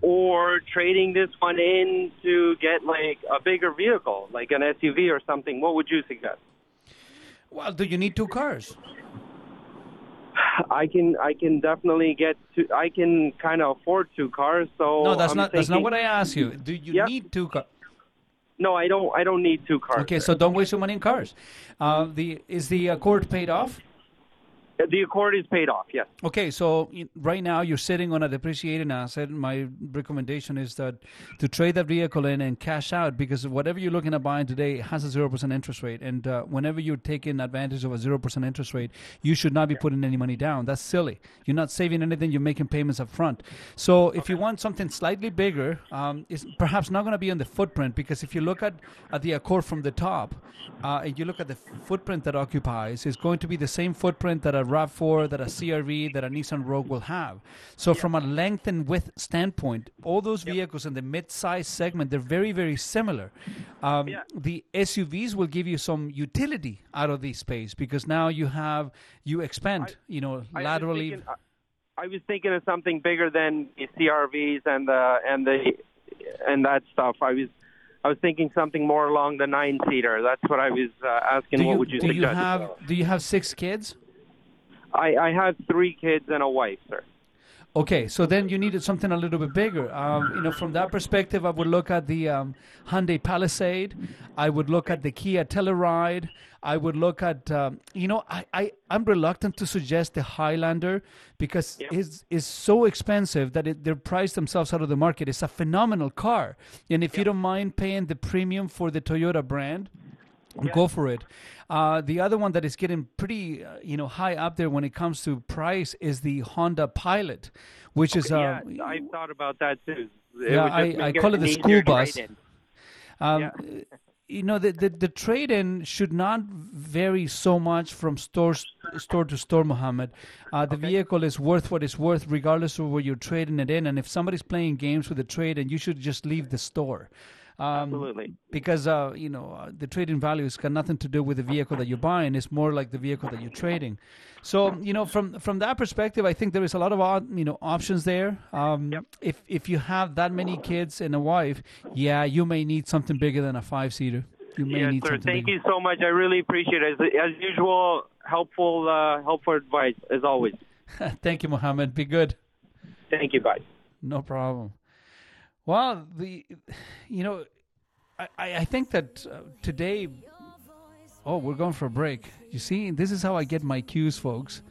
Speaker 17: or trading this one in to get like a bigger vehicle, like an SUV or something. What would you suggest?
Speaker 2: Well, do you need two cars?
Speaker 17: I can I can definitely get to I can kind of afford two cars. So
Speaker 2: No, that's
Speaker 17: I'm
Speaker 2: not. That's not what I asked you. Do you need two cars?
Speaker 17: No, I don't. I don't need two cars.
Speaker 2: Okay, so don't waste your money in cars. Uh, the is the Accord paid off?
Speaker 17: The Accord is paid off. Yes.
Speaker 2: Okay, so right now you're sitting on a depreciating asset. My recommendation is that to trade that vehicle in and cash out because whatever you're looking at buying today has a zero percent interest rate, and uh, whenever you're taking advantage of a zero percent interest rate, you should not be putting any money down. That's silly. You're not saving anything. You're making payments up front. So if you want something slightly bigger, um, it's perhaps not going to be on the footprint because if you look at at the Accord from the top, uh, and you look at the footprint that occupies, it's going to be the same footprint that a RAV4, that a CRV, that a Nissan Rogue will have. So from a length and width standpoint, all those vehicles in the mid-size segment, they're very, very similar. Um, The SUVs will give you some utility out of the space because now you have you expand, you know,
Speaker 17: I was
Speaker 2: laterally.
Speaker 17: thinking- I was thinking of something bigger than the CRVs and the and the and that stuff. I was I was thinking something more along the nine seater. That's what I was uh, asking.
Speaker 2: do
Speaker 17: what
Speaker 2: you,
Speaker 17: would you
Speaker 2: do you
Speaker 17: suggest?
Speaker 2: have do you have six kids?
Speaker 17: I I have three kids and a wife, sir.
Speaker 2: Okay, so then you needed something a little bit bigger. Um, you know, from that perspective, I would look at the um, Hyundai Palisade. I would look at the Kia Telluride. I would look at, um, you know, I, I, I'm reluctant to suggest the Highlander because it's, it's so expensive that it, they're priced themselves out of the market. It's a phenomenal car. And if you don't mind paying the premium for the Toyota brand, go for it. Uh, the other one that is getting pretty, uh, you know, high up there when it comes to price is the Honda Pilot, which is uh,
Speaker 17: yeah, I thought about that too. It
Speaker 2: yeah, I, I call it the school bus. Um, You know, the, the, the trade in should not vary so much from store, store to store, Mohammed. Uh, the vehicle is worth what it's worth, regardless of where you're trading it in. And if somebody's playing games with the trade, and you should just leave the store. Um,
Speaker 17: Absolutely.
Speaker 2: Because, uh, you know, uh, the trading value has got nothing to do with the vehicle that you're buying. It's more like the vehicle that you're trading. So, you know, from from that perspective, I think there is a lot of you know options there. Um, If if you have that many kids and a wife, yeah, you may need something bigger than a five seater. You may
Speaker 17: Yes,
Speaker 2: need
Speaker 17: sir.
Speaker 2: something
Speaker 17: Thank
Speaker 2: bigger.
Speaker 17: you so much. I really appreciate it. As, as usual, helpful, uh, helpful advice as always.
Speaker 2: Thank you, Mohammed. Be good.
Speaker 17: Thank you. Bye.
Speaker 2: No problem. Well, the you know, I I think that uh, today. Oh, we're going for a break. You see, this is how I get my cues, folks.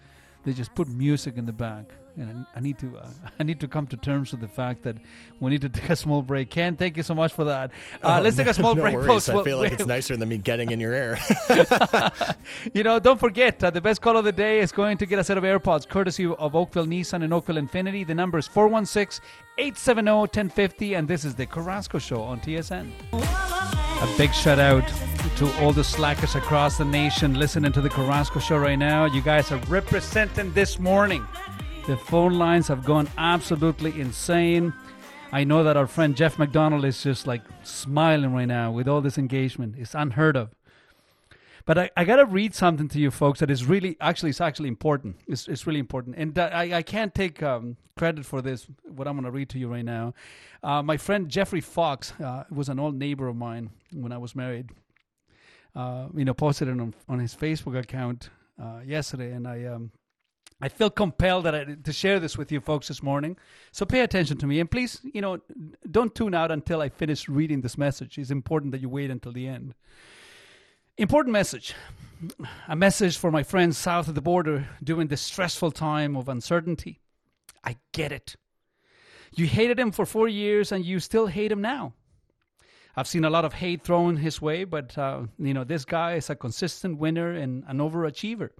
Speaker 2: They just put music in the back, and I, I need to uh, I need to come to terms with the fact that we need to take a small break. Ken, thank you so much for that. Uh,
Speaker 3: Oh,
Speaker 2: let's take a small
Speaker 3: no
Speaker 2: break,
Speaker 3: worries.
Speaker 2: folks.
Speaker 3: I feel like it's nicer than me getting in your ear.
Speaker 2: you know, don't forget uh, the best call of the day is going to get a set of AirPods courtesy of Oakville Nissan and Oakville Infiniti. The number is 416 870 1050, and this is the Carrasco Show on TSN. A big shout out to all the slackers across the nation listening to the Carrasco Show right now. You guys are representing this morning. The phone lines have gone absolutely insane. I know that our friend Jeff McDonald is just like smiling right now with all this engagement. It's unheard of. But I, I got to read something to you folks that is really, actually, it's actually important. It's, it's really important. And I, I can't take um, credit for this, what I'm going to read to you right now. Uh, my friend Jeffrey Fox uh, was an old neighbor of mine when I was married. Uh, you know, posted it on, on his Facebook account uh, yesterday. And I, um, I feel compelled that I, to share this with you folks this morning. So pay attention to me. And please, you know, don't tune out until I finish reading this message. It's important that you wait until the end. Important message. A message for my friends south of the border during this stressful time of uncertainty. I get it. You hated him for four years and you still hate him now. I've seen a lot of hate thrown his way, but uh, you know this guy is a consistent winner and an overachiever.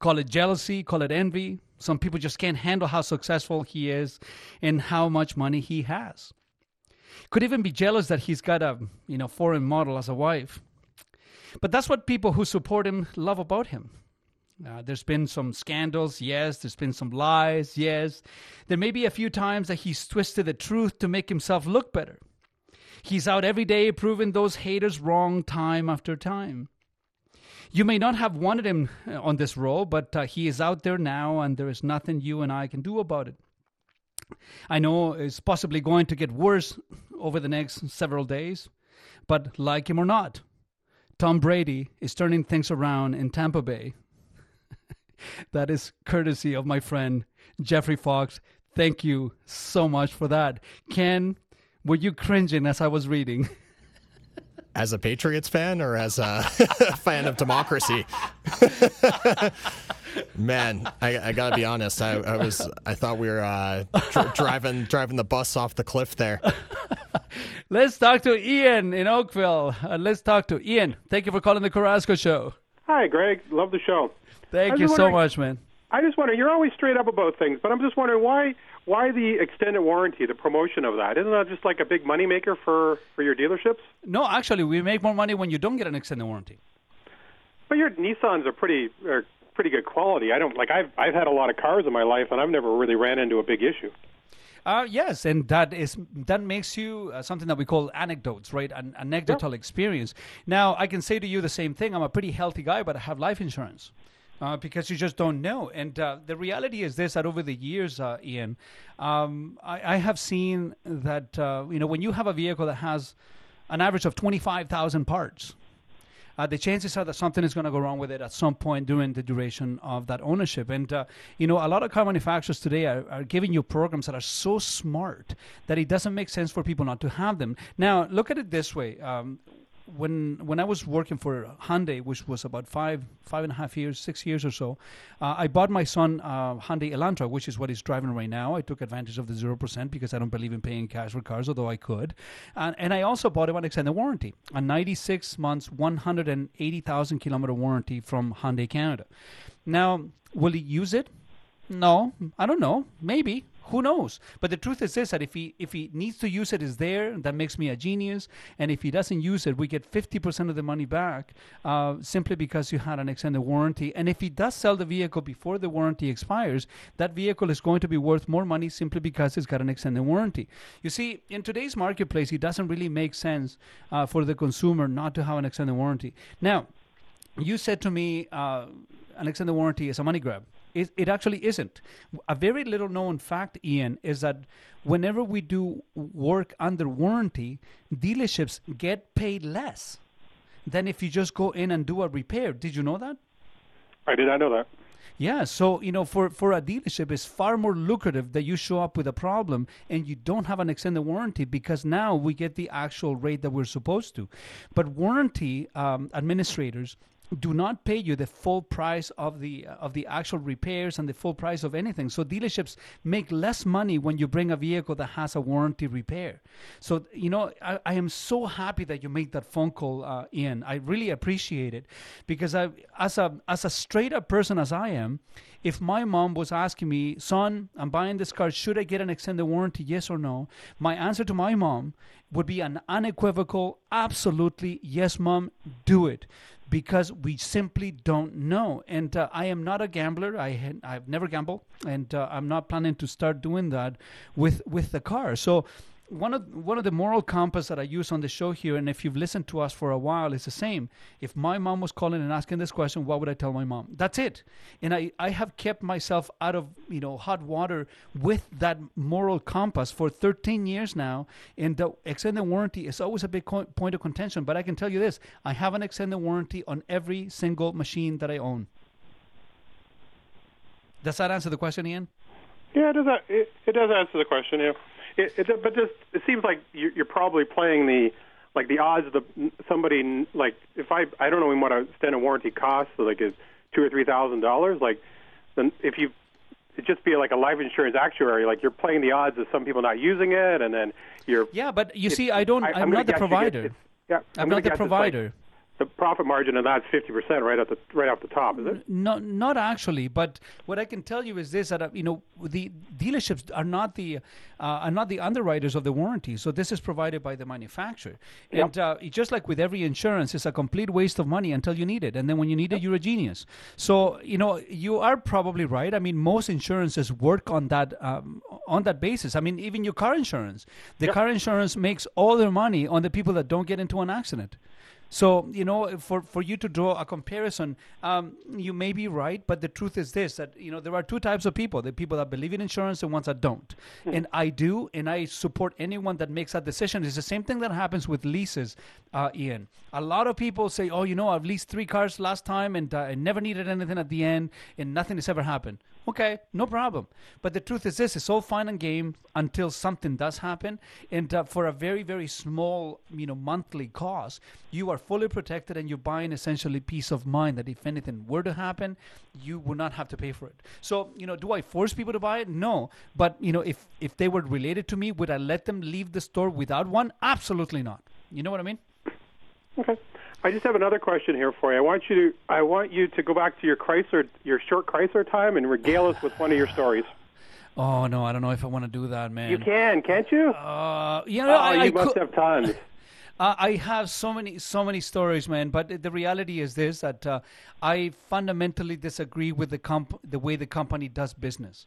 Speaker 2: Call it jealousy, call it envy. Some people just can't handle how successful he is and how much money he has. Could even be jealous that he's got a you know foreign model as a wife. But that's what people who support him love about him. Uh, there's been some scandals, yes. There's been some lies, yes. There may be a few times that he's twisted the truth to make himself look better. He's out every day proving those haters wrong time after time. You may not have wanted him uh, on this role, but uh, he is out there now, and there is nothing you and I can do about it. I know it's possibly going to get worse over the next several days, but like him or not, Tom Brady is turning things around in Tampa Bay. that is courtesy of my friend Jeffrey Fox. Thank you so much for that. Ken, were you cringing as I was reading?
Speaker 3: As a Patriots fan or as a fan of democracy? Man, I, I, gotta be honest. I, I, was I thought we were uh, dr- driving driving the bus off the cliff there.
Speaker 2: let's talk to Ian in Oakville. Uh, let's talk to Ian. Thank you for calling the Carrasco Show.
Speaker 18: Hi, Greg. Love the show.
Speaker 2: Thank you so much, man.
Speaker 18: I just wonder. You're always straight up about things, but I'm just wondering why why the extended warranty, the promotion of that? Isn't that just like a big moneymaker for for your dealerships?
Speaker 2: No, actually, we make more money when you don't get an extended warranty.
Speaker 18: But your Nissans are pretty are pretty good quality. I don't like I've I've had a lot of cars in my life, and I've never really ran into a big issue.
Speaker 2: Uh, yes, and that is that makes you uh, something that we call anecdotes, right? An anecdotal experience. Now, I can say to you the same thing. I'm a pretty healthy guy, but I have life insurance. Uh, because you just don't know. And uh, the reality is this: that over the years, uh, Ian, um, I, I, have seen that uh, you know when you have a vehicle that has an average of twenty five thousand parts, uh, the chances are that something is going to go wrong with it at some point during the duration of that ownership. And, uh, you know, a lot of car manufacturers today are, are, giving you programs that are so smart that it doesn't make sense for people not to have them. Now, look at it this way. Um, when when I was working for Hyundai, which was about five five and a half years, six years or so, uh, I bought my son uh, Hyundai Elantra, which is what he's driving right now. I took advantage of the zero percent because I don't believe in paying cash for cars, although I could, and, and I also bought him an extended warranty, a 96 months, 180,000 kilometer warranty from Hyundai Canada. Now, will he use it? No, I don't know. Maybe who knows? But the truth is this: that if he if he needs to use it, is there. That makes me a genius. And if he doesn't use it, we get fifty percent of the money back, uh, simply because you had an extended warranty. And if he does sell the vehicle before the warranty expires, that vehicle is going to be worth more money simply because it's got an extended warranty. You see, in today's marketplace, it doesn't really make sense uh, for the consumer not to have an extended warranty. Now, you said to me, uh, an extended warranty is a money grab. It, it actually isn't. A very little known fact, Ian, is that whenever we do work under warranty, dealerships get paid less than if you just go in and do a repair. Did you know that?
Speaker 18: I did not know that.
Speaker 2: Yeah, so you know, for for a dealership, it's far more lucrative that you show up with a problem and you don't have an extended warranty because now we get the actual rate that we're supposed to. But warranty um, administrators do not pay you the full price of the of the actual repairs and the full price of anything. So dealerships make less money when you bring a vehicle that has a warranty repair. So you know, I, I am so happy that you made that phone call, uh, Ian. I really appreciate it because I, as a as a straight up person as I am, if my mom was asking me, son, I'm buying this car, should I get an extended warranty? Yes or no? My answer to my mom would be an unequivocal, absolutely yes, mom, do it because we simply don't know. And uh, I am not a gambler. I had, I've never gambled, and uh, I'm not planning to start doing that with with the car. So one of one of the moral compass that I use on the show here, and if you've listened to us for a while, it's the same. If my mom was calling and asking this question, what would I tell my mom? That's it. And I, I have kept myself out of you know hot water with that moral compass for 13 years now. And the extended warranty is always a big co- point of contention. But I can tell you this: I have an extended warranty on every single machine that I own. Does that answer the question, Ian?
Speaker 18: Yeah, it does. It, it does answer the question. Yeah. It, it, but just it seems like you're, you're probably playing the like the odds of the somebody like if I I don't know what a extended warranty costs, so like is two or three thousand dollars. Like then if you it just be like a life insurance actuary, like you're playing the odds of some people not using it, and then you're
Speaker 2: yeah. But you see, I don't. I, am not the provider.
Speaker 18: yeah,
Speaker 2: I'm, I'm not the provider.
Speaker 18: The profit margin of that's fifty percent right at the right off the top, is it?
Speaker 2: No, not actually. But what I can tell you is this: that uh, you know the dealerships are not the uh, are not the underwriters of the warranty. So this is provided by the manufacturer, and uh, just like with every insurance, it's a complete waste of money until you need it, and then when you need yep. it, you're a genius. So you know you are probably right. I mean, most insurances work on that um, on that basis. I mean, even your car insurance, the yep. car insurance makes all their money on the people that don't get into an accident. So you know, for for you to draw a comparison, um, you may be right, but the truth is this: that you know there are two types of people: the people that believe in insurance and ones that don't. Hmm. And I do, and I support anyone that makes that decision. It's the same thing that happens with leases, uh, Ian. A lot of people say, "Oh, you know, I've leased three cars last time, and uh, I never needed anything at the end, and nothing has ever happened." Okay, no problem. But the truth is this: it's all fine and game until something does happen, and uh, for a very, very small, you know, monthly cost, you are fully protected, and you're buying essentially peace of mind that if anything were to happen, you would not have to pay for it. So, you know, do I force people to buy it? No. But you know, if if they were related to me, would I let them leave the store without one? Absolutely not. You know what I mean?
Speaker 18: Okay. I just have another question here for you. I want you to I want you to go back to your Chrysler your short Chrysler time and regale us with one of your stories.
Speaker 2: Oh no, I don't know if I want to do that, man.
Speaker 18: You can, can't you?
Speaker 2: Uh, you know,
Speaker 18: oh,
Speaker 2: I,
Speaker 18: you
Speaker 2: I
Speaker 18: must
Speaker 2: could-
Speaker 18: have tons.
Speaker 2: Uh, I have so many, so many stories, man. But the reality is this: that uh, I fundamentally disagree with the comp- the way the company does business,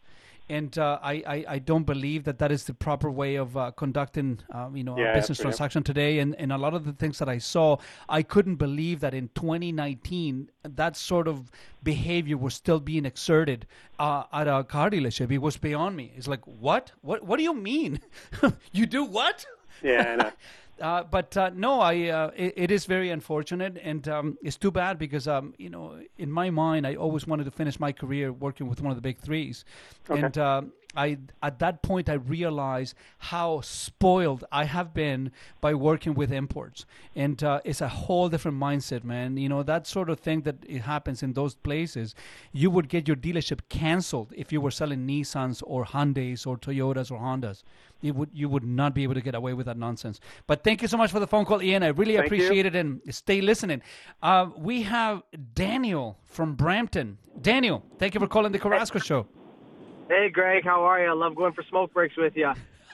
Speaker 2: and uh, I, I, I don't believe that that is the proper way of uh, conducting, uh, you know,
Speaker 18: Yeah,
Speaker 2: a business transaction today. And, and a lot of the things that I saw, I couldn't believe that in 2019 that sort of behavior was still being exerted uh, at a car dealership. It was beyond me. It's like, what? What? What do you mean? you do what?
Speaker 18: Yeah.
Speaker 2: Uh, but uh, no, I uh, it, it is very unfortunate, and um, it's too bad because um, you know, in my mind, I always wanted to finish my career working with one of the big threes,
Speaker 18: Okay.
Speaker 2: and uh, I at that point I realized how spoiled I have been by working with imports, and uh, it's a whole different mindset, man. You know that sort of thing that it happens in those places. You would get your dealership canceled if you were selling Nissans or Hyundai's or Toyotas or Hondas. You would you would not be able to get away with that nonsense. But thank you so much for the phone call, Ian. I really
Speaker 18: Thank you.
Speaker 2: appreciate it, and stay listening. Uh, we have Daniel from Brampton. Daniel, thank you for calling the Carrasco Show.
Speaker 12: Hey, Greg, how are you? I love going for smoke breaks with you.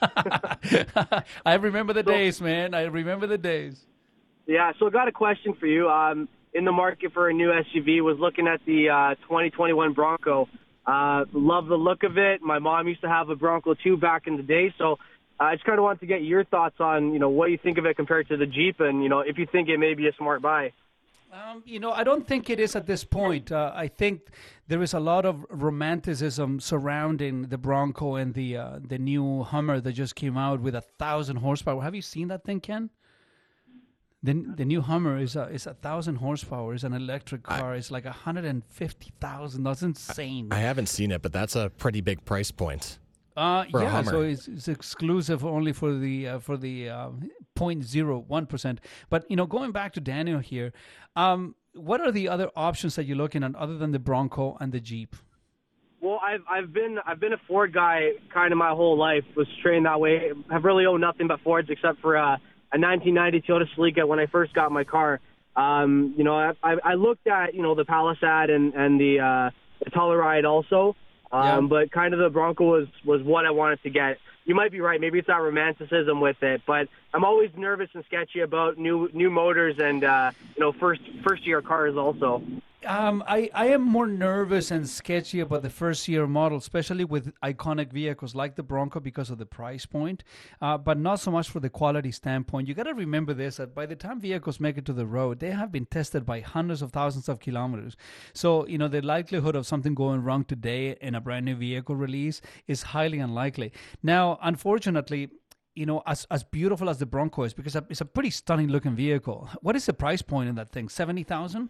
Speaker 2: I remember the days, man. I remember the days.
Speaker 12: Yeah, so I got a question for you. Um, in the market for a new SUV, was looking at the uh, 2021 Bronco. Uh, love the look of it. My mom used to have a Bronco too back in the day, so I just kind of want to get your thoughts on you know what you think of it compared to the Jeep, and you know if you think it may be a smart buy.
Speaker 2: Um, you know, I don't think it is at this point. Uh, I think there is a lot of romanticism surrounding the Bronco and the uh, the new Hummer that just came out with a thousand horsepower. Have you seen that thing, Ken? The, the new Hummer is a, is a thousand horsepower. It's an electric car. it's like a hundred and fifty thousand. That's insane.
Speaker 3: I haven't seen it, but that's a pretty big price point.
Speaker 2: Uh,
Speaker 3: for a
Speaker 2: yeah, so it's, it's exclusive only for the uh, for the uh, 0.01 percent. But you know, going back to Daniel here, um, what are the other options that you're looking at other than the Bronco and the Jeep?
Speaker 12: Well, I've I've been I've been a Ford guy kind of my whole life. Was trained that way. Have really owned nothing but Fords except for uh, a 1990 Toyota Celica when I first got my car. Um, you know, I, I I looked at you know the Palisade and and the uh, the Telluride also. Um, But kind of the Bronco was was what I wanted to get. You might be right. Maybe it's that romanticism with it, but I'm always nervous and sketchy about new new motors and uh, you know first first year cars also.
Speaker 2: Um, I, I am more nervous and sketchy about the first year model, especially with iconic vehicles like the Bronco because of the price point, uh, but not so much for the quality standpoint. You got to remember this that by the time vehicles make it to the road, they have been tested by hundreds of thousands of kilometers. So, you know, the likelihood of something going wrong today in a brand new vehicle release is highly unlikely. Now, unfortunately, you know, as, as beautiful as the Bronco is, because it's a pretty stunning looking vehicle. What is the price point in that thing? 70000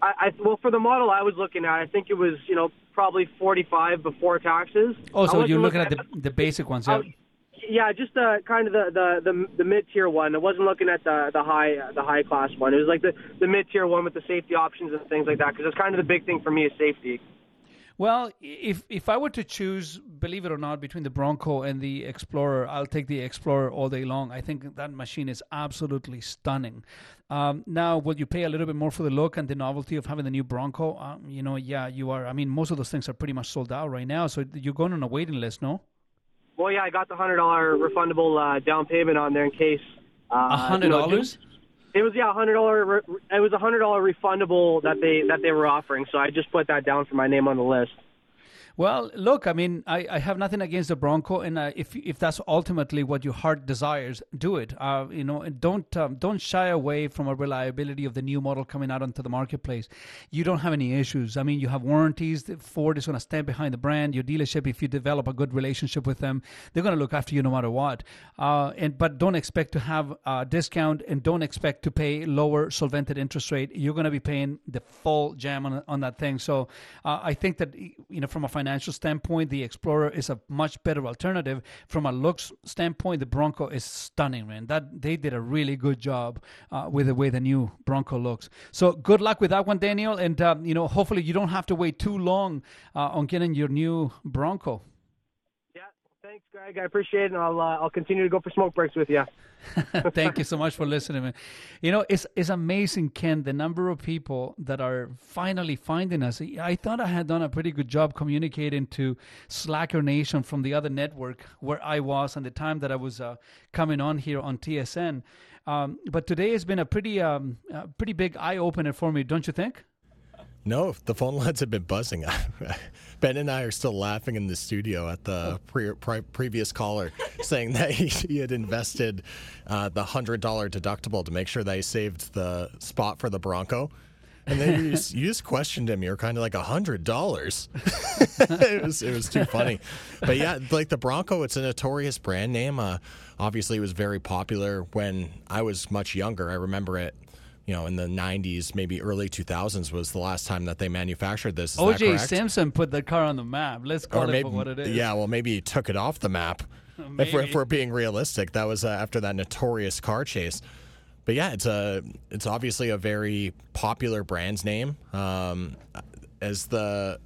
Speaker 12: I, I well for the model I was looking at, I think it was you know probably 45 before taxes.
Speaker 2: Oh, so you're looking at the the basic ones, yeah.
Speaker 12: yeah, just uh, kind of the the the, the mid tier one. I wasn't looking at the the high uh, the high class one. It was like the the mid tier one with the safety options and things like that. Because it's kind of the big thing for me is safety.
Speaker 2: Well, if if I were to choose, believe it or not, between the Bronco and the Explorer, I'll take the Explorer all day long. I think that machine is absolutely stunning. Um, now, will you pay a little bit more for the look and the novelty of having the new Bronco? Um, you know, yeah, you are. I mean, most of those things are pretty much sold out right now, so you're going on a waiting list, no?
Speaker 12: Well, yeah, I got the hundred dollar refundable uh, down payment on there in case. uh,
Speaker 2: A hundred dollars?
Speaker 12: It was yeah, a hundred dollar. It was a hundred dollar refundable that they that they were offering. So I just put that down for my name on the list.
Speaker 2: Well, look, I mean, I, I have nothing against the Bronco, and uh, if if that's ultimately what your heart desires, do it. Uh, you know, and don't um, don't shy away from a reliability of the new model coming out onto the marketplace. You don't have any issues. I mean, you have warranties. Ford is going to stand behind the brand. Your dealership, if you develop a good relationship with them, they're going to look after you no matter what. Uh, and but don't expect to have a discount, and don't expect to pay lower subvented interest rate. You're going to be paying the full jam on on that thing. So uh, I think that you know, from a financial financial standpoint, the Explorer is a much better alternative. From a looks standpoint, the Bronco is stunning, man. That they did a really good job uh, with the way the new Bronco looks. So good luck with that one, Daniel, and um, you know hopefully you don't have to wait too long uh, on getting your new Bronco.
Speaker 19: Thanks, Greg. I appreciate it, and I'll uh, I'll continue to go for smoke breaks with you.
Speaker 2: Thank you so much for listening, man. You know, it's it's amazing, Ken, the number of people that are finally finding us. I thought I had done a pretty good job communicating to Slacker Nation from the other network where I was and the time that I was uh, coming on here on TSN. Um, but today has been a pretty um, pretty big eye opener for me, don't you think?
Speaker 3: No, the phone lines have been buzzing. ben and I are still laughing in the studio at the pre- pre- previous caller saying that he, he had invested uh, the $100 deductible to make sure that he saved the spot for the Bronco. And then you just, you just questioned him. You were kind of like a hundred dollars. it was it was too funny, but yeah, like the Bronco, it's a notorious brand name. Uh, obviously, it was very popular when I was much younger. I remember it you know, in the 90s, maybe early 2000s was the last time that they manufactured this. Is
Speaker 2: OJ Simpson put the car on the map. Let's call
Speaker 3: or
Speaker 2: it
Speaker 3: maybe,
Speaker 2: for what it is.
Speaker 3: Yeah, well, maybe he took it off the map. if, we're, if we're being realistic, that was uh, after that notorious car chase. But yeah, it's a it's obviously a very popular brand name. Um, as the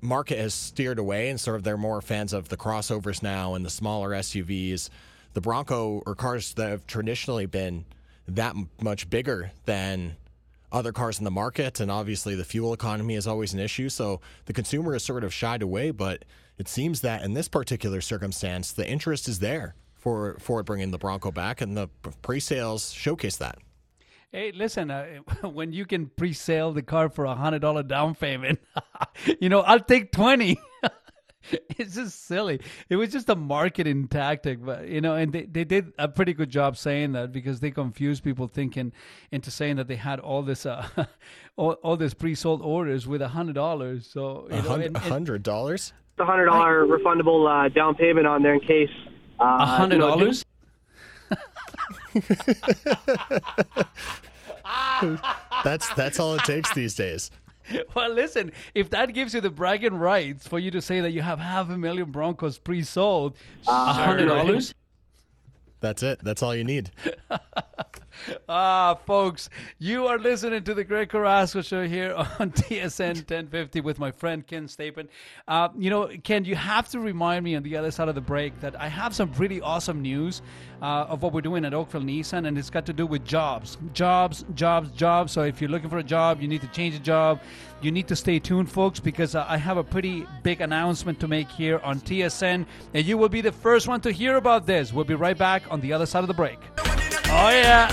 Speaker 3: market has steered away and sort of they're more fans of the crossovers now and the smaller SUVs, the Bronco or cars that have traditionally been that much bigger than other cars in the market. And obviously, the fuel economy is always an issue. So the consumer is sort of shied away. But it seems that in this particular circumstance, the interest is there for, for bringing the Bronco back, and the pre sales showcase that.
Speaker 2: Hey, listen, uh, when you can pre sale the car for a $100 down payment, you know, I'll take 20 it's just silly. It was just a marketing tactic, but you know, and they, they did a pretty good job saying that because they confused people thinking into saying that they had all this uh, all, all this pre-sold orders with a hundred dollars. So
Speaker 3: a hundred dollars,
Speaker 19: a hundred dollar refundable uh, down payment on there in case
Speaker 2: a uh, hundred dollars.
Speaker 3: that's that's all it takes these days.
Speaker 2: well, listen, if that gives you the bragging rights for you to say that you have half a million Broncos pre-sold, a ah, hundred dollars.
Speaker 3: That's it. That's all you need.
Speaker 2: ah, folks, you are listening to the Greg Carrasco Show here on TSN 1050 with my friend Ken Stapon. Uh, you know, Ken, you have to remind me on the other side of the break that I have some pretty awesome news uh, of what we're doing at Oakville Nissan, and it's got to do with jobs. Jobs, jobs, jobs. So if you're looking for a job, you need to change a job. You need to stay tuned, folks, because uh, I have a pretty big announcement to make here on TSN, and you will be the first one to hear about this. We'll be right back on the other side of the break. Oh, yeah.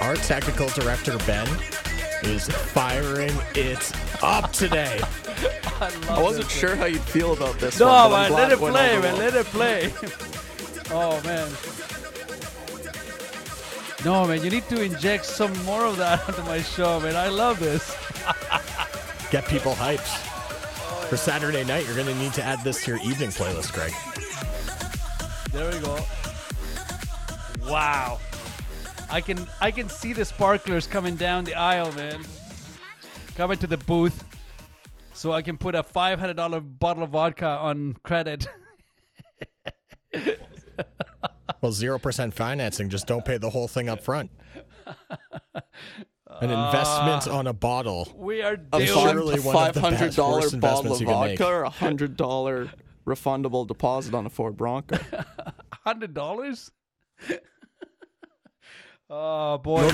Speaker 3: Our technical director, Ben, is firing it up today.
Speaker 20: I, I wasn't sure how you'd feel about this.
Speaker 2: No,
Speaker 20: one,
Speaker 2: man, let it play, man. Let it play. oh, man. No, man, you need to inject some more of that onto my show, man. I love this.
Speaker 3: Get people hyped. For Saturday night, you're going to need to add this to your evening playlist, Greg.
Speaker 2: There we go. Wow. I can I can see the sparklers coming down the aisle, man. Coming to the booth. So I can put a $500 bottle of vodka on credit.
Speaker 3: well, 0% financing, just don't pay the whole thing up front. An investment uh, on a bottle.
Speaker 2: We are
Speaker 20: a surely five hundred dollar bottle of vodka or a hundred dollar refundable deposit on a Ford Bronco.
Speaker 2: Hundred dollars. oh boy!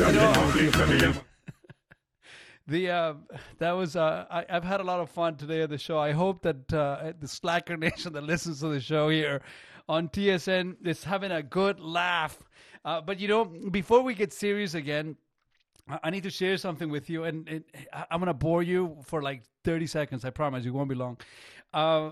Speaker 2: the uh, that was uh, I, have had a lot of fun today at the show. I hope that uh, the Slacker Nation that listens to the show here on TSN is having a good laugh. Uh, but you know, before we get serious again, I need to share something with you, and, and I'm gonna bore you for like 30 seconds. I promise, it won't be long. Uh,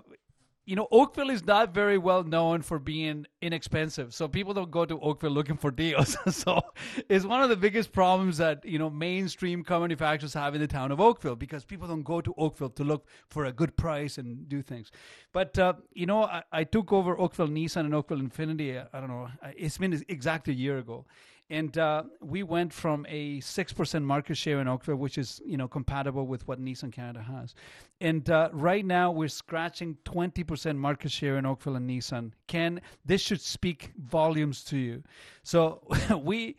Speaker 2: you know, Oakville is not very well known for being inexpensive. So people don't go to Oakville looking for deals. so it's one of the biggest problems that, you know, mainstream car manufacturers have in the town of Oakville because people don't go to Oakville to look for a good price and do things. But, uh, you know, I, I, took over Oakville Nissan and Oakville Infiniti, I don't know, it's been exactly a year ago. And uh, we went from a six percent market share in Oakville, which is you know compatible with what Nissan Canada has, and uh, right now we're scratching twenty percent market share in Oakville and Nissan. Ken, this should speak volumes to you. So we,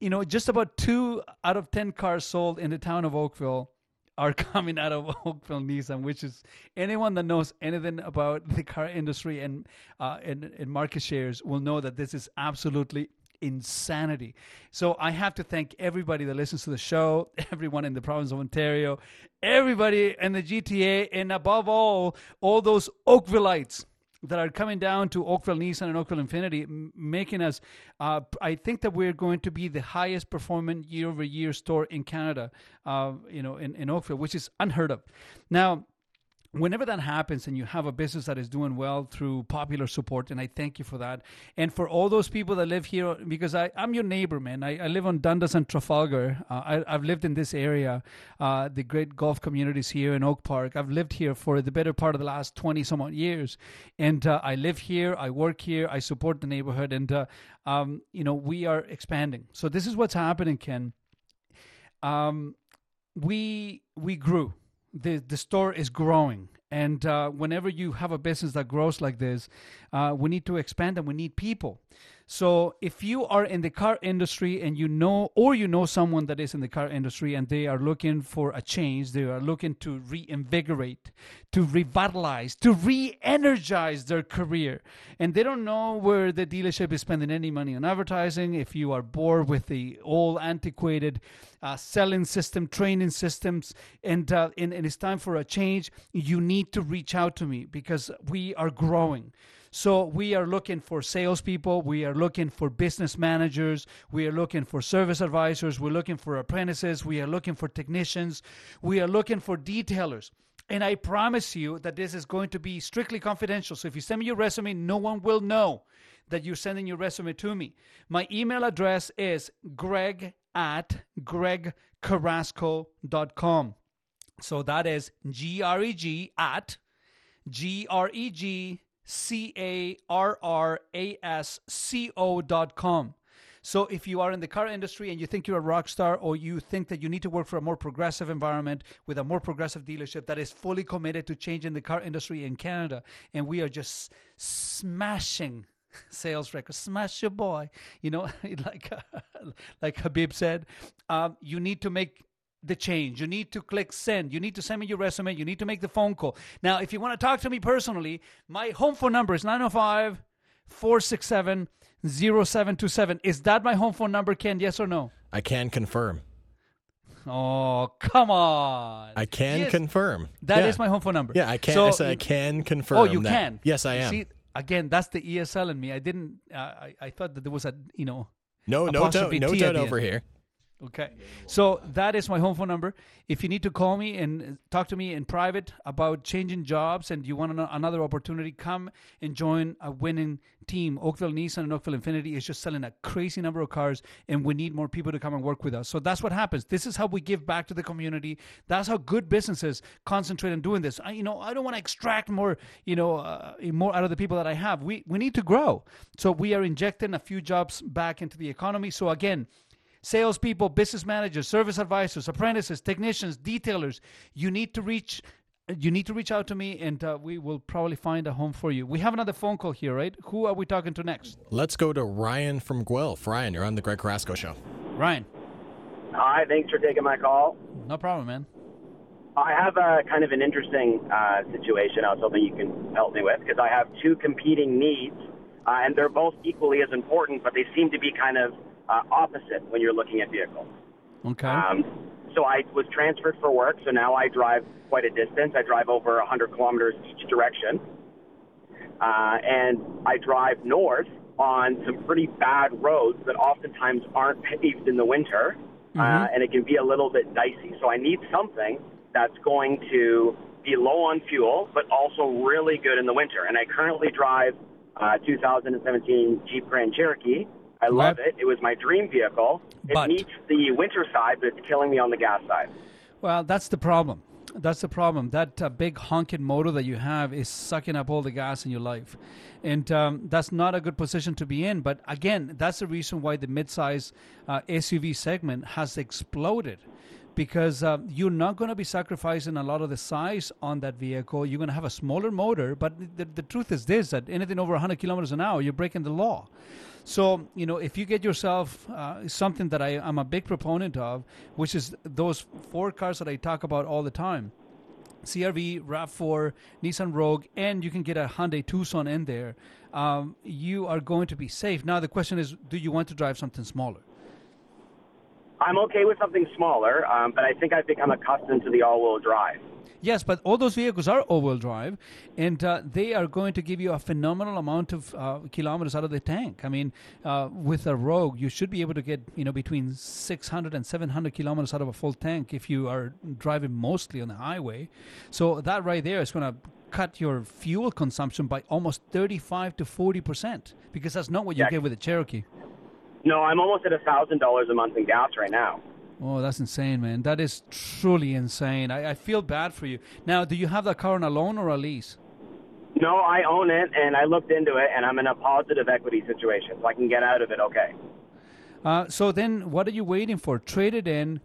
Speaker 2: you know, just about two out of ten cars sold in the town of Oakville are coming out of Oakville Nissan, which is anyone that knows anything about the car industry and, uh, and, and market shares will know that this is absolutely insanity. So I have to thank everybody that listens to the show, everyone in the province of Ontario, everybody in the GTA, and above all, all those Oakvilleites that are coming down to Oakville Nissan and Oakville Infiniti, making us. Uh, I think that we're going to be the highest performing year over year store in Canada. Uh, you know, in, in Oakville, which is unheard of. Now whenever that happens and you have a business that is doing well through popular support and i thank you for that. And for all those people that live here because I, i'm your neighbor man. I, I live on dundas and trafalgar. Uh, I, have lived in this area uh, the great golf communities here in oak park. I've lived here for the better part of the last 20 some odd years. And uh, i live here i work here i support the neighborhood and uh, um, you know we are expanding. So this is what's happening ken. Um, we we grew the the store is growing. And uh, whenever you have a business that grows like this uh, we need to expand and we need people so if you are in the car industry and you know, or you know someone that is in the car industry and they are looking for a change, they are looking to reinvigorate, to revitalize, to re-energize their career, and they don't know where the dealership is spending any money on advertising. If you are bored with the old antiquated uh, selling system, training systems, and, uh, and and it's time for a change, you need to reach out to me because we are growing. So we are looking for salespeople. We are looking for business managers. We are looking for service advisors. We're looking for apprentices. We are looking for technicians. We are looking for detailers. And I promise you that this is going to be strictly confidential. So if you send me your resume, no one will know that you're sending your resume to me. My email address is greg at gregcarrasco.com. So that is G R E G at G R E G C A R R A S C O dot com. So if you are in the car industry and you think you're a rock star or you think that you need to work for a more progressive environment with a more progressive dealership that is fully committed to changing the car industry in Canada and we are just smashing sales records, smash your boy, you know, like like Habib said, um, you need to make the change. You need to click send. You need to send me your resume. You need to make the phone call. Now, if you want to talk to me personally, my home phone number is 905 467 0727. Is that my home phone number, Ken? Yes or no?
Speaker 3: I can confirm.
Speaker 2: Oh, come on.
Speaker 3: I can yes. confirm.
Speaker 2: That yeah. is my home phone number.
Speaker 3: Yeah, I can. So, I said I can confirm.
Speaker 2: Oh, you
Speaker 3: that.
Speaker 2: can.
Speaker 3: Yes, I am.
Speaker 2: See, again, that's the ESL in me. I didn't. Uh, I, I thought that there was a you know.
Speaker 3: No, no doubt, no doubt over here.
Speaker 2: Okay. So that is my home phone number. If you need to call me and talk to me in private about changing jobs and you want another opportunity, come and join a winning team. Oakville Nissan and Oakville Infiniti is just selling a crazy number of cars and we need more people to come and work with us. So that's what happens. This is how we give back to the community. That's how good businesses concentrate on doing this. I, you know, I don't want to extract more, you know, uh, more out of the people that I have. We we need to grow. So we are injecting a few jobs back into the economy. So again, salespeople, business managers, service advisors, apprentices, technicians, detailers. You need to reach you need to reach out to me and uh, we will probably find a home for you. We have another phone call here, right? Who are we talking to next?
Speaker 3: Let's go to Ryan from Guelph. Ryan, you're on the Greg Carrasco show.
Speaker 2: Ryan.
Speaker 21: Hi, thanks for taking my call.
Speaker 2: No problem, man.
Speaker 21: I have a kind of an interesting uh, situation I was hoping you can help me with because I have two competing needs uh, and they're both equally as important, but they seem to be kind of uh, opposite when you're looking at vehicles.
Speaker 2: Okay.
Speaker 21: Um, so I was transferred for work, so now I drive quite a distance. I drive over 100 kilometers each direction. Uh, and I drive north on some pretty bad roads that oftentimes aren't paved in the winter, uh, mm-hmm. uh, and it can be a little bit dicey. So I need something that's going to be low on fuel, but also really good in the winter. And I currently drive uh, 2017 Jeep Grand Cherokee, I love it. It was my dream vehicle. It
Speaker 2: but,
Speaker 21: meets the winter side, but it's killing me on the gas side.
Speaker 2: Well, that's the problem. That's the problem. That uh, big honking motor that you have is sucking up all the gas in your life. And um, that's not a good position to be in. But again, that's the reason why the midsize uh, SUV segment has exploded because uh, you're not going to be sacrificing a lot of the size on that vehicle. You're going to have a smaller motor, but the, the truth is this: that anything over 100 kilometers an hour, you're breaking the law. So you know, if you get yourself uh, something that I, am a big proponent of, which is those four cars that I talk about all the time. CRV, RAV4, Nissan Rogue, and you can get a Hyundai Tucson in there. Um, you are going to be safe. Now the question is, do you want to drive something smaller?
Speaker 21: I'm okay with something smaller, um, but I think I've become accustomed to the all-wheel drive.
Speaker 2: Yes, but all those vehicles are all-wheel drive, and uh, they are going to give you a phenomenal amount of uh, kilometers out of the tank. I mean, uh, with a Rogue, you should be able to get you know between 600 and 700 kilometers out of a full tank if you are driving mostly on the highway. So that right there is going to cut your fuel consumption by almost 35 to 40 percent because that's not what you yeah. get with a Cherokee.
Speaker 21: No, I'm almost at a thousand dollars a month in gas right now.
Speaker 2: Oh, that's insane, man. That is truly insane. I, I feel bad for you. Now, do you have that car on a loan or a lease?
Speaker 21: No, I own it, and I looked into it, and I'm in a positive equity situation, so I can get out of it okay.
Speaker 2: Uh, so then, what are you waiting for? Trade it in,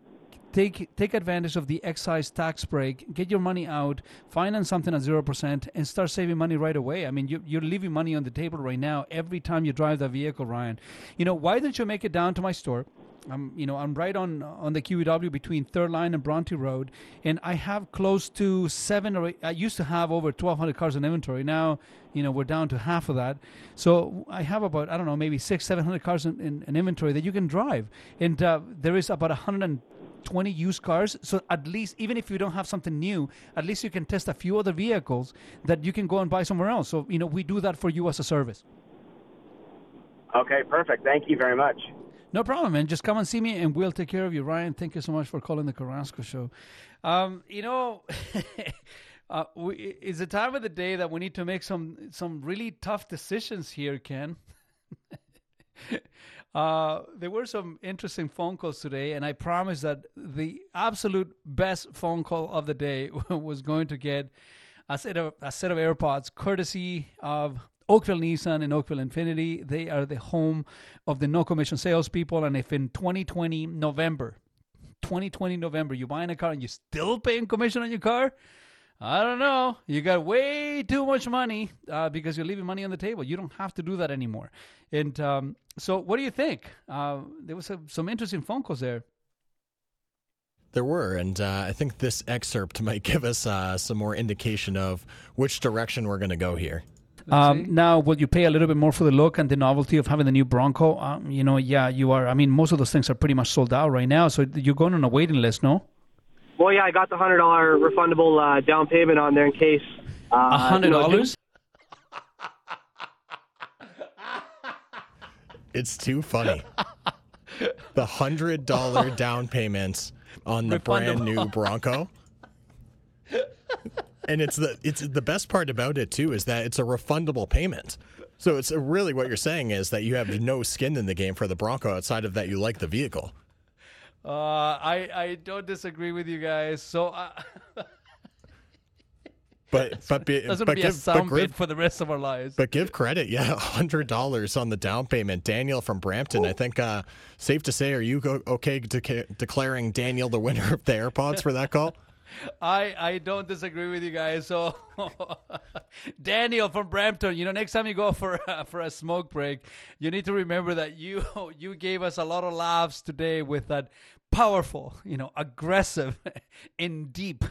Speaker 2: take take advantage of the excise tax break, get your money out, finance something at zero percent, and start saving money right away. I mean, you, you're leaving money on the table right now every time you drive that vehicle, Ryan. You know, why don't you make it down to my store? I'm, you know, I'm right on on the QEW between Third Line and Bronte Road, and I have close to seven or eight, I used to have over 1,200 cars in inventory. Now, you know, we're down to half of that. So I have about I don't know, maybe six, 700 cars in, in, in inventory that you can drive, and uh, there is about 120 used cars. So at least, even if you don't have something new, at least you can test a few other vehicles that you can go and buy somewhere else. So you know, we do that for you as a service.
Speaker 21: Okay, perfect. Thank you very much.
Speaker 2: No problem, man. Just come and see me, and we'll take care of you. Ryan, thank you so much for calling the Carrasco Show. Um, you know, uh, we, it's a time of the day that we need to make some some really tough decisions here, Ken. uh, there were some interesting phone calls today, and I promise that the absolute best phone call of the day was going to get a set of a set of AirPods, courtesy of Oakville Nissan and Oakville Infiniti. They are the home of the no commission salespeople. And if in 2020 November, 2020 November, you're buying a car and you're still paying commission on your car, I don't know. You got way too much money uh, because you're leaving money on the table. You don't have to do that anymore. And um, so, what do you think? Uh, there was a, some interesting phone calls there.
Speaker 3: There were, and uh, I think this excerpt might give us uh, some more indication of which direction we're going to go here.
Speaker 2: Um, now, will you pay a little bit more for the look and the novelty of having the new Bronco? Um, you know, yeah, you are. I mean, most of those things are pretty much sold out right now, so you're going on a waiting list, no?
Speaker 19: Well, yeah, I got the hundred dollar refundable uh, down payment on there in case.
Speaker 2: Uh, a uh, hundred dollars.
Speaker 3: it's too funny. the hundred dollar down payments on the brand new Bronco and it's the it's the best part about it too is that it's a refundable payment. So it's really what you're saying is that you have no skin in the game for the Bronco outside of that you like the vehicle.
Speaker 2: Uh, I I don't disagree with you guys. So. Uh,
Speaker 3: but but be,
Speaker 2: that's
Speaker 3: but
Speaker 2: be
Speaker 3: give,
Speaker 2: a sound bit for the rest of our lives.
Speaker 3: But give credit, yeah, hundred dollars on the down payment. Daniel from Brampton, Ooh. I think. Uh, safe to say, are you okay de- declaring Daniel the winner of the AirPods for that call?
Speaker 2: I I don't disagree with you guys. So, Daniel from Brampton, you know, next time you go for uh, for a smoke break, you need to remember that you you gave us a lot of laughs today with that powerful, you know, aggressive, and deep.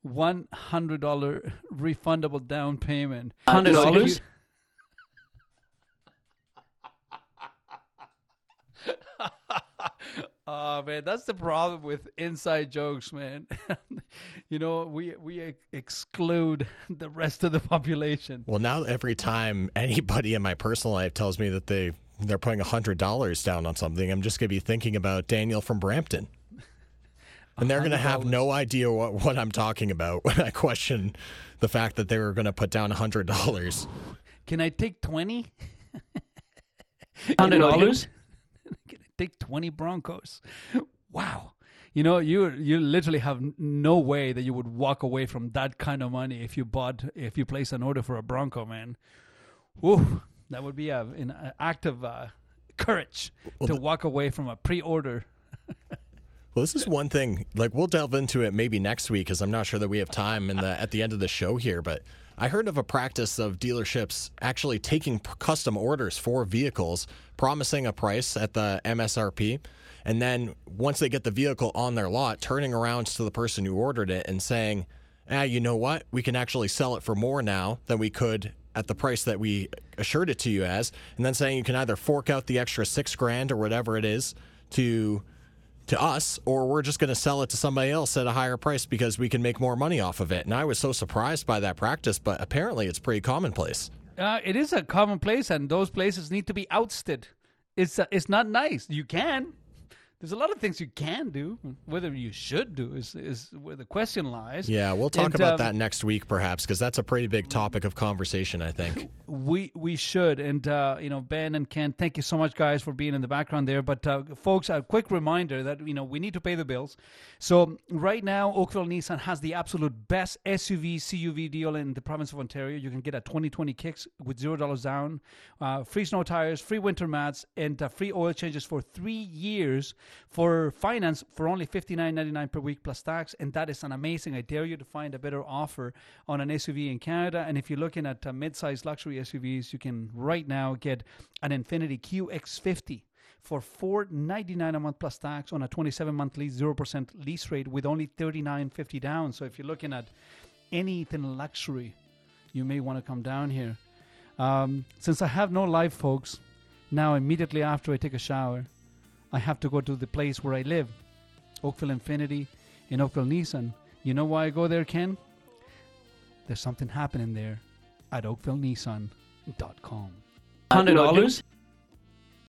Speaker 2: One hundred dollar refundable down payment.
Speaker 19: Hundred dollars.
Speaker 2: Oh man, that's the problem with inside jokes, man. you know, we we exclude the rest of the population.
Speaker 3: Well, now every time anybody in my personal life tells me that they they're putting hundred dollars down on something, I'm just gonna be thinking about Daniel from Brampton. And they're going to have no idea what, what I'm talking about when I question the fact that they were going to put down $100.
Speaker 2: Can I take 20? $100? Take 20 Broncos. Wow. You know, you you literally have no way that you would walk away from that kind of money if you bought if you place an order for a Bronco, man. Whew, that would be a, an act of uh, courage well, to walk away from a pre-order.
Speaker 3: Well, this is one thing. Like we'll delve into it maybe next week because I'm not sure that we have time in the at the end of the show here. But I heard of a practice of dealerships actually taking custom orders for vehicles, promising a price at the MSRP, and then once they get the vehicle on their lot, turning around to the person who ordered it and saying, "Ah, you know what? We can actually sell it for more now than we could at the price that we assured it to you as," and then saying you can either fork out the extra six grand or whatever it is to to us, or we're just going to sell it to somebody else at a higher price because we can make more money off of it. And I was so surprised by that practice, but apparently it's pretty commonplace.
Speaker 2: Uh, it is a common place, and those places need to be ousted. It's uh, it's not nice. You can, there's a lot of things you can do. Whether you should do is is where the question lies.
Speaker 3: Yeah, we'll talk and, about um, that next week, perhaps, because that's a pretty big topic of conversation. I think
Speaker 2: we we should. And uh, you know, Ben and Ken, thank you so much, guys, for being in the background there. But uh, folks, a quick reminder that you know we need to pay the bills. So right now, Oakville Nissan has the absolute best SUV CUV deal in the province of Ontario. You can get a 2020 Kicks with zero dollars down, uh, free snow tires, free winter mats, and uh, free oil changes for three years for finance for only $59.99 per week plus tax, and that is an amazing. I dare you to find a better offer on an SUV in Canada. And if you're looking at uh, mid-sized luxury SUVs, you can right now get an Infiniti QX50 for four ninety nine a month plus tax on a twenty seven month lease, zero percent lease rate with only thirty nine fifty down. So if you're looking at anything luxury, you may want to come down here. Um, since I have no life, folks, now immediately after I take a shower, I have to go to the place where I live, Oakville Infiniti in Oakville Nissan. You know why I go there, Ken? There's something happening there at oakvillenissan.com. $100